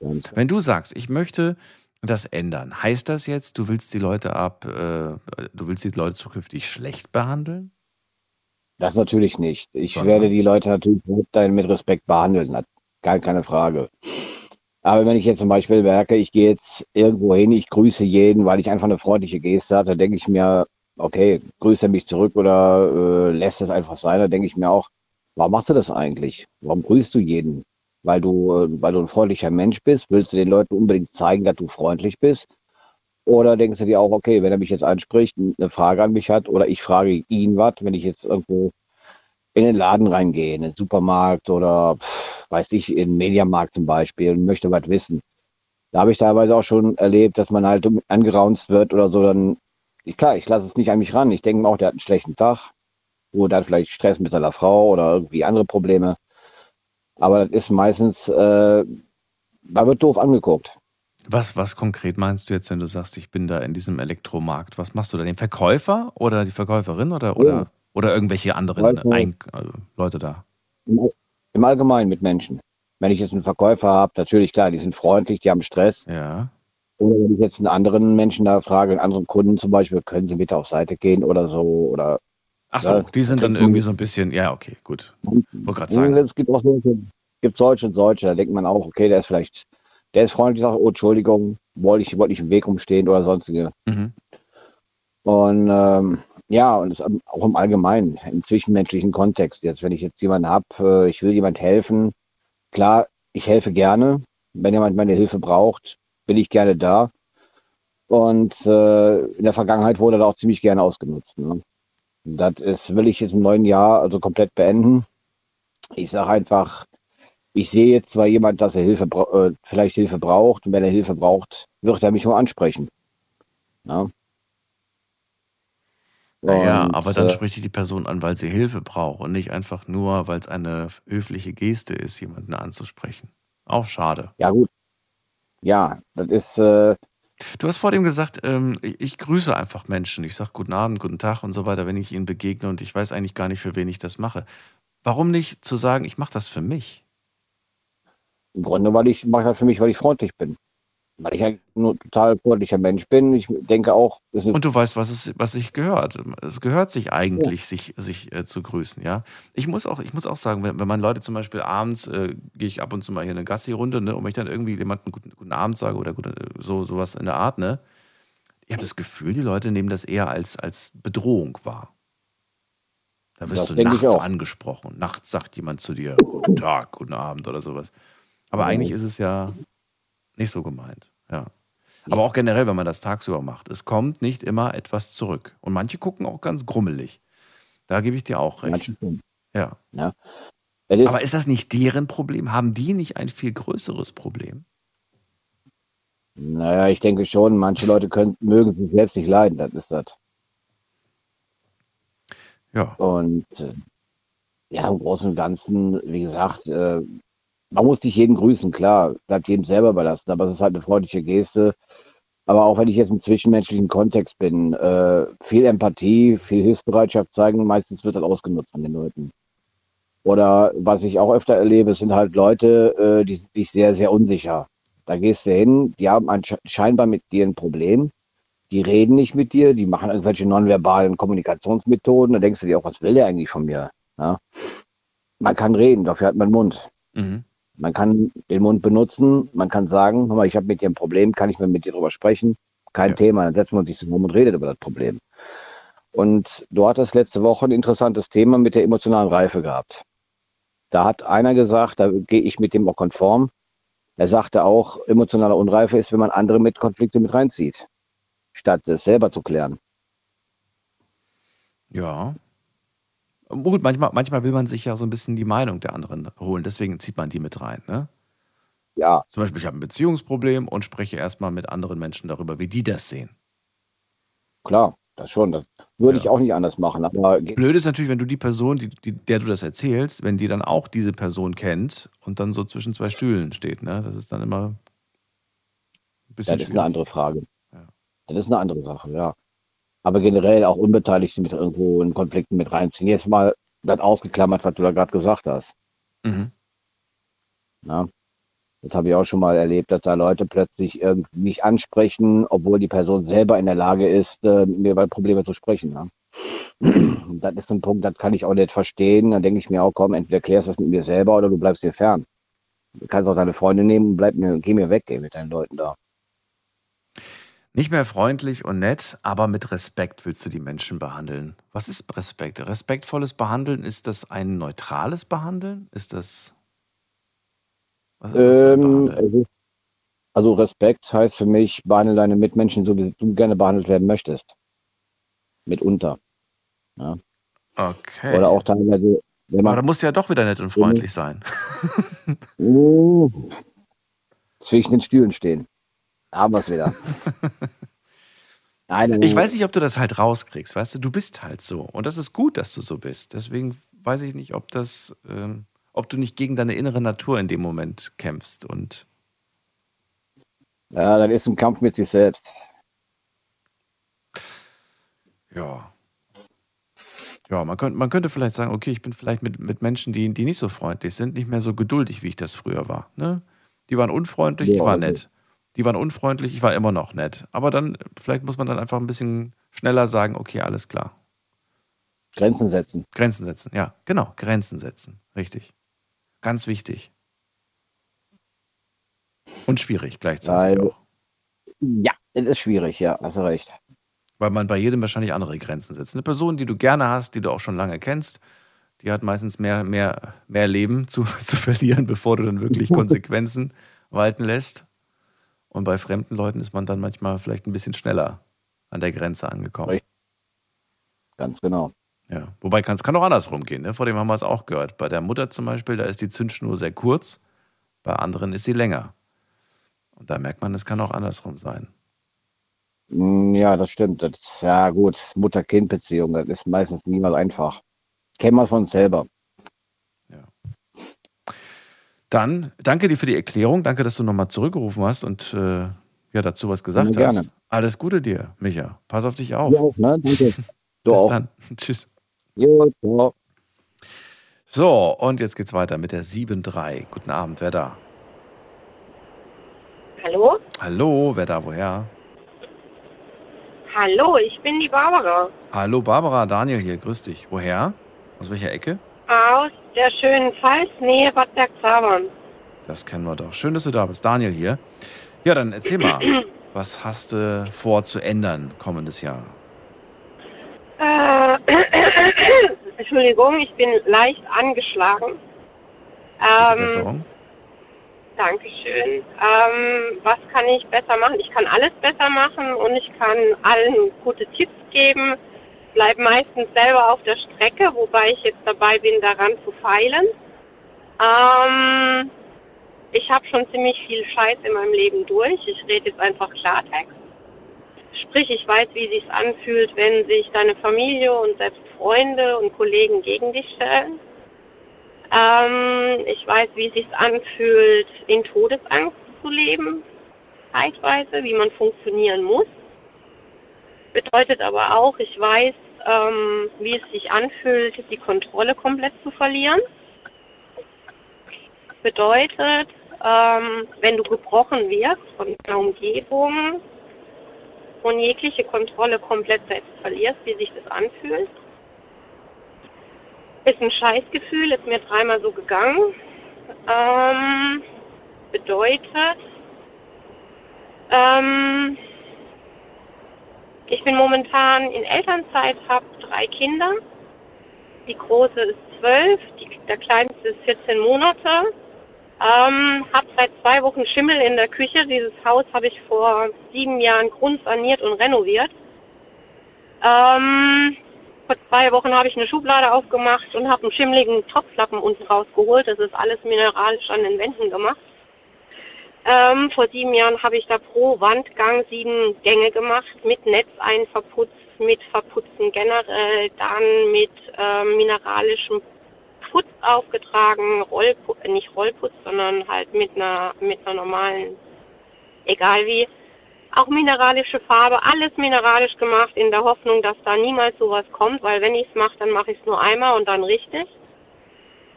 Wenn du sagst, ich möchte das ändern, heißt das jetzt, du willst die Leute ab, äh, du willst die Leute zukünftig schlecht behandeln? Das natürlich nicht. Ich Sondern? werde die Leute natürlich mit Respekt behandeln, gar keine Frage. Aber wenn ich jetzt zum Beispiel merke, ich gehe jetzt irgendwo hin, ich grüße jeden, weil ich einfach eine freundliche Geste dann denke ich mir, okay, grüßt er mich zurück oder äh, lässt es einfach sein, dann denke ich mir auch, warum machst du das eigentlich? Warum grüßt du jeden? Weil du, weil du ein freundlicher Mensch bist, willst du den Leuten unbedingt zeigen, dass du freundlich bist? Oder denkst du dir auch, okay, wenn er mich jetzt anspricht, eine Frage an mich hat oder ich frage ihn was, wenn ich jetzt irgendwo in den Laden reingehe, in den Supermarkt oder weiß ich, in den Mediamarkt zum Beispiel und möchte was wissen. Da habe ich teilweise auch schon erlebt, dass man halt angeraunzt wird oder so, dann, klar, ich lasse es nicht an mich ran. Ich denke mir auch, der hat einen schlechten Tag oder hat vielleicht Stress mit seiner Frau oder irgendwie andere Probleme. Aber das ist meistens, äh, man wird doof angeguckt. Was, was konkret meinst du jetzt, wenn du sagst, ich bin da in diesem Elektromarkt? Was machst du da? Den Verkäufer oder die Verkäuferin oder, oder, oder irgendwelche anderen äh, Leute da? Im Allgemeinen mit Menschen. Wenn ich jetzt einen Verkäufer habe, natürlich klar, die sind freundlich, die haben Stress. Ja. Oder wenn ich jetzt einen anderen Menschen da frage, einen anderen Kunden zum Beispiel, können Sie bitte auf Seite gehen oder so oder Ach so, die sind dann du- irgendwie so ein bisschen, ja, okay, gut. Wollte gerade sagen. Es gibt auch solche, gibt solche und solche, da denkt man auch, okay, der ist vielleicht, der ist freundlich, sagt, oh, Entschuldigung, wollte ich, wollte ich im Weg rumstehen oder sonstige. Mhm. Und ähm, ja, und auch im Allgemeinen, im zwischenmenschlichen Kontext. Jetzt, wenn ich jetzt jemanden habe, äh, ich will jemand helfen, klar, ich helfe gerne. Wenn jemand meine Hilfe braucht, bin ich gerne da. Und äh, in der Vergangenheit wurde das auch ziemlich gerne ausgenutzt. Ne? Das ist, will ich jetzt im neuen Jahr also komplett beenden. Ich sage einfach, ich sehe jetzt zwar jemand, dass er Hilfe, äh, vielleicht Hilfe braucht. Und wenn er Hilfe braucht, wird er mich nur ansprechen. Ja? Naja, Und, aber dann äh, spricht die Person an, weil sie Hilfe braucht und nicht einfach nur, weil es eine höfliche Geste ist, jemanden anzusprechen. Auch schade. Ja, gut. Ja, das ist. Äh, du hast vor dem gesagt, ähm, ich, ich grüße einfach Menschen. Ich sage guten Abend, guten Tag und so weiter, wenn ich ihnen begegne und ich weiß eigentlich gar nicht, für wen ich das mache. Warum nicht zu sagen, ich mache das für mich? Im Grunde, weil ich mache das für mich, weil ich freundlich bin. Weil ich ein nur total freundlicher Mensch bin. Ich denke auch, Und du weißt, was es, was sich gehört. Es gehört sich eigentlich, sich, sich äh, zu grüßen, ja. Ich muss auch, ich muss auch sagen, wenn, wenn man Leute zum Beispiel abends, äh, gehe ich ab und zu mal hier eine Gassi-Runde, ne, und wenn ich dann irgendwie jemanden guten, guten Abend sage oder gute, so, sowas in der Art, ne, ich habe das Gefühl, die Leute nehmen das eher als, als Bedrohung wahr. Da wirst Das du nachts angesprochen. Nachts sagt jemand zu dir, guten Tag, guten Abend oder sowas. Aber eigentlich ist es ja nicht so gemeint, ja. Aber auch generell, wenn man das tagsüber macht. Es kommt nicht immer etwas zurück. Und manche gucken auch ganz grummelig. Da gebe ich dir auch recht. Manche schon. Ja. Ja. Ist- Aber ist das nicht deren Problem? Haben die nicht ein viel größeres Problem? Naja, ich denke schon, manche Leute können, mögen sich selbst nicht leiden, das ist das. Ja. Und äh, ja, im Großen und Ganzen, wie gesagt, äh, man muss nicht jeden grüßen, klar, bleibt jedem selber überlassen, aber es ist halt eine freundliche Geste. Aber auch wenn ich jetzt im zwischenmenschlichen Kontext bin, äh, viel Empathie, viel Hilfsbereitschaft zeigen, meistens wird das ausgenutzt von den Leuten. Oder was ich auch öfter erlebe, sind halt Leute, äh, die sind sich sehr, sehr unsicher. Da gehst du hin, die haben scheinbar mit dir ein Problem, die reden nicht mit dir, die machen irgendwelche nonverbalen Kommunikationsmethoden, da denkst du dir auch, was will der eigentlich von mir? Ja? Man kann reden, dafür hat man Mund. Mhm. Man kann den Mund benutzen, man kann sagen, hör mal, ich habe mit dir ein Problem, kann ich mal mit dir drüber sprechen? Kein Thema, dann setzt man sich zusammen und redet über das Problem. Und du hattest letzte Woche ein interessantes Thema mit der emotionalen Reife gehabt. Da hat einer gesagt, da gehe ich mit dem auch konform. Er sagte auch, emotionale Unreife ist, wenn man andere mit Konflikte mit reinzieht, statt es selber zu klären. Ja. Gut, manchmal, manchmal will man sich ja so ein bisschen die Meinung der anderen holen. Deswegen zieht man die mit rein. Ne? Ja. Zum Beispiel, ich habe ein Beziehungsproblem und spreche erstmal mit anderen Menschen darüber, wie die das sehen. Klar, das schon. Das würde ich auch nicht anders machen. Aber Blöd ist natürlich, wenn du die Person, die, die, der du das erzählst, wenn die dann auch diese Person kennt und dann so zwischen zwei Stühlen steht. Ne? Das ist dann immer ein bisschen Das ist eine schwierig. andere Frage. Das ist eine andere Sache, ja. Aber generell auch Unbeteiligte mit irgendwo in Konflikten mit reinziehen. Jetzt mal das ausgeklammert, was du da gerade gesagt hast. Mhm. Ja. Das habe ich auch schon mal erlebt, dass da Leute plötzlich irgendwie mich ansprechen, obwohl die Person selber in der Lage ist, äh, mit mir über Probleme zu sprechen. Und das ist ein Punkt, das kann ich auch nicht verstehen. Dann denke ich mir auch, komm, entweder klärst du das mit mir selber oder du bleibst dir fern. Du kannst auch deine Freunde nehmen und bleib mir, geh mir weg, ey, mit deinen Leuten da. Nicht mehr freundlich und nett, aber mit Respekt willst du die Menschen behandeln. Was ist Respekt? Respektvolles Behandeln, ist das ein neutrales Behandeln? Ist das. Was ist das Ähm, ist, also Respekt heißt für mich, behandle deine Mitmenschen so, wie du gerne behandelt werden möchtest. Mitunter. Ja. Okay. Oder auch teilweise, wenn aber da man musst du ja doch wieder nett und freundlich sein. uh, zwischen den Stühlen stehen. Haben wir es wieder. Nein, Ich weiß nicht, ob du das halt rauskriegst, weißt du? Du bist halt so. Und das ist gut, dass du so bist. Deswegen weiß ich nicht, ob das, ähm, ob du nicht gegen deine innere Natur in dem Moment kämpfst. Und Ja, das ist ein Kampf mit sich selbst. ja. Ja, man könnte, man könnte vielleicht sagen, okay, ich bin vielleicht mit, mit Menschen, die, die nicht so freundlich sind, nicht mehr so geduldig, wie ich das früher war. Ne? Die waren unfreundlich, ich Ja, war okay. nett. Die waren unfreundlich, ich war immer noch nett. Aber dann, vielleicht muss man dann einfach ein bisschen schneller sagen, okay, alles klar. Grenzen setzen. Grenzen setzen, ja, genau, Grenzen setzen. Richtig. Ganz wichtig. Und schwierig gleichzeitig Weil- auch. Ja, es ist schwierig, ja, hast du recht. Weil man bei jedem wahrscheinlich andere Grenzen setzt. Eine Person, die du gerne hast, die du auch schon lange kennst, die hat meistens mehr, mehr, mehr Leben zu, zu verlieren, bevor du dann wirklich Konsequenzen walten lässt. Und bei fremden Leuten ist man dann manchmal vielleicht ein bisschen schneller an der Grenze angekommen. Ganz genau. Ja. Wobei kann es kann auch andersrum gehen. Ne? Vor dem haben wir es auch gehört. Bei der Mutter zum Beispiel, da ist die Zündschnur sehr kurz, bei anderen ist sie länger. Und da merkt man, es kann auch andersrum sein. Mm, Ja, das stimmt. Das ist, ja gut, Mutter-Kind-Beziehung, das ist meistens niemals einfach. Kennen wir von uns selber. Dann danke dir für die Erklärung. Danke, dass du nochmal zurückgerufen hast und äh, ja, dazu was gesagt Gerne, hast. gerne. Alles Gute dir, Micha. Pass auf dich auf. Du auch, ne? Danke. Du Bis auch. dann. Tschüss. Jo, ciao. So, und jetzt geht's weiter mit der 7-3. Guten Abend, wer da? Hallo? Hallo, wer da, woher? Hallo, ich bin die Barbara Hallo, Barbara, Daniel hier, grüß dich. Woher? Aus welcher Ecke? Aus der schönen Pfalz, Nähe Bad Bergzabern. Das kennen wir doch. Schön, dass du da bist. Daniel hier. Ja, dann erzähl mal, was hast du vor zu ändern kommendes Jahr? Äh, Entschuldigung, ich bin leicht angeschlagen. Ähm. Dankeschön. Ähm, was kann ich besser machen? Ich kann alles besser machen und ich kann allen gute Tipps geben. Bleib meistens selber auf der Strecke, wobei ich jetzt dabei bin, daran zu feilen. Ähm, ich habe schon ziemlich viel Scheiß in meinem Leben durch. Ich rede jetzt einfach Klartext. Sprich, ich weiß, wie sich's anfühlt, wenn sich deine Familie und selbst Freunde und Kollegen gegen dich stellen. Ähm, ich weiß, wie sich's anfühlt, in Todesangst zu leben, zeitweise, wie man funktionieren muss. Bedeutet aber auch, ich weiß, ähm, wie es sich anfühlt, die Kontrolle komplett zu verlieren. Bedeutet, ähm, wenn du gebrochen wirst von deiner Umgebung und jegliche Kontrolle komplett selbst verlierst, wie sich das anfühlt. Ist ein Scheißgefühl, ist mir dreimal so gegangen. Ähm, bedeutet, ähm, ich bin momentan in Elternzeit, habe drei Kinder. Die große ist zwölf, der kleinste ist 14 Monate. Ähm, habe seit zwei Wochen Schimmel in der Küche. Dieses Haus habe ich vor sieben Jahren grundsaniert und renoviert. Ähm, vor zwei Wochen habe ich eine Schublade aufgemacht und habe einen schimmligen Topflappen unten rausgeholt. Das ist alles mineralisch an den Wänden gemacht. Ähm, vor sieben Jahren habe ich da pro Wandgang sieben Gänge gemacht, mit Netz ein verputzt, mit Verputzen generell, dann mit ähm, mineralischem Putz aufgetragen, Rollputz, nicht Rollputz, sondern halt mit einer, mit einer normalen, egal wie, auch mineralische Farbe, alles mineralisch gemacht, in der Hoffnung, dass da niemals sowas kommt, weil wenn ich es mache, dann mache ich es nur einmal und dann richtig.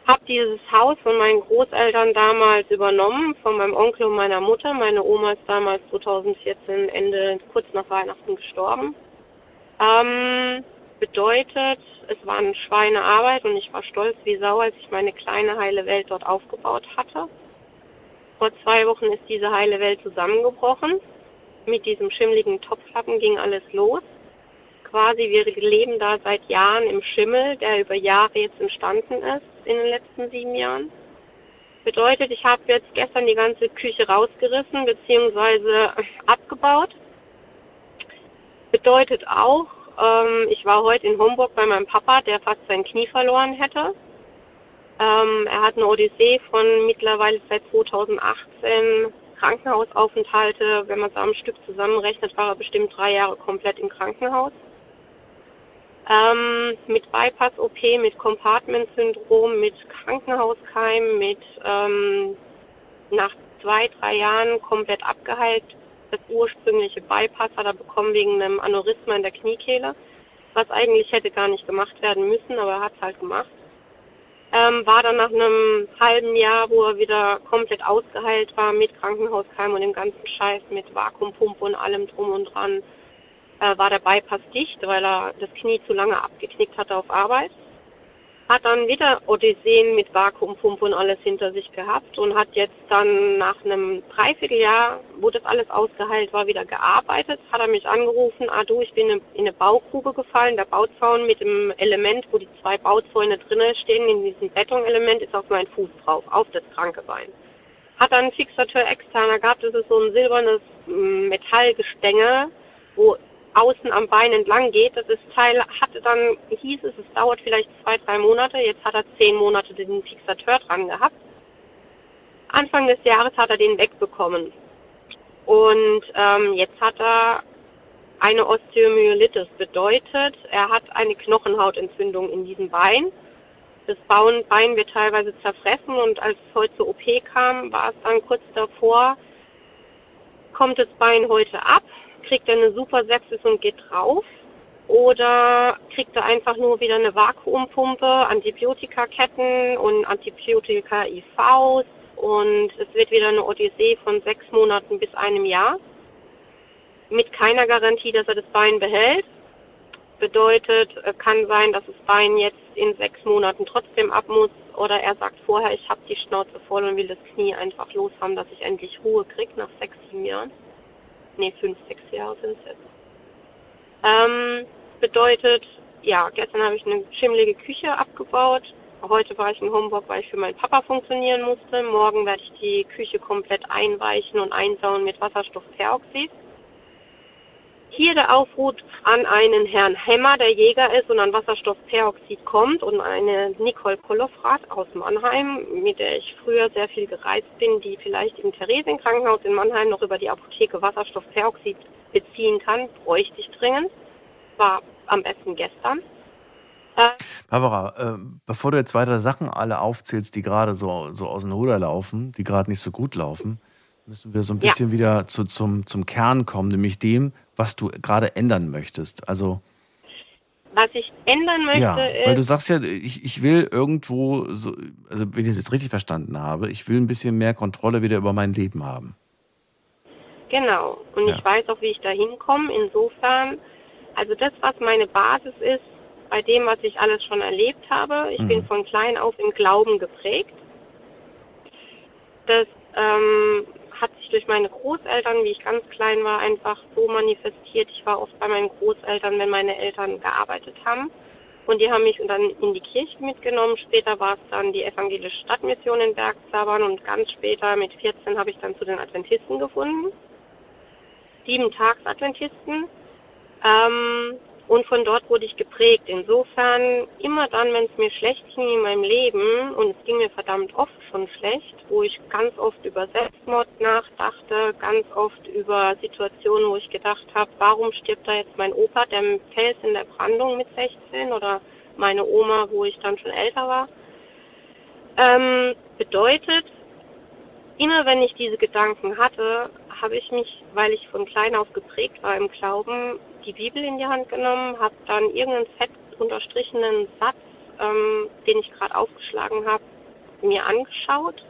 Habe dieses Haus von meinen Großeltern damals übernommen, von meinem Onkel und meiner Mutter. Meine Oma ist damals 2014 Ende, kurz nach Weihnachten gestorben. Ähm, bedeutet, es war eine Schweinearbeit und ich war stolz wie Sau, als ich meine kleine heile Welt dort aufgebaut hatte. Vor zwei Wochen ist diese heile Welt zusammengebrochen. Mit diesem schimmligen Topflappen ging alles los. Quasi, wir leben da seit Jahren im Schimmel, der über Jahre jetzt entstanden ist, in den letzten sieben Jahren. Bedeutet, ich habe jetzt gestern die ganze Küche rausgerissen bzw. abgebaut. Bedeutet auch, ähm, ich war heute in Homburg bei meinem Papa, der fast sein Knie verloren hätte. Ähm, er hat eine Odyssee von mittlerweile seit 2018 Krankenhausaufenthalte. Wenn man es am Stück zusammenrechnet, war er bestimmt drei Jahre komplett im Krankenhaus. Ähm, mit Bypass-OP, mit Compartment-Syndrom, mit Krankenhauskeim, mit ähm, nach zwei, drei Jahren komplett abgeheilt. Das ursprüngliche Bypass hat er bekommen wegen einem Aneurysma in der Kniekehle. was eigentlich hätte gar nicht gemacht werden müssen, aber er hat es halt gemacht. Ähm, war dann nach einem halben Jahr, wo er wieder komplett ausgeheilt war mit Krankenhauskeim und dem ganzen Scheiß, mit Vakuumpumpe und allem drum und dran, äh, war der Bypass dicht, weil er das Knie zu lange abgeknickt hatte auf Arbeit hat dann wieder Odysseen mit Vakuumpumpe und alles hinter sich gehabt und hat jetzt dann nach einem Dreivierteljahr, wo das alles ausgeheilt war, wieder gearbeitet. Hat er mich angerufen, ah du, ich bin in eine Baugrube gefallen, der Bauzaun mit dem Element, wo die zwei Bauzäune drinnen stehen, in diesem Betonelement ist auf meinen Fuß drauf, auf das kranke Bein. Hat dann Fixateur externer gehabt, das ist so ein silbernes mm, Metallgestänge, wo außen am Bein entlang geht. Das ist Teil hatte dann, hieß es, es dauert vielleicht zwei, drei Monate. Jetzt hat er zehn Monate den Fixateur dran gehabt. Anfang des Jahres hat er den wegbekommen. Und ähm, jetzt hat er eine Osteomyelitis. Bedeutet, er hat eine Knochenhautentzündung in diesem Bein. Das Bein wird teilweise zerfressen und als es heute zur OP kam, war es dann kurz davor, kommt das Bein heute ab kriegt er eine super Sepsis und geht drauf? Oder kriegt er einfach nur wieder eine Vakuumpumpe, Antibiotikaketten und Antibiotika-IVs und es wird wieder eine Odyssee von sechs Monaten bis einem Jahr mit keiner Garantie, dass er das Bein behält. Bedeutet, äh, kann sein, dass das Bein jetzt in sechs Monaten trotzdem ab muss oder er sagt vorher, ich habe die Schnauze voll und will das Knie einfach los haben, dass ich endlich Ruhe kriege nach sechs, sieben Jahren nee, fünf, sechs Jahre sind es jetzt. Ähm, bedeutet, ja, gestern habe ich eine schimmlige Küche abgebaut. Heute war ich in Homburg, weil ich für meinen Papa funktionieren musste. Morgen werde ich die Küche komplett einweichen und einsauen mit Wasserstoffperoxid. Hier der Aufruf an einen Herrn Hemmer, der Jäger ist und an Wasserstoffperoxid kommt und eine Nicole Kolofrat aus Mannheim, mit der ich früher sehr viel gereist bin, die vielleicht im Theresienkrankenhaus in Mannheim noch über die Apotheke Wasserstoffperoxid beziehen kann, bräuchte ich dringend. War am besten gestern. Äh, Barbara, äh, bevor du jetzt weitere Sachen alle aufzählst, die gerade so, so aus dem Ruder laufen, die gerade nicht so gut laufen, müssen wir so ein bisschen ja. wieder zu, zum, zum Kern kommen, nämlich dem, was du gerade ändern möchtest. Also was ich ändern möchte ja. Weil du sagst ja, ich, ich will irgendwo, so, also wenn ich das jetzt richtig verstanden habe, ich will ein bisschen mehr Kontrolle wieder über mein Leben haben. Genau. Und ja. ich weiß auch, wie ich da hinkomme. Insofern, also das, was meine Basis ist, bei dem, was ich alles schon erlebt habe, ich mhm. bin von klein auf im Glauben geprägt. Das ähm, hat sich durch meine Großeltern, wie ich ganz klein war, einfach so manifestiert. Ich war oft bei meinen Großeltern, wenn meine Eltern gearbeitet haben. Und die haben mich dann in die Kirche mitgenommen. Später war es dann die evangelische Stadtmission in Bergzabern und ganz später mit 14 habe ich dann zu den Adventisten gefunden. Sieben Tags Adventisten. Ähm, und von dort wurde ich geprägt. Insofern, immer dann, wenn es mir schlecht ging in meinem Leben, und es ging mir verdammt oft schon schlecht, wo ich ganz oft über Selbstmord nachdachte, ganz oft über Situationen, wo ich gedacht habe, warum stirbt da jetzt mein Opa, der Fels in der Brandung mit 16 oder meine Oma, wo ich dann schon älter war. Ähm, bedeutet, immer wenn ich diese Gedanken hatte, habe ich mich, weil ich von klein auf geprägt war im Glauben, die Bibel in die Hand genommen, habe dann irgendeinen fett unterstrichenen Satz, ähm, den ich gerade aufgeschlagen habe, mir angeschaut,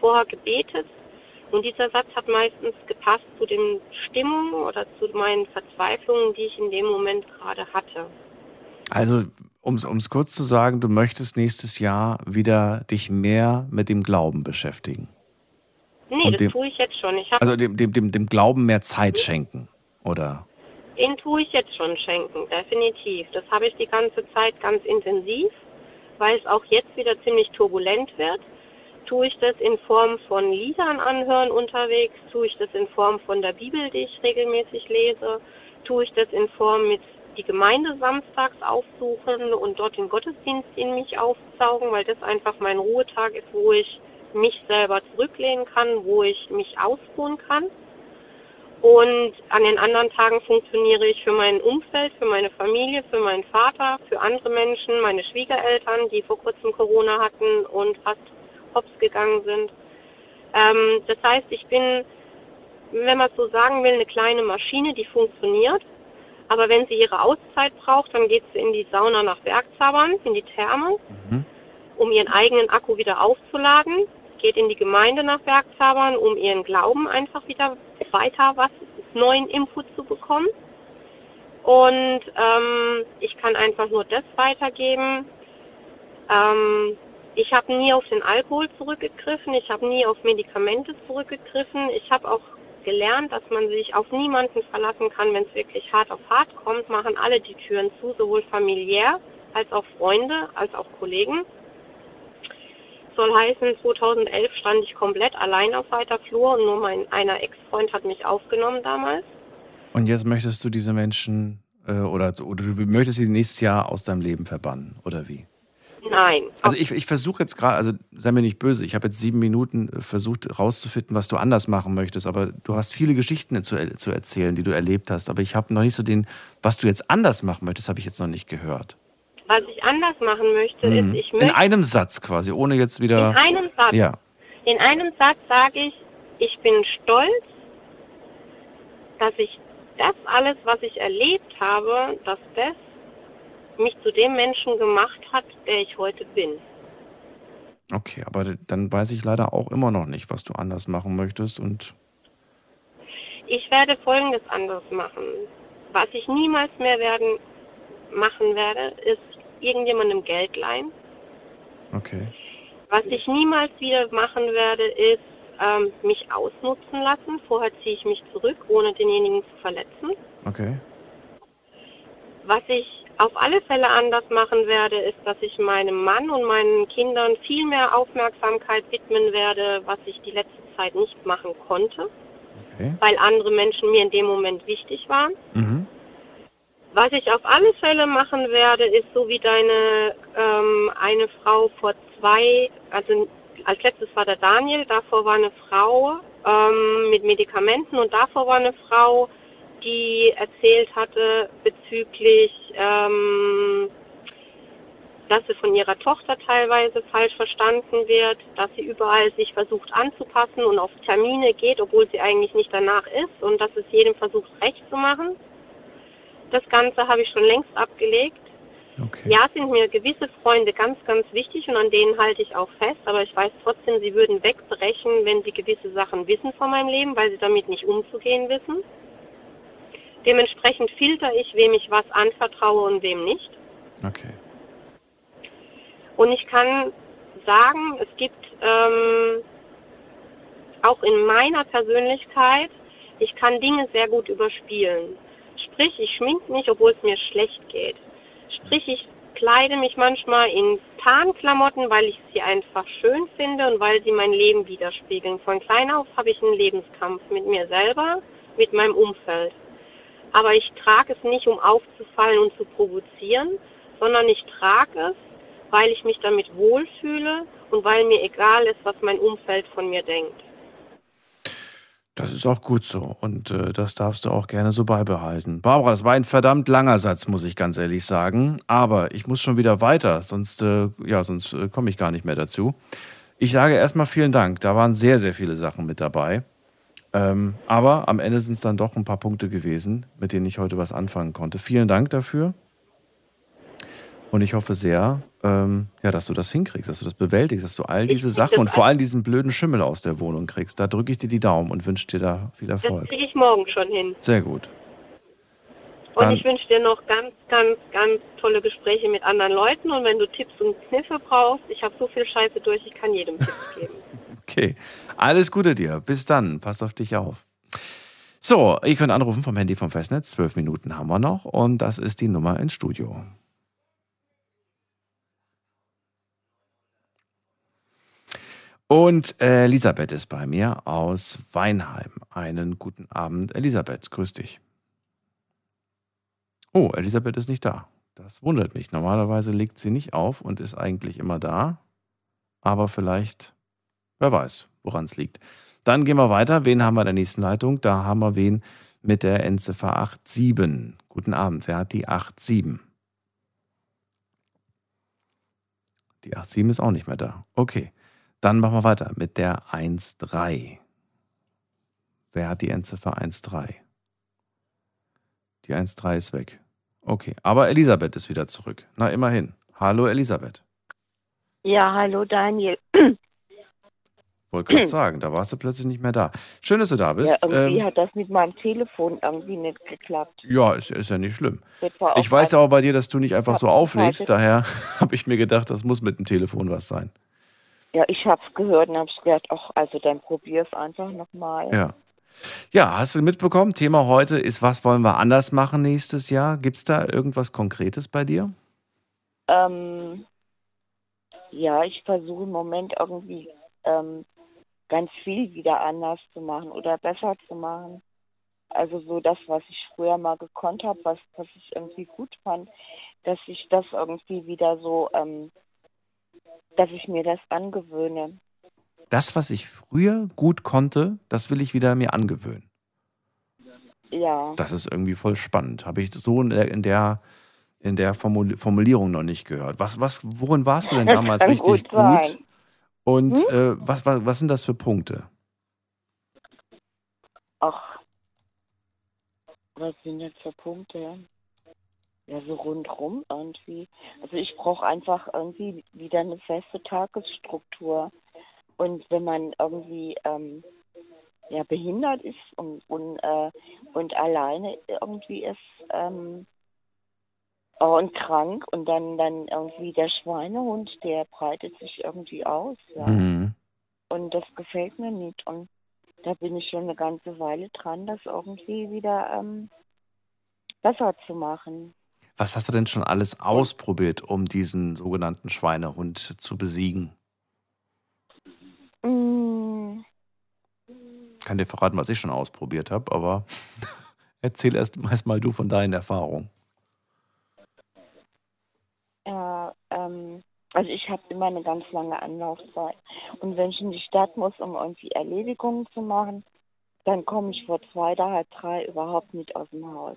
vorher gebetet. Und dieser Satz hat meistens gepasst zu den Stimmungen oder zu meinen Verzweiflungen, die ich in dem Moment gerade hatte. Also, um es kurz zu sagen, du möchtest nächstes Jahr wieder dich mehr mit dem Glauben beschäftigen. Nee, Und das dem, tue ich jetzt schon. Ich also dem, dem, dem, dem Glauben mehr Zeit schenken, oder? Den tue ich jetzt schon schenken, definitiv. Das habe ich die ganze Zeit ganz intensiv, weil es auch jetzt wieder ziemlich turbulent wird. Tue ich das in Form von Liedern anhören unterwegs, tue ich das in Form von der Bibel, die ich regelmäßig lese, tue ich das in Form mit die Gemeinde samstags aufsuchen und dort den Gottesdienst in mich aufsaugen, weil das einfach mein Ruhetag ist, wo ich mich selber zurücklehnen kann, wo ich mich ausruhen kann. Und an den anderen Tagen funktioniere ich für mein Umfeld, für meine Familie, für meinen Vater, für andere Menschen, meine Schwiegereltern, die vor kurzem Corona hatten und fast hops gegangen sind. Ähm, das heißt, ich bin, wenn man so sagen will, eine kleine Maschine, die funktioniert. Aber wenn sie ihre Auszeit braucht, dann geht sie in die Sauna nach Bergzabern, in die Therme, Mhm. um ihren eigenen Akku wieder aufzuladen. Geht in die Gemeinde nach Bergzabern, um ihren Glauben einfach wieder weiter was neuen Input zu bekommen. Und ähm, ich kann einfach nur das weitergeben. Ähm, ich habe nie auf den Alkohol zurückgegriffen, ich habe nie auf Medikamente zurückgegriffen. Ich habe auch gelernt, dass man sich auf niemanden verlassen kann, wenn es wirklich hart auf hart kommt, machen alle die Türen zu, sowohl familiär als auch Freunde, als auch Kollegen. Soll heißen, 2011 stand ich komplett allein auf weiter Flur und nur mein einer Ex-Freund hat mich aufgenommen damals. Und jetzt möchtest du diese Menschen äh, oder, oder du möchtest sie nächstes Jahr aus deinem Leben verbannen, oder wie? Nein. Also ich, ich versuche jetzt gerade, also sei mir nicht böse, ich habe jetzt sieben Minuten äh, versucht rauszufinden, was du anders machen möchtest, aber du hast viele Geschichten zu, zu erzählen, die du erlebt hast, aber ich habe noch nicht so den, was du jetzt anders machen möchtest, habe ich jetzt noch nicht gehört. Was ich anders machen möchte, Mhm. ist, ich In möchte einem Satz quasi, ohne jetzt wieder. In einem Satz. Ja, In einem Satz sage ich, ich bin stolz, dass ich das alles, was ich erlebt habe, dass das mich zu dem Menschen gemacht hat, der ich heute bin. okay, aber dann weiß ich leider auch immer noch nicht, was du anders machen möchtest und Ich werde Folgendes anders machen. Was ich niemals mehr werden, machen werde, ist irgendjemandem Geld leihen. okay. Was ich niemals wieder machen werde, ist ähm, mich ausnutzen lassen. Vorher ziehe ich mich zurück, ohne denjenigen zu verletzen. Okay. Was ich auf alle Fälle anders machen werde, ist, dass ich meinem Mann und meinen Kindern viel mehr Aufmerksamkeit widmen werde, was ich die letzte Zeit nicht machen konnte, Okay. weil andere Menschen mir in dem Moment wichtig waren. Mhm. Was ich auf alle Fälle machen werde, ist so wie deine ähm, eine Frau vor zwei, also als letztes war der Daniel, davor war eine Frau ähm, mit Medikamenten und davor war eine Frau, die erzählt hatte bezüglich, ähm, dass sie von ihrer Tochter teilweise falsch verstanden wird, dass sie überall sich versucht anzupassen und auf Termine geht, obwohl sie eigentlich nicht danach ist und dass es jedem versucht recht zu machen. Das Ganze habe ich schon längst abgelegt. Ja, sind mir gewisse Freunde ganz, ganz wichtig und an denen halte ich auch fest, aber ich weiß trotzdem, sie würden wegbrechen, wenn sie gewisse Sachen wissen von meinem Leben, weil sie damit nicht umzugehen wissen. Dementsprechend filter ich, wem ich was anvertraue und wem nicht. Okay. Und ich kann sagen, es gibt ähm, auch in meiner Persönlichkeit, ich kann Dinge sehr gut überspielen. Sprich, ich schmink mich, obwohl es mir schlecht geht. Sprich, ich kleide mich manchmal in Tarnklamotten, weil ich sie einfach schön finde und weil sie mein Leben widerspiegeln. Von klein auf habe ich einen Lebenskampf mit mir selber, mit meinem Umfeld. Aber ich trage es nicht, um aufzufallen und zu provozieren, sondern ich trage es, weil ich mich damit wohlfühle und weil mir egal ist, was mein Umfeld von mir denkt. Das ist auch gut so und äh, das darfst du auch gerne so beibehalten. Barbara, das war ein verdammt langer Satz, muss ich ganz ehrlich sagen. Aber ich muss schon wieder weiter, sonst, äh, ja, sonst äh, komme ich gar nicht mehr dazu. Ich sage erstmal vielen Dank. Da waren sehr, sehr viele Sachen mit dabei. Ähm, aber am Ende sind es dann doch ein paar Punkte gewesen, mit denen ich heute was anfangen konnte. Vielen Dank dafür. Und ich hoffe sehr, ähm, ja, dass du das hinkriegst, dass du das bewältigst, dass du all diese Sachen und vor allem diesen blöden Schimmel aus der Wohnung kriegst. Da drücke ich dir die Daumen und wünsche dir da viel Das Erfolg. kriege ich morgen schon hin. Sehr gut. Und Dann- ich wünsche dir noch ganz, ganz, ganz tolle Gespräche mit anderen Leuten. Und wenn du Tipps und Kniffe brauchst, ich habe so viel Scheiße durch, ich kann jedem Tipps geben. Okay. Alles Gute dir. Bis dann. Pass auf dich auf. So, ihr könnt anrufen vom Handy vom Festnetz. Zwölf Minuten haben wir noch und das ist die Nummer ins Studio. Und äh, Elisabeth ist bei mir aus Weinheim. Einen guten Abend, Elisabeth. Grüß dich. Oh, Elisabeth ist nicht da. Das wundert mich. Normalerweise legt sie nicht auf und ist eigentlich immer da. Aber vielleicht, wer weiß, woran es liegt. Dann gehen wir weiter. Wen haben wir in der nächsten Leitung? Da haben wir wen mit der Endziffer 87. Guten Abend. Wer hat die 87? Die 87 ist auch nicht mehr da. Okay. Dann machen wir weiter mit der 13. Wer hat die Endziffer 13? Die 1.3 ist weg. Okay, aber Elisabeth ist wieder zurück. Na, immerhin. Hallo Elisabeth. Ja, hallo Daniel. Wollte gerade sagen, da warst du plötzlich nicht mehr da. Schön, dass du da Ja, bist. irgendwie Ähm, hat das mit meinem Telefon irgendwie nicht geklappt. ja, ist, ist ja nicht schlimm. Ich weiß aber bei dir, dass du nicht einfach so auflegst. Daher habe ich mir gedacht, das muss mit dem Telefon was sein. Ja, ich hab's gehört und hab's gedacht, ach, also dann probier's einfach nochmal. Ja. Ja, hast du mitbekommen? Thema heute ist, was wollen wir anders machen nächstes Jahr? Gibt es da irgendwas Konkretes bei dir? Ähm, ja, ich versuche im Moment irgendwie ähm, ganz viel wieder anders zu machen oder besser zu machen. Also so das, was ich früher mal gekonnt habe, was, was ich irgendwie gut fand, dass ich das irgendwie wieder so, ähm, dass ich mir das angewöhne. Das, was ich früher gut konnte, das will ich wieder mir angewöhnen. Ja. Das ist irgendwie voll spannend. Habe ich so in der, in der, in der Formul Formulierung noch nicht gehört. Was, was, worin warst du denn damals richtig gut gut? Und Hm? äh, was, was, was sind das für Punkte? Ach, was sind jetzt für Punkte? Ja, so rundrum irgendwie. Also ich brauche einfach irgendwie wieder eine feste Tagesstruktur. Und wenn man irgendwie ähm, ja, behindert ist und, und, äh, und alleine irgendwie ist ähm, oh, und krank und dann, dann irgendwie der Schweinehund, der breitet sich irgendwie aus. Ja. Mhm. Und das gefällt mir nicht. Und da bin ich schon eine ganze Weile dran, das irgendwie wieder ähm, besser zu machen. Was hast du denn schon alles ausprobiert, um diesen sogenannten Schweinehund zu besiegen? Mm, kann dir verraten, was ich schon ausprobiert habe, aber erzähl erst erst mal du von deinen Erfahrungen. ja, ähm, also ich habe immer eine ganz lange Anlaufzeit. Und wenn ich in die Stadt muss, um irgendwie Erledigungen zu machen, dann komme ich vor zwei, da halb drei überhaupt nicht aus dem Haus.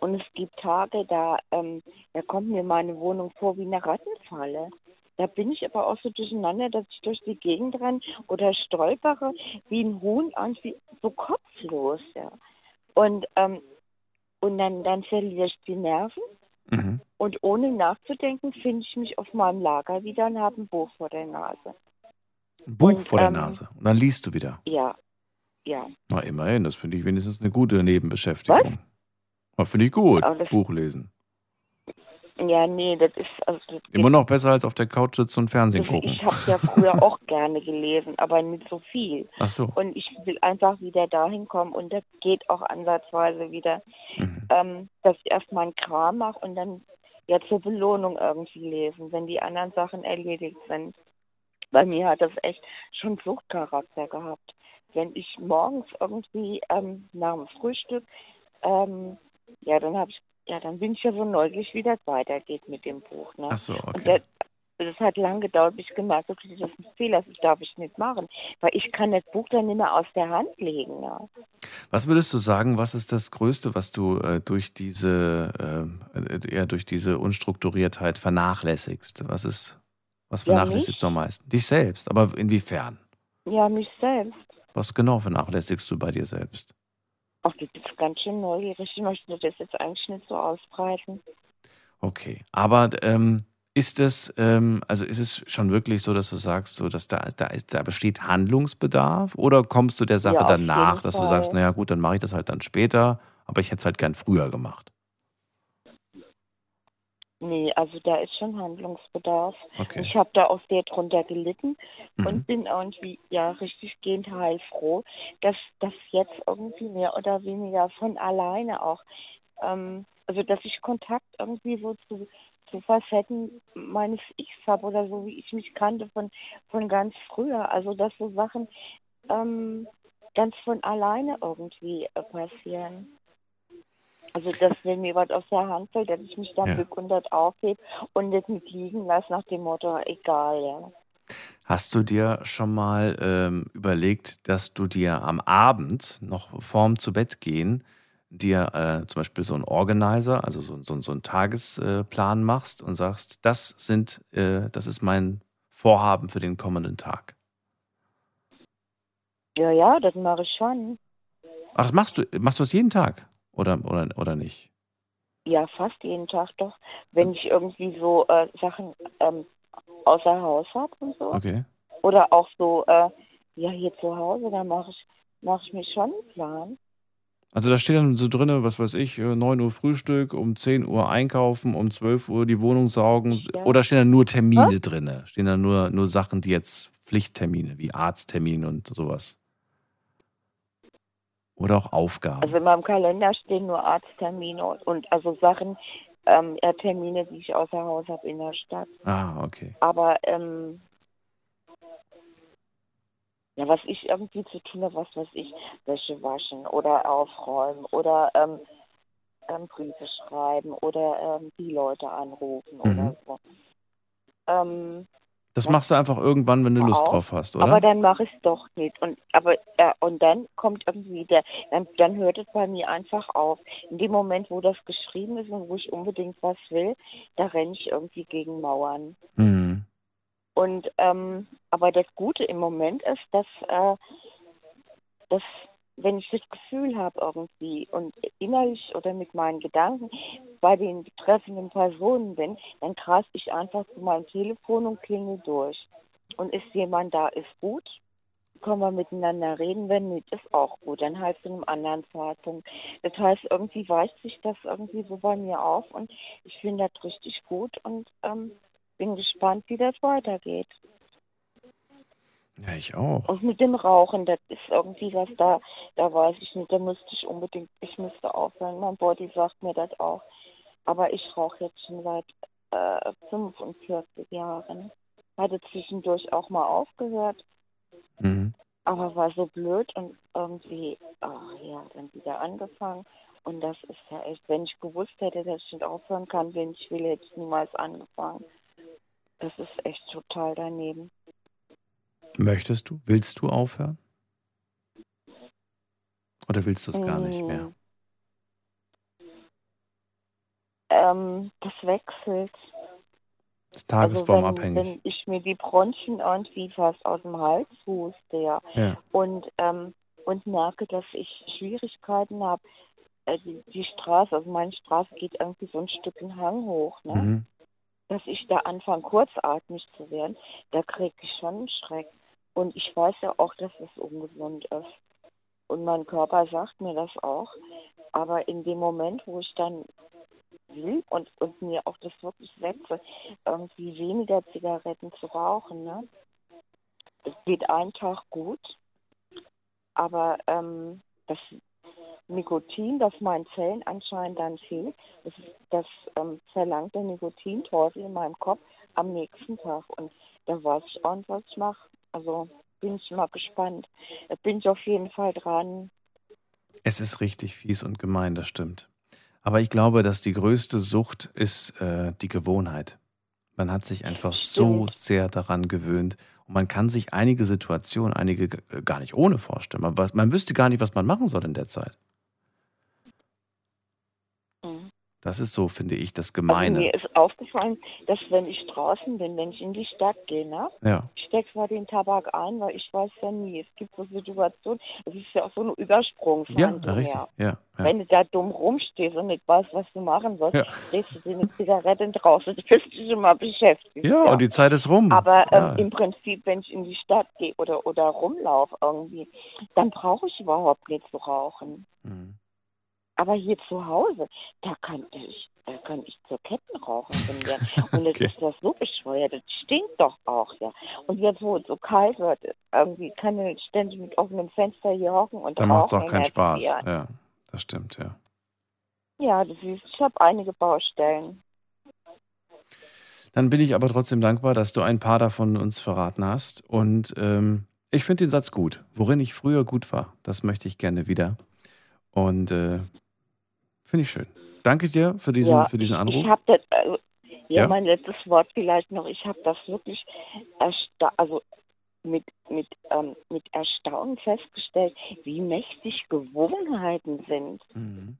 Und es gibt Tage, da, ähm, da kommt mir meine Wohnung vor wie eine Rattenfalle. Da bin ich aber auch so durcheinander, dass ich durch die Gegend renne oder stolpere wie ein Huhn, irgendwie so kopflos, ja. Und, ähm, und dann, dann verliere ich die Nerven Mhm. und ohne nachzudenken finde ich mich auf meinem Lager wieder und habe ein Buch vor der Nase. Ein Buch Und, vor der ähm, Nase. Und dann liest du wieder. Ja, ja. Na, immerhin, das finde ich wenigstens eine gute Nebenbeschäftigung. Was? Finde ich gut, Buch lesen. Ja, nee, das ist also das Immer noch besser als auf der Couch sitzen und Fernsehen gucken. ich habe ja früher auch gerne gelesen, aber nicht so viel. Ach so. Und ich will einfach wieder dahin kommen und das geht auch ansatzweise wieder, Mhm. ähm, dass ich erstmal einen Kram mache und dann ja zur Belohnung irgendwie lesen, wenn die anderen Sachen erledigt sind. Bei mir hat das echt schon Suchtcharakter gehabt. Wenn ich morgens irgendwie ähm, nach dem Frühstück, ähm, ja, dann habe ich, ja, dann bin ich ja so neugierig, wie das weitergeht mit dem Buch. Ne? Ach so, Und okay. das, das hat lange gedauert, bis ich gemerkt habe, das ist ein Fehler, das darf ich nicht machen. Weil ich kann das Buch dann nicht mehr aus der Hand legen. Ja. Was würdest du sagen, was ist das Größte, was du äh, durch diese äh, eher durch diese Unstrukturiertheit vernachlässigst? Was ist, was Ja, vernachlässigst mich? du am meisten? Dich selbst, aber inwiefern? ja, mich selbst. Was genau vernachlässigst du bei dir selbst? Ach, das ist ganz schön neugierig. Ich möchte das jetzt eigentlich nicht so ausbreiten. Okay, aber ähm, ist es, ähm, also ist es schon wirklich so, dass du sagst, so, dass da, da, ist, da besteht Handlungsbedarf oder kommst du der Sache Ja, danach, dass du sagst, naja gut, dann mache ich das halt dann später, aber ich hätte es halt gern früher gemacht. Nee, also da ist schon Handlungsbedarf. Okay. Ich habe da auch sehr drunter gelitten Mhm. und bin irgendwie ja richtig gehend heilfroh, dass das jetzt irgendwie mehr oder weniger von alleine auch, ähm, also dass ich Kontakt irgendwie so zu, zu Facetten meines Ichs habe oder so, wie ich mich kannte von, von ganz früher. Also dass so Sachen ähm, ganz von alleine irgendwie äh, passieren. Also, dass wenn mir was aus der Hand fällt, dass ich mich dann Ja. bück und das aufhebe und nicht mit liegen lasse nach dem Motto, egal, ja. Hast du dir schon mal ähm, überlegt, dass du dir am Abend noch vorm zu Bett gehen dir äh, zum Beispiel so einen Organizer, also so, so, so einen Tagesplan machst und sagst, das sind, äh, das ist mein Vorhaben für den kommenden Tag. Ja, ja, das mache ich schon. Ach, das machst du, machst du das jeden Tag? Oder, oder, oder nicht? Ja, fast jeden Tag doch. Wenn ich irgendwie so äh, Sachen ähm, außer Haus habe und so. Okay. Oder auch so, äh, ja, hier zu Hause, dann mache ich, mach ich mir schon einen Plan. Also da steht dann so drin, was weiß ich, äh, 9 Uhr Frühstück, um 10 Uhr einkaufen, um 12 Uhr die Wohnung saugen. Ja. Oder stehen da nur Termine drin? Stehen da nur, nur Sachen, die jetzt Pflichttermine, wie Arzttermin und sowas? Oder auch Aufgaben? Also in meinem Kalender stehen nur Arzttermine und, und also Sachen, ähm, Termine, die ich außer Haus habe in der Stadt. Ah, okay. Aber ähm, ja, was ich irgendwie zu tun habe, was weiß ich, Wäsche waschen oder aufräumen oder ähm, ähm, Briefe schreiben oder ähm, die Leute anrufen Mhm. oder so. Ähm, Das machst du einfach irgendwann, wenn du Lust auch, drauf hast, oder? Aber dann mache ich es doch nicht. Und aber äh, und dann kommt irgendwie der, dann, dann hört es bei mir einfach auf. In dem Moment, wo das geschrieben ist und wo ich unbedingt was will, da renne ich irgendwie gegen Mauern. Mhm. Und ähm, aber das Gute im Moment ist, dass, äh, dass wenn ich das Gefühl habe irgendwie und innerlich oder mit meinen Gedanken bei den betreffenden Personen bin, dann greife ich einfach zu meinem Telefon und klingel durch. Und ist jemand da, ist gut. Können wir miteinander reden, wenn nicht, ist auch gut. Dann halt zu einem anderen Zeitpunkt. Das heißt, irgendwie weicht sich das irgendwie so bei mir auf und ich finde das richtig gut und ähm, bin gespannt, wie das weitergeht. Ja, ich auch. Und mit dem Rauchen, das ist irgendwie was da, da weiß ich nicht, da müsste ich unbedingt, ich müsste aufhören. Mein Body sagt mir das auch. Aber ich rauche jetzt schon seit äh, 45 Jahren. Hatte zwischendurch auch mal aufgehört, Mhm. aber war so blöd und irgendwie, ach ja, dann wieder angefangen. Und das ist ja echt, wenn ich gewusst hätte, dass ich nicht aufhören kann, wenn ich will, hätte ich niemals angefangen. Das ist echt total daneben. Möchtest du? Willst du aufhören? Oder willst du es gar nicht mehr? Mm. Ähm, das wechselt. Ist Also wenn, tagesformabhängig. wenn ich mir die Bronchien irgendwie fast aus dem Hals huste, ja, Ja. und, ähm, und merke, dass ich Schwierigkeiten habe, äh, die, die Straße, also meine Straße geht irgendwie so ein Stück einen Hang hoch, ne? Mhm. dass ich da anfange, kurzatmig zu werden, da kriege ich schon einen Schreck. Und ich weiß ja auch, dass es ungesund ist. Und mein Körper sagt mir das auch. Aber in dem Moment, wo ich dann will und, und mir auch das wirklich setze, irgendwie weniger Zigaretten zu rauchen, ne? Es geht einen Tag gut, aber ähm, das Nikotin, das meinen Zellen anscheinend dann fehlt, das, das ähm, verlangt der Nikotinteufel in meinem Kopf am nächsten Tag. Und da weiß ich auch nicht, was ich mache. Also bin ich mal gespannt. Da bin ich auf jeden Fall dran. Es ist richtig fies und gemein, das stimmt. Aber ich glaube, dass die größte Sucht ist äh, die Gewohnheit. Man hat sich einfach so Stimmt. sehr daran gewöhnt. Und man kann sich einige Situationen, einige g- gar nicht ohne vorstellen. Man, weiß- man wüsste gar nicht, was man machen soll in der Zeit. Mhm. Das ist so, finde ich, das Also Gemeine. mir ist aufgefallen, dass wenn ich draußen bin, wenn ich in die Stadt gehe, ne? Ja. Ich stecke zwar den Tabak ein, weil ich weiß ja nie. Es gibt so Situationen, es ist ja auch so eine Übersprungshandlung. Ja, richtig. ja. Ja, ja. Wenn du da dumm rumstehst und nicht weißt, was du machen sollst, Ja. drehst du dir eine Zigarette draußen, du bist dich immer beschäftigt. Ja, und die Zeit ist rum. Aber Ja. ähm, im Prinzip, wenn ich in die Stadt gehe oder, oder rumlaufe irgendwie, dann brauche ich überhaupt nicht zu rauchen. Mhm. Aber hier zu Hause, da kann ich, da kann ich zur Kettenraucherin werden. Und jetzt Okay. ist das so bescheuert, das stinkt doch auch, ja. Und jetzt, wo es so kalt wird, irgendwie kann ich ständig mit offenem Fenster hier hocken und Da macht es auch keinen Spaß. Ja, Ja, das stimmt, ja. ja du siehst, ich habe einige Baustellen. Dann bin ich aber trotzdem dankbar, dass du ein paar davon uns verraten hast. Und ähm, ich finde den Satz gut. Worin ich früher gut war, das möchte ich gerne wieder. Und äh, finde ich schön. Danke dir für diesen, ja, für diesen Anruf. ich habe das, also, ja, Ja? mein letztes Wort vielleicht noch, ich habe das wirklich ersta also mit, mit, ähm, mit Erstaunen festgestellt, wie mächtig Gewohnheiten sind. Mhm.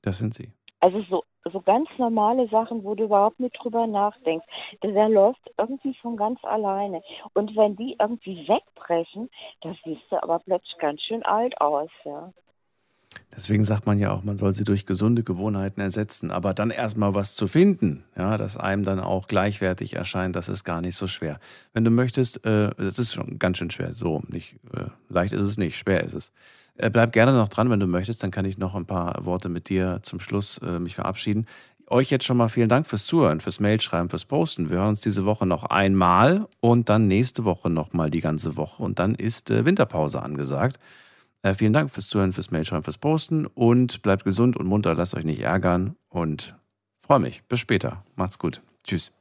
Das sind sie. Also so, so ganz normale Sachen, wo du überhaupt nicht drüber nachdenkst. Der, der läuft irgendwie von ganz alleine. Und wenn die irgendwie wegbrechen, da siehst du aber plötzlich ganz schön alt aus, ja. Deswegen sagt man ja auch, man soll sie durch gesunde Gewohnheiten ersetzen. Aber dann erstmal was zu finden, ja, das einem dann auch gleichwertig erscheint, das ist gar nicht so schwer. Wenn du möchtest, äh, das ist schon ganz schön schwer. So, nicht, äh, leicht ist es nicht, schwer ist es. Äh, bleib gerne noch dran, wenn du möchtest, dann kann ich noch ein paar Worte mit dir zum Schluss äh, mich verabschieden. Euch jetzt schon mal vielen Dank fürs Zuhören, fürs Mailschreiben, fürs Posten. Wir hören uns diese Woche noch einmal und dann nächste Woche nochmal die ganze Woche und dann ist äh, Winterpause angesagt. Äh, vielen Dank fürs Zuhören, fürs Mailschreiben, fürs Posten und bleibt gesund und munter, lasst euch nicht ärgern und freue mich. Bis später. Macht's gut. Tschüss.